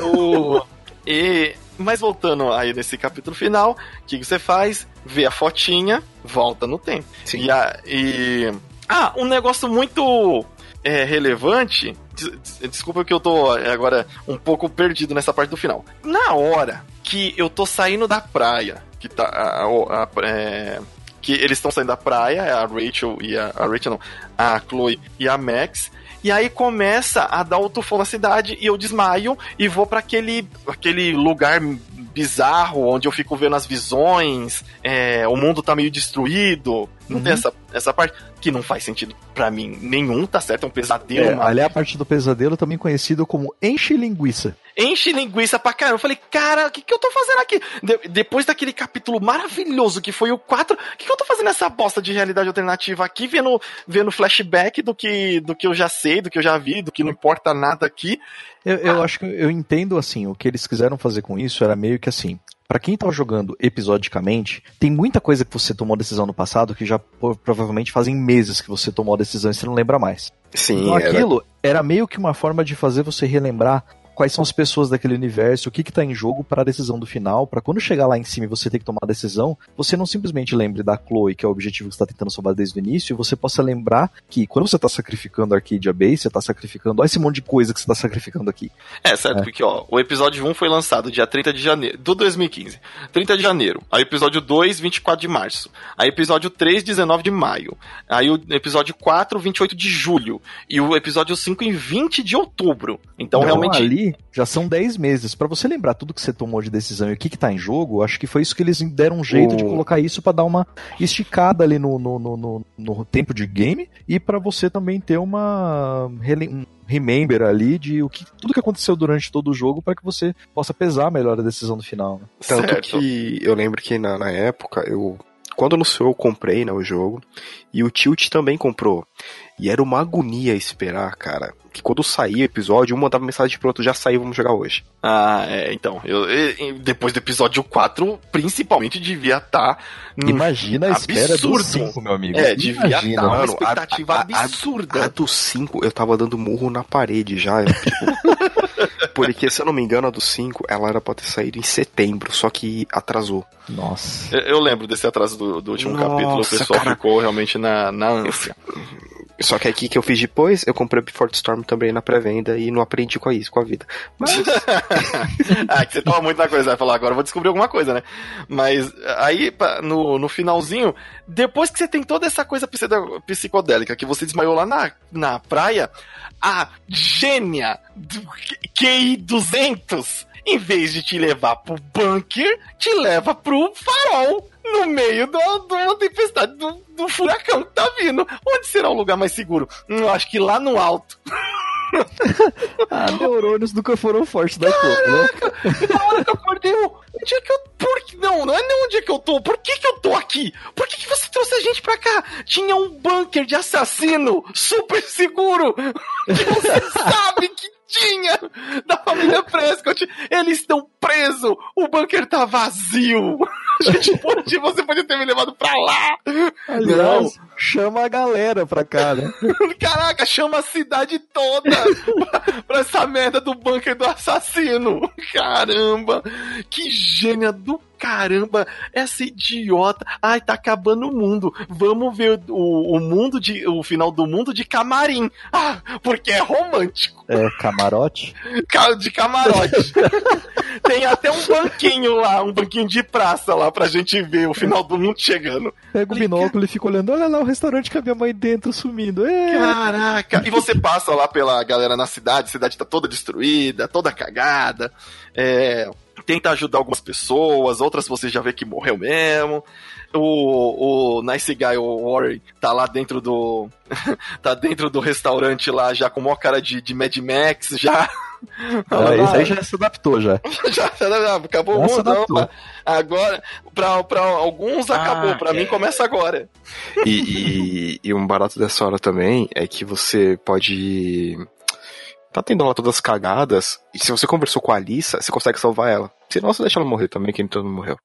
O, e, mas voltando aí nesse capítulo final, o que, que você faz? Vê a fotinha, volta no tempo. Sim. E, a- e- Ah, um negócio muito é, relevante. des- des- Desculpa que eu tô agora um pouco perdido nessa parte do final. Na hora que eu tô saindo da praia, que tá. a- a- a- é, que eles estão saindo da praia, é a Rachel e a, a Rachel não, a Chloe e a Max. E aí começa a dar o tufão na cidade e eu desmaio e vou pra aquele, aquele lugar bizarro onde eu fico vendo as visões, é, o mundo tá meio destruído. Não Uhum. tem essa, essa parte que não faz sentido pra mim nenhum, tá certo? É um pesadelo, É, ali é a parte do pesadelo, também conhecido como enche linguiça. enche linguiça pra caramba. Eu falei, cara, o que, que eu tô fazendo aqui? De- depois daquele capítulo maravilhoso que foi o 4, o que, que eu tô fazendo nessa bosta de realidade alternativa aqui, vendo, vendo flashback do que, do que eu já sei, do que eu já vi, do que não importa nada aqui. Eu, eu acho que eu entendo assim, o que eles quiseram fazer com isso era meio que assim. Pra quem tava jogando episodicamente, tem muita coisa que você tomou decisão no passado que já provavelmente fazem meses que você tomou a decisão e você não lembra mais. Sim, Então era- aquilo era meio que uma forma de fazer você relembrar quais são as pessoas daquele universo, o que que tá em jogo para a decisão do final, para quando chegar lá em cima e você ter que tomar a decisão, você não simplesmente lembre da Chloe, que é o objetivo que você tá tentando salvar desde o início, e você possa lembrar que quando você tá sacrificando a Arcadia Base, você tá sacrificando, olha esse monte de coisa que você tá sacrificando aqui. É, certo, É. porque ó, o episódio 1 foi lançado dia 30 de janeiro, do 2015. 30 de janeiro. Aí episódio 2, 24 de março. Aí episódio 3, 19 de maio. Aí o episódio 4, 28 de julho. E o episódio 5 em 20 de outubro. Então, realmente. ali já são 10 meses. Pra você lembrar tudo que você tomou de decisão e o que, que tá em jogo, acho que foi isso que eles deram um jeito O- de colocar isso pra dar uma esticada ali no, no, no, no- no tempo de game e pra você também ter uma um remember ali de o que tudo que aconteceu durante todo o jogo pra que você possa pesar melhor a decisão no final. Né? Tanto Certo. que eu lembro que na, na época, eu. Quando anunciou, eu comprei né, o jogo. E o Tilt também comprou. E era uma agonia esperar, cara. Que quando saía o episódio, um mandava mensagem pro outro, já saiu, vamos jogar hoje. Ah, é, então. Eu, e- e depois do episódio 4, principalmente devia estar. Imagina a espera do absurdo. 5, meu amigo. É, devia Imagina. estar uma mano, a- expectativa a- a- absurda. A do 5, eu tava dando murro na parede já. eu, tipo, [laughs] porque, se eu não me engano, a do 5, ela era pra ter saído em setembro, só que atrasou. Nossa. Eu, eu lembro desse atraso do, do último Nossa, capítulo, o pessoal cara. ficou realmente na, na ânsia. Só que aqui que eu fiz depois, eu comprei o Before Storm também na pré-venda e não aprendi com isso, com a vida. Mas [laughs] [laughs] ah, que você tava muito na coisa, vai falar, agora eu vou descobrir alguma coisa, né? Mas aí, no, no finalzinho, depois que você tem toda essa coisa psico- psicodélica, que você desmaiou lá na, na praia, a gênia do QI 200, em vez de te levar pro bunker, te leva pro farol. No meio do- de uma tempestade, do, do furacão que tá vindo. Onde será o lugar mais seguro? Hum, eu acho que lá no alto. [laughs] Ah, neurônios nunca foram fortes da Copa, né? Na hora que eu acordei, eu, onde é que eu. Por que, não, não é nem onde é que eu tô. Por que, que eu tô aqui? Por que, que você trouxe a gente pra cá? Tinha um bunker de assassino super seguro. Que [laughs] você sabe que tinha da família Prescott. Eles estão presos. O bunker tá vazio. A [laughs] gente pode, você podia ter me levado pra lá. Aliás, não. chama a galera pra cá, né? [laughs] Caraca, chama a cidade toda [laughs] pra, pra, essa merda do bunker do assassino. Caramba, que gênia do caramba, essa idiota. Ai, tá acabando o mundo. Vamos ver o, o mundo de. o final do mundo de camarim. Ah, porque é romântico. É, camarote? De camarote. [laughs] Tem até um banquinho lá, um banquinho de praça lá pra gente ver o final do mundo chegando. Pega o binóculo e fica olhando, olha lá o restaurante com a minha mãe dentro sumindo. É. Caraca! E você [laughs] passa lá pela galera na cidade, a cidade tá toda destruída, toda cagada. É, tenta ajudar algumas pessoas, outras você já vê que morreu mesmo. O, o Nice Guy, o Warren, tá lá dentro do. [laughs] tá dentro do restaurante lá, já com uma cara de, de Mad Max, já. Ah, esse aí já se adaptou já. [laughs] já, já acabou já o mundo. Não, agora, pra, pra alguns ah, acabou, pra é. mim começa agora. E, e, e um barato dessa hora também é que você pode tá tendo lá todas as cagadas, e se você conversou com a Alissa, você consegue salvar ela. Senão você deixa ela morrer também, que todo mundo morreu.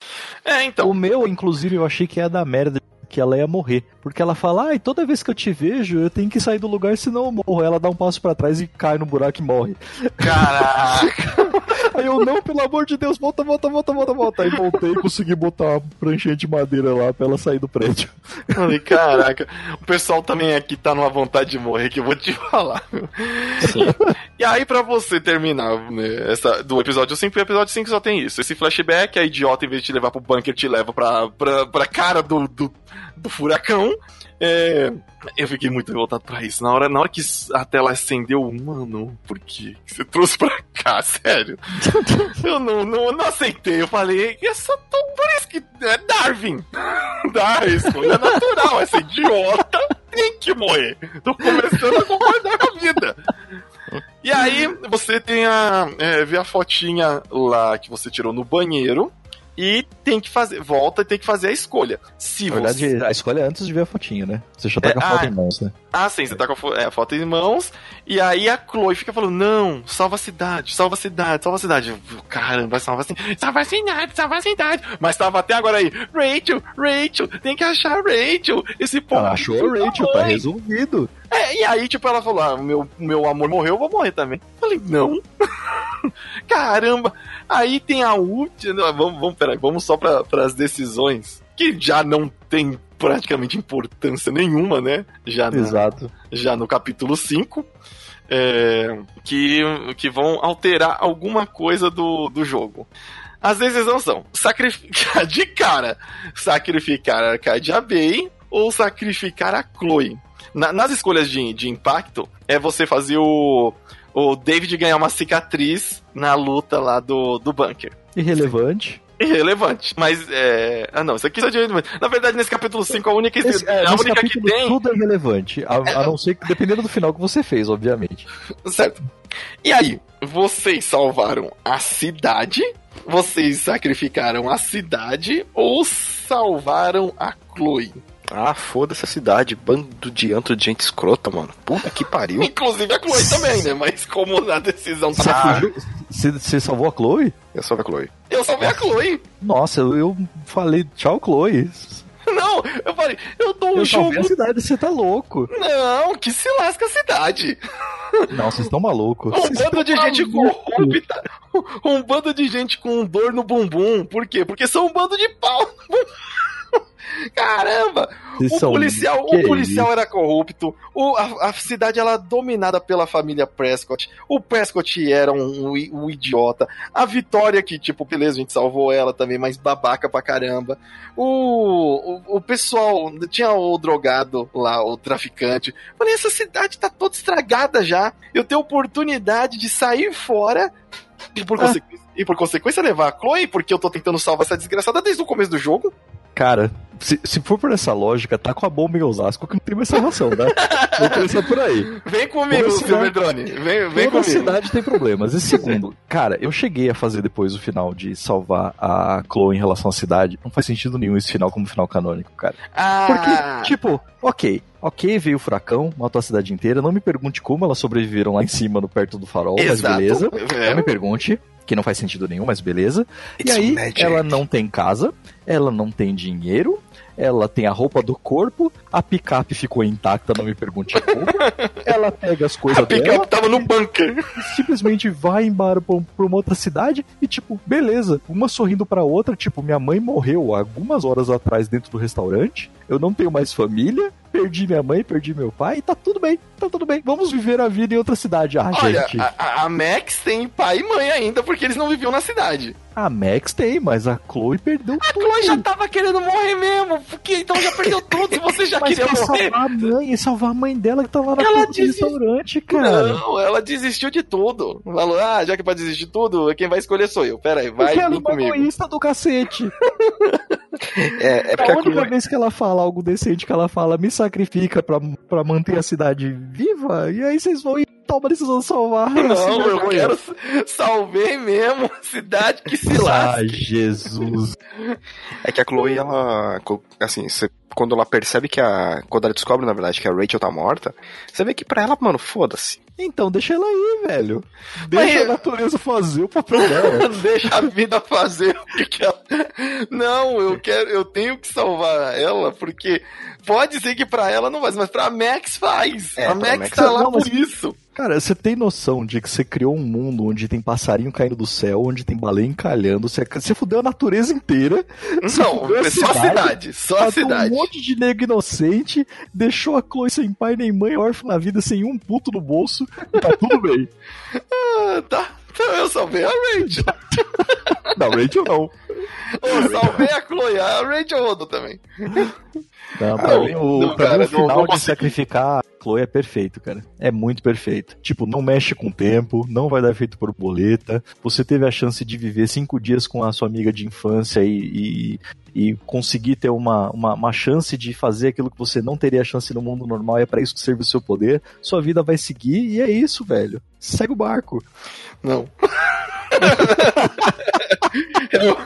É, então. O meu, inclusive, eu achei que ia dar merda que ela ia morrer. Porque ela fala, ai, toda vez que eu te vejo, eu tenho que sair do lugar, senão eu morro. Ela dá um passo para trás e cai no buraco e morre. Caraca! [laughs] Aí eu, não, pelo amor de Deus, volta, volta, volta, volta, volta. Aí voltei e consegui botar uma pranchinha de madeira lá pra ela sair do prédio. Falei, caraca, o pessoal também aqui tá numa vontade de morrer, que eu vou te falar. Sim. E aí, pra você terminar né, essa, do episódio 5, o episódio 5 só tem isso. Esse flashback, a idiota, em vez de te levar pro bunker, te leva pra, pra, pra cara do, do, do furacão. É, eu fiquei muito revoltado pra isso. Na hora, na hora que a tela acendeu, mano, por que você trouxe pra cá? [laughs] Sério? eu não, não, não aceitei. Eu falei, é tão por isso que é Darwin. [laughs] Darwin, escolha natural. Essa idiota tem que morrer. Tô começando a concordar com a vida. E aí, você tem a. É, vê a fotinha lá que você tirou no banheiro e tem que fazer, volta e tem que fazer a escolha. Se Na verdade, você... a escolha é antes de ver a fotinho, né? Você já tá é, com a foto ah, em mãos, né? Ah, sim, você tá com a, é, a, foto em mãos, e aí a Chloe fica falando, não, salva a cidade, salva a cidade, salva a cidade. Caramba, salva a cidade, salva a cidade, salva a cidade. Mas tava até agora aí, Rachel, Rachel, tem que achar Rachel. Esse povo. Ela achou a Rachel, tá resolvido. É, e aí, tipo, ela falou, ah, meu, meu amor morreu, eu vou morrer também. Eu falei, não. [laughs] Caramba. Aí tem a última. Vamos, vamos, peraí, vamos só para as decisões. Que já não tem praticamente importância nenhuma, né? Já Exato. já no capítulo 5. É, que, que vão alterar alguma coisa do, do jogo. As decisões são sacrificar de cara, sacrificar a Arcadia Bay ou sacrificar a Chloe. Na, nas escolhas de, de impacto, é você fazer o, o David ganhar uma cicatriz na luta lá do, do bunker. Irrelevante. Irrelevante. Mas é. Ah, não, isso aqui só de. Na verdade, nesse capítulo 5, a única, Esse, é, a única que tem. Tudo é relevante. A, é... a não ser que dependendo do final que você fez, obviamente. Certo. E aí, vocês salvaram a cidade? Vocês sacrificaram a cidade ou salvaram a Chloe? Ah, foda-se a cidade, bando de antro de gente escrota, mano. Puta que pariu. [laughs] Inclusive a Chloe também, né? Mas como a decisão tá. Você salvou a Chloe? Eu salvei a Chloe. Eu salvei a Chloe. Nossa, eu, eu falei tchau, Chloe. Não, eu falei, eu dou um eu jogo. a cidade, você tá louco. Não, que se lasca a cidade. Não, vocês estão malucos. Um vocês bando de gente corrupta. Um bando de gente com dor no bumbum. Por quê? Porque são um bando de pau. Caramba! o policial, o policial era corrupto, o, a, a, cidade era dominada pela família Prescott, o Prescott era um, um, um, idiota, a Vitória, que, tipo, beleza, a gente salvou ela também, mas babaca pra caramba. O, o, o pessoal, tinha o drogado lá, o traficante. Falei, essa cidade tá toda estragada já. Eu tenho oportunidade de sair fora e por, ah. consequência, e por consequência levar a Chloe, porque eu tô tentando salvar essa desgraçada desde o começo do jogo. Cara, se, se for por essa lógica, tá com a bomba em Osasco que não tem mais salvação, né? Vou começar por aí. Vem comigo, cidade- Silverdrone. Vem, vem comigo. cidade tem problemas. E segundo, [laughs] cara, eu cheguei a fazer depois o final de salvar a Chloe em relação à cidade. Não faz sentido nenhum esse final como final canônico, cara. Porque, Ah, tipo, ok, ok, veio o furacão, matou a cidade inteira. Não me pergunte como elas sobreviveram lá em cima, no perto do farol, mas exato. beleza. É, Não me pergunte, que não faz sentido nenhum, mas beleza. It's e aí, magic. ela não tem casa, ela não tem dinheiro, ela tem a roupa do corpo, a picape ficou intacta, não me pergunte como. [laughs] ela pega as coisas a dela picape tava no bunker. e simplesmente vai embora pra, pra uma outra cidade e, tipo, beleza, uma sorrindo pra outra, tipo, minha mãe morreu algumas horas atrás dentro do restaurante, eu não tenho mais família, perdi minha mãe, perdi meu pai, e tá tudo bem, tá tudo bem, vamos viver a vida em outra cidade. Ah, Olha, gente, a, a- a Max tem pai e mãe ainda, porque eles não viviam na cidade. a Max tem, mas a Chloe perdeu A tudo. Chloe já tava querendo morrer mesmo, porque então já perdeu tudo. Se você já Mas queria morrer. salvar a mãe e salvar a mãe dela que tá lá do disse- restaurante, cara. Não, ela desistiu de tudo. Falou, ah, já que é pra desistir de tudo, quem vai escolher sou eu. Pera aí, vai, Porque ela é comigo. egoísta do cacete. [laughs] É, é a porque a única vez que ela fala algo decente, que ela fala, me sacrifica pra, pra manter a cidade viva, e aí vocês vão e tomam a decisão de salvar. assim, Não, eu vergonha. quero salvei mesmo a cidade que se Ai, lasque. Jesus. É que a Chloe, ela. Assim, você- quando ela percebe que a. Quando ela descobre, na verdade, que a Rachel tá morta, você vê que pra ela, mano, foda-se. Então, deixa ela aí, velho. Deixa Mas- a natureza fazer o papel dela. [laughs] Deixa a vida fazer o que ela. Não, eu quero, eu tenho que salvar ela, porque pode ser que pra ela não faz, mas pra Max faz. É, a pra Max, Max tá lá não, mas- por isso. Cara, você tem noção de que você criou um mundo onde tem passarinho caindo do céu, onde tem baleia encalhando, você, você fudeu a natureza inteira, [laughs] Não, a só a cidade, só a cidade. um monte de nego inocente, deixou a Chloe sem pai nem mãe, órfã na vida, sem um puto no bolso, e tá tudo bem. [laughs] Ah, tá. Então eu salvei a Rachel. [laughs] Não, Rachel não. Eu salvei a Chloe, a Rachel rodou também. Não, pra Ah, mim, o, não, pra cara, mim, o final não de consegui. sacrificar a Chloe é perfeito, cara. É muito perfeito. Tipo, não mexe com o tempo, não vai dar efeito borboleta. Você teve a chance de viver cinco dias com a sua amiga de infância e, e, e conseguir ter uma, uma, uma chance de fazer aquilo que você não teria chance no mundo normal. E é pra isso que serve o seu poder. Sua vida vai seguir e é isso, velho. Segue o barco. Não. [laughs] eu,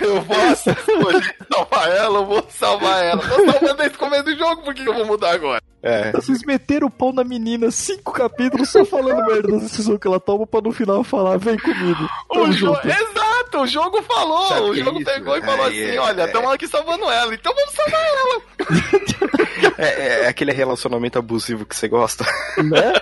eu vou escolher salvar ela, eu vou salvar ela. Tô salvando desde o começo do jogo, por que eu vou mudar agora? É. Vocês meteram o pau na menina cinco capítulos só falando merda da decisão que ela toma pra no final falar, vem comigo. O jogo, junto. Exato, o jogo falou. Sabe o é jogo isso? pegou e falou É, assim: é, olha, é. estamos aqui salvando ela, então vamos salvar ela. [laughs] É, é- é aquele relacionamento abusivo que você gosta. Né?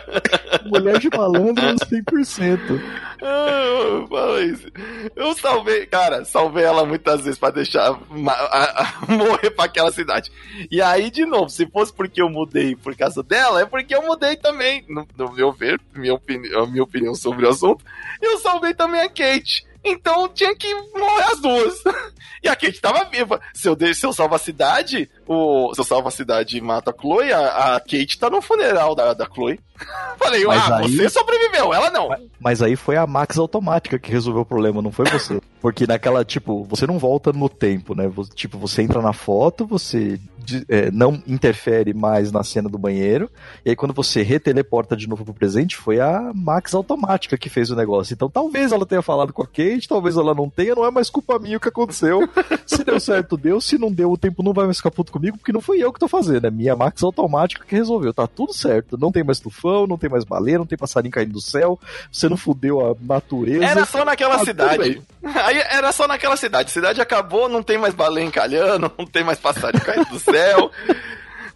Mulher de malandro 100%. Ah, fala isso. Eu salvei, cara, salvei ela muitas vezes pra deixar a- a- [laughs] morrer pra aquela cidade. E aí, de novo, se fosse porque eu mudei por causa dela, é porque eu mudei também, no, no meu ver, minha opini a minha opinião sobre o assunto. Eu salvei também a Kate. Então tinha que morrer as duas. [laughs] E a Kate tava viva. Se eu, deixo, se eu salvo a cidade, o, se eu salvo a cidade e mato a Chloe, a, a Kate tá no funeral da, da Chloe. [laughs] Falei, Mas ah, aí- você sobreviveu, ela não. Mas aí foi a Max automática que resolveu o problema, não foi você. [laughs] Porque naquela, tipo, você não volta no tempo, né? Tipo, você entra na foto, você é, não interfere mais na cena do banheiro, e aí quando você reteleporta de novo pro presente, foi a Max automática que fez o negócio. Então talvez ela tenha falado com a Kate, talvez ela não tenha, não é mais culpa minha o que aconteceu. [laughs] Se deu certo, deu. Se não deu, o tempo não vai mais ficar puto comigo, porque não fui eu que tô fazendo, é minha Max automática que resolveu. Tá tudo certo. Não tem mais tufão, não tem mais baleia, não tem passarinho caindo do céu, você não fudeu a natureza. Era só naquela Ah, cidade. Aí era só naquela cidade. Cidade acabou, não tem mais baleia encalhando, não tem mais passarinho caindo do céu.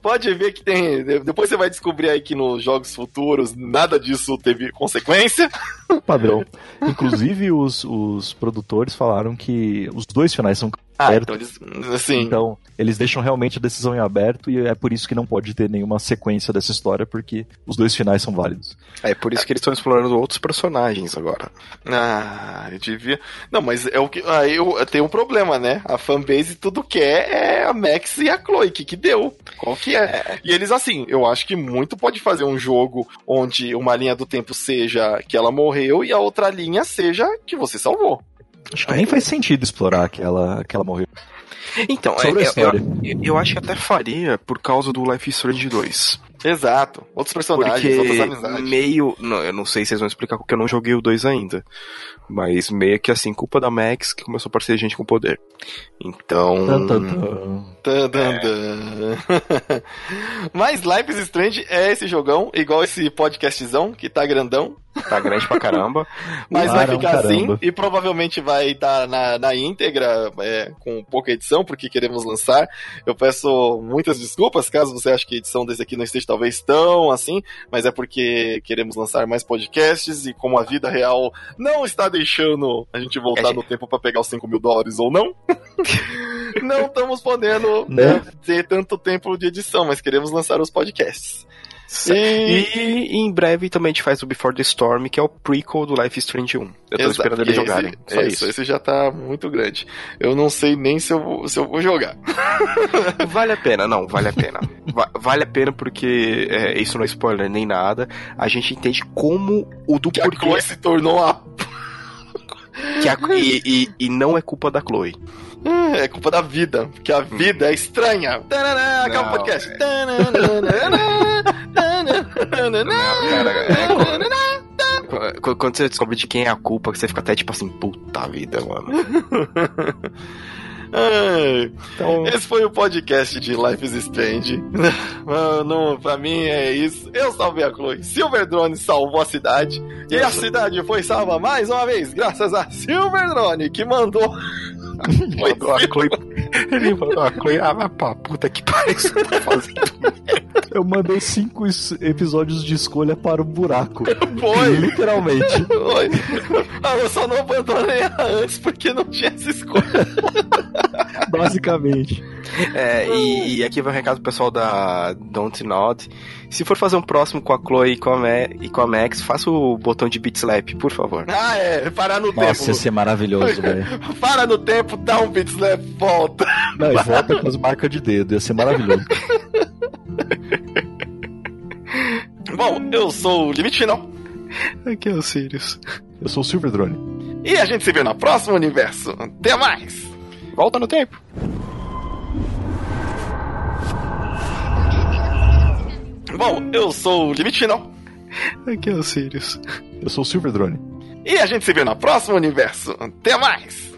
Pode ver que tem. Depois você vai descobrir aí que nos jogos futuros nada disso teve consequência. padrão. Inclusive, os, os produtores falaram que os dois finais são Ah, então eles. Assim. Então, eles deixam realmente a decisão em aberto e é por isso que não pode ter nenhuma sequência dessa história, porque os dois finais são válidos. É por isso que eles estão explorando outros personagens agora. Ah, eu devia. Não, mas é o que. Aí eu, eu tenho um problema, né? A fanbase tudo quer é a Max e a Chloe. Que que deu? Qual que é? E eles, assim, eu acho que muito pode fazer um jogo onde uma linha do tempo seja que ela morreu e a outra linha seja que você salvou. Acho que nem faz sentido explorar que ela, que ela morreu. Então, Sobre a é, história. eu, eu, eu acho que até faria por causa do Life is Strange 2. Exato. Outros personagens, Porque outras amizades. meio. Não, eu não sei se vocês vão explicar porque eu não joguei o 2 ainda. Mas meio que assim, culpa da Max que começou a aparecer gente com poder. Então. Tan, tan, tan. [laughs] Mas Life is Strange é esse jogão, igual esse podcastzão, que tá grandão. Tá grande pra caramba. [laughs] Mas vai ficar assim caramba. e provavelmente vai estar na, na íntegra, é, com pouca edição, porque queremos lançar. Eu peço muitas desculpas caso você ache que a edição desse aqui não esteja talvez tão assim, mas é porque queremos lançar mais podcasts e como a vida real não está deixando a gente voltar É, gente- no tempo para pegar os 5 mil dólares ou não, [laughs] não estamos podendo né, ter tanto tempo de edição, mas queremos lançar os podcasts. E... E, em breve também a gente faz o Before the Storm, que é o prequel do Life is Strange 1. Eu tô Exato, esperando eles jogarem. Só esse, isso. esse já tá muito grande. Eu não sei nem se eu vou, se eu vou jogar. [laughs] Vale a pena, não, vale a pena. Va- vale a pena porque é, isso não é spoiler nem nada. A gente entende como o do Que a porquê. Chloe se tornou a. que a- e, e- e não é culpa da Chloe. É culpa da vida, porque a vida é estranha. Tananã, Acaba o podcast. é. Quando você descobre de quem é a culpa, você fica até tipo assim, puta vida, mano. [laughs] Então, Esse foi o podcast de Life is Strange. [laughs] Mano, pra mim é isso. Eu salvei a Chloe. Silverdrone salvou a cidade. E a cidade foi salva mais uma vez, graças a Silverdrone, que mandou. [laughs] mandou a Chloe. Ele mandou a Chloe. Ah, mas pra puta que pariu, você tá fazendo. Eu mandei cinco episódios de escolha para o buraco. Foi. Literalmente. Foi. Ah, eu só não abandonei ela antes porque não tinha essa escolha. [laughs] Basicamente. É, e, e aqui vai o recado pro pessoal da Don't Nod. Se for fazer um próximo com a Chloe e com a, Ma e com a Max, faça o botão de beat slap, por favor. Ah, é. Parar no Nossa, ia tempo. ser maravilhoso, velho. [laughs] Para no tempo, dá um beat slap, volta. Não, e volta com as marcas de dedo, ia ser maravilhoso. [laughs] Bom, eu sou o Limite Final. Aqui é o Sirius. Eu sou o Silver Drone. E a gente se vê no próximo universo. Até mais! Volta no tempo. Bom, eu sou o Limite Final. Aqui é o Sirius. Eu sou o Silver Drone. E a gente se vê no próximo universo. Até mais!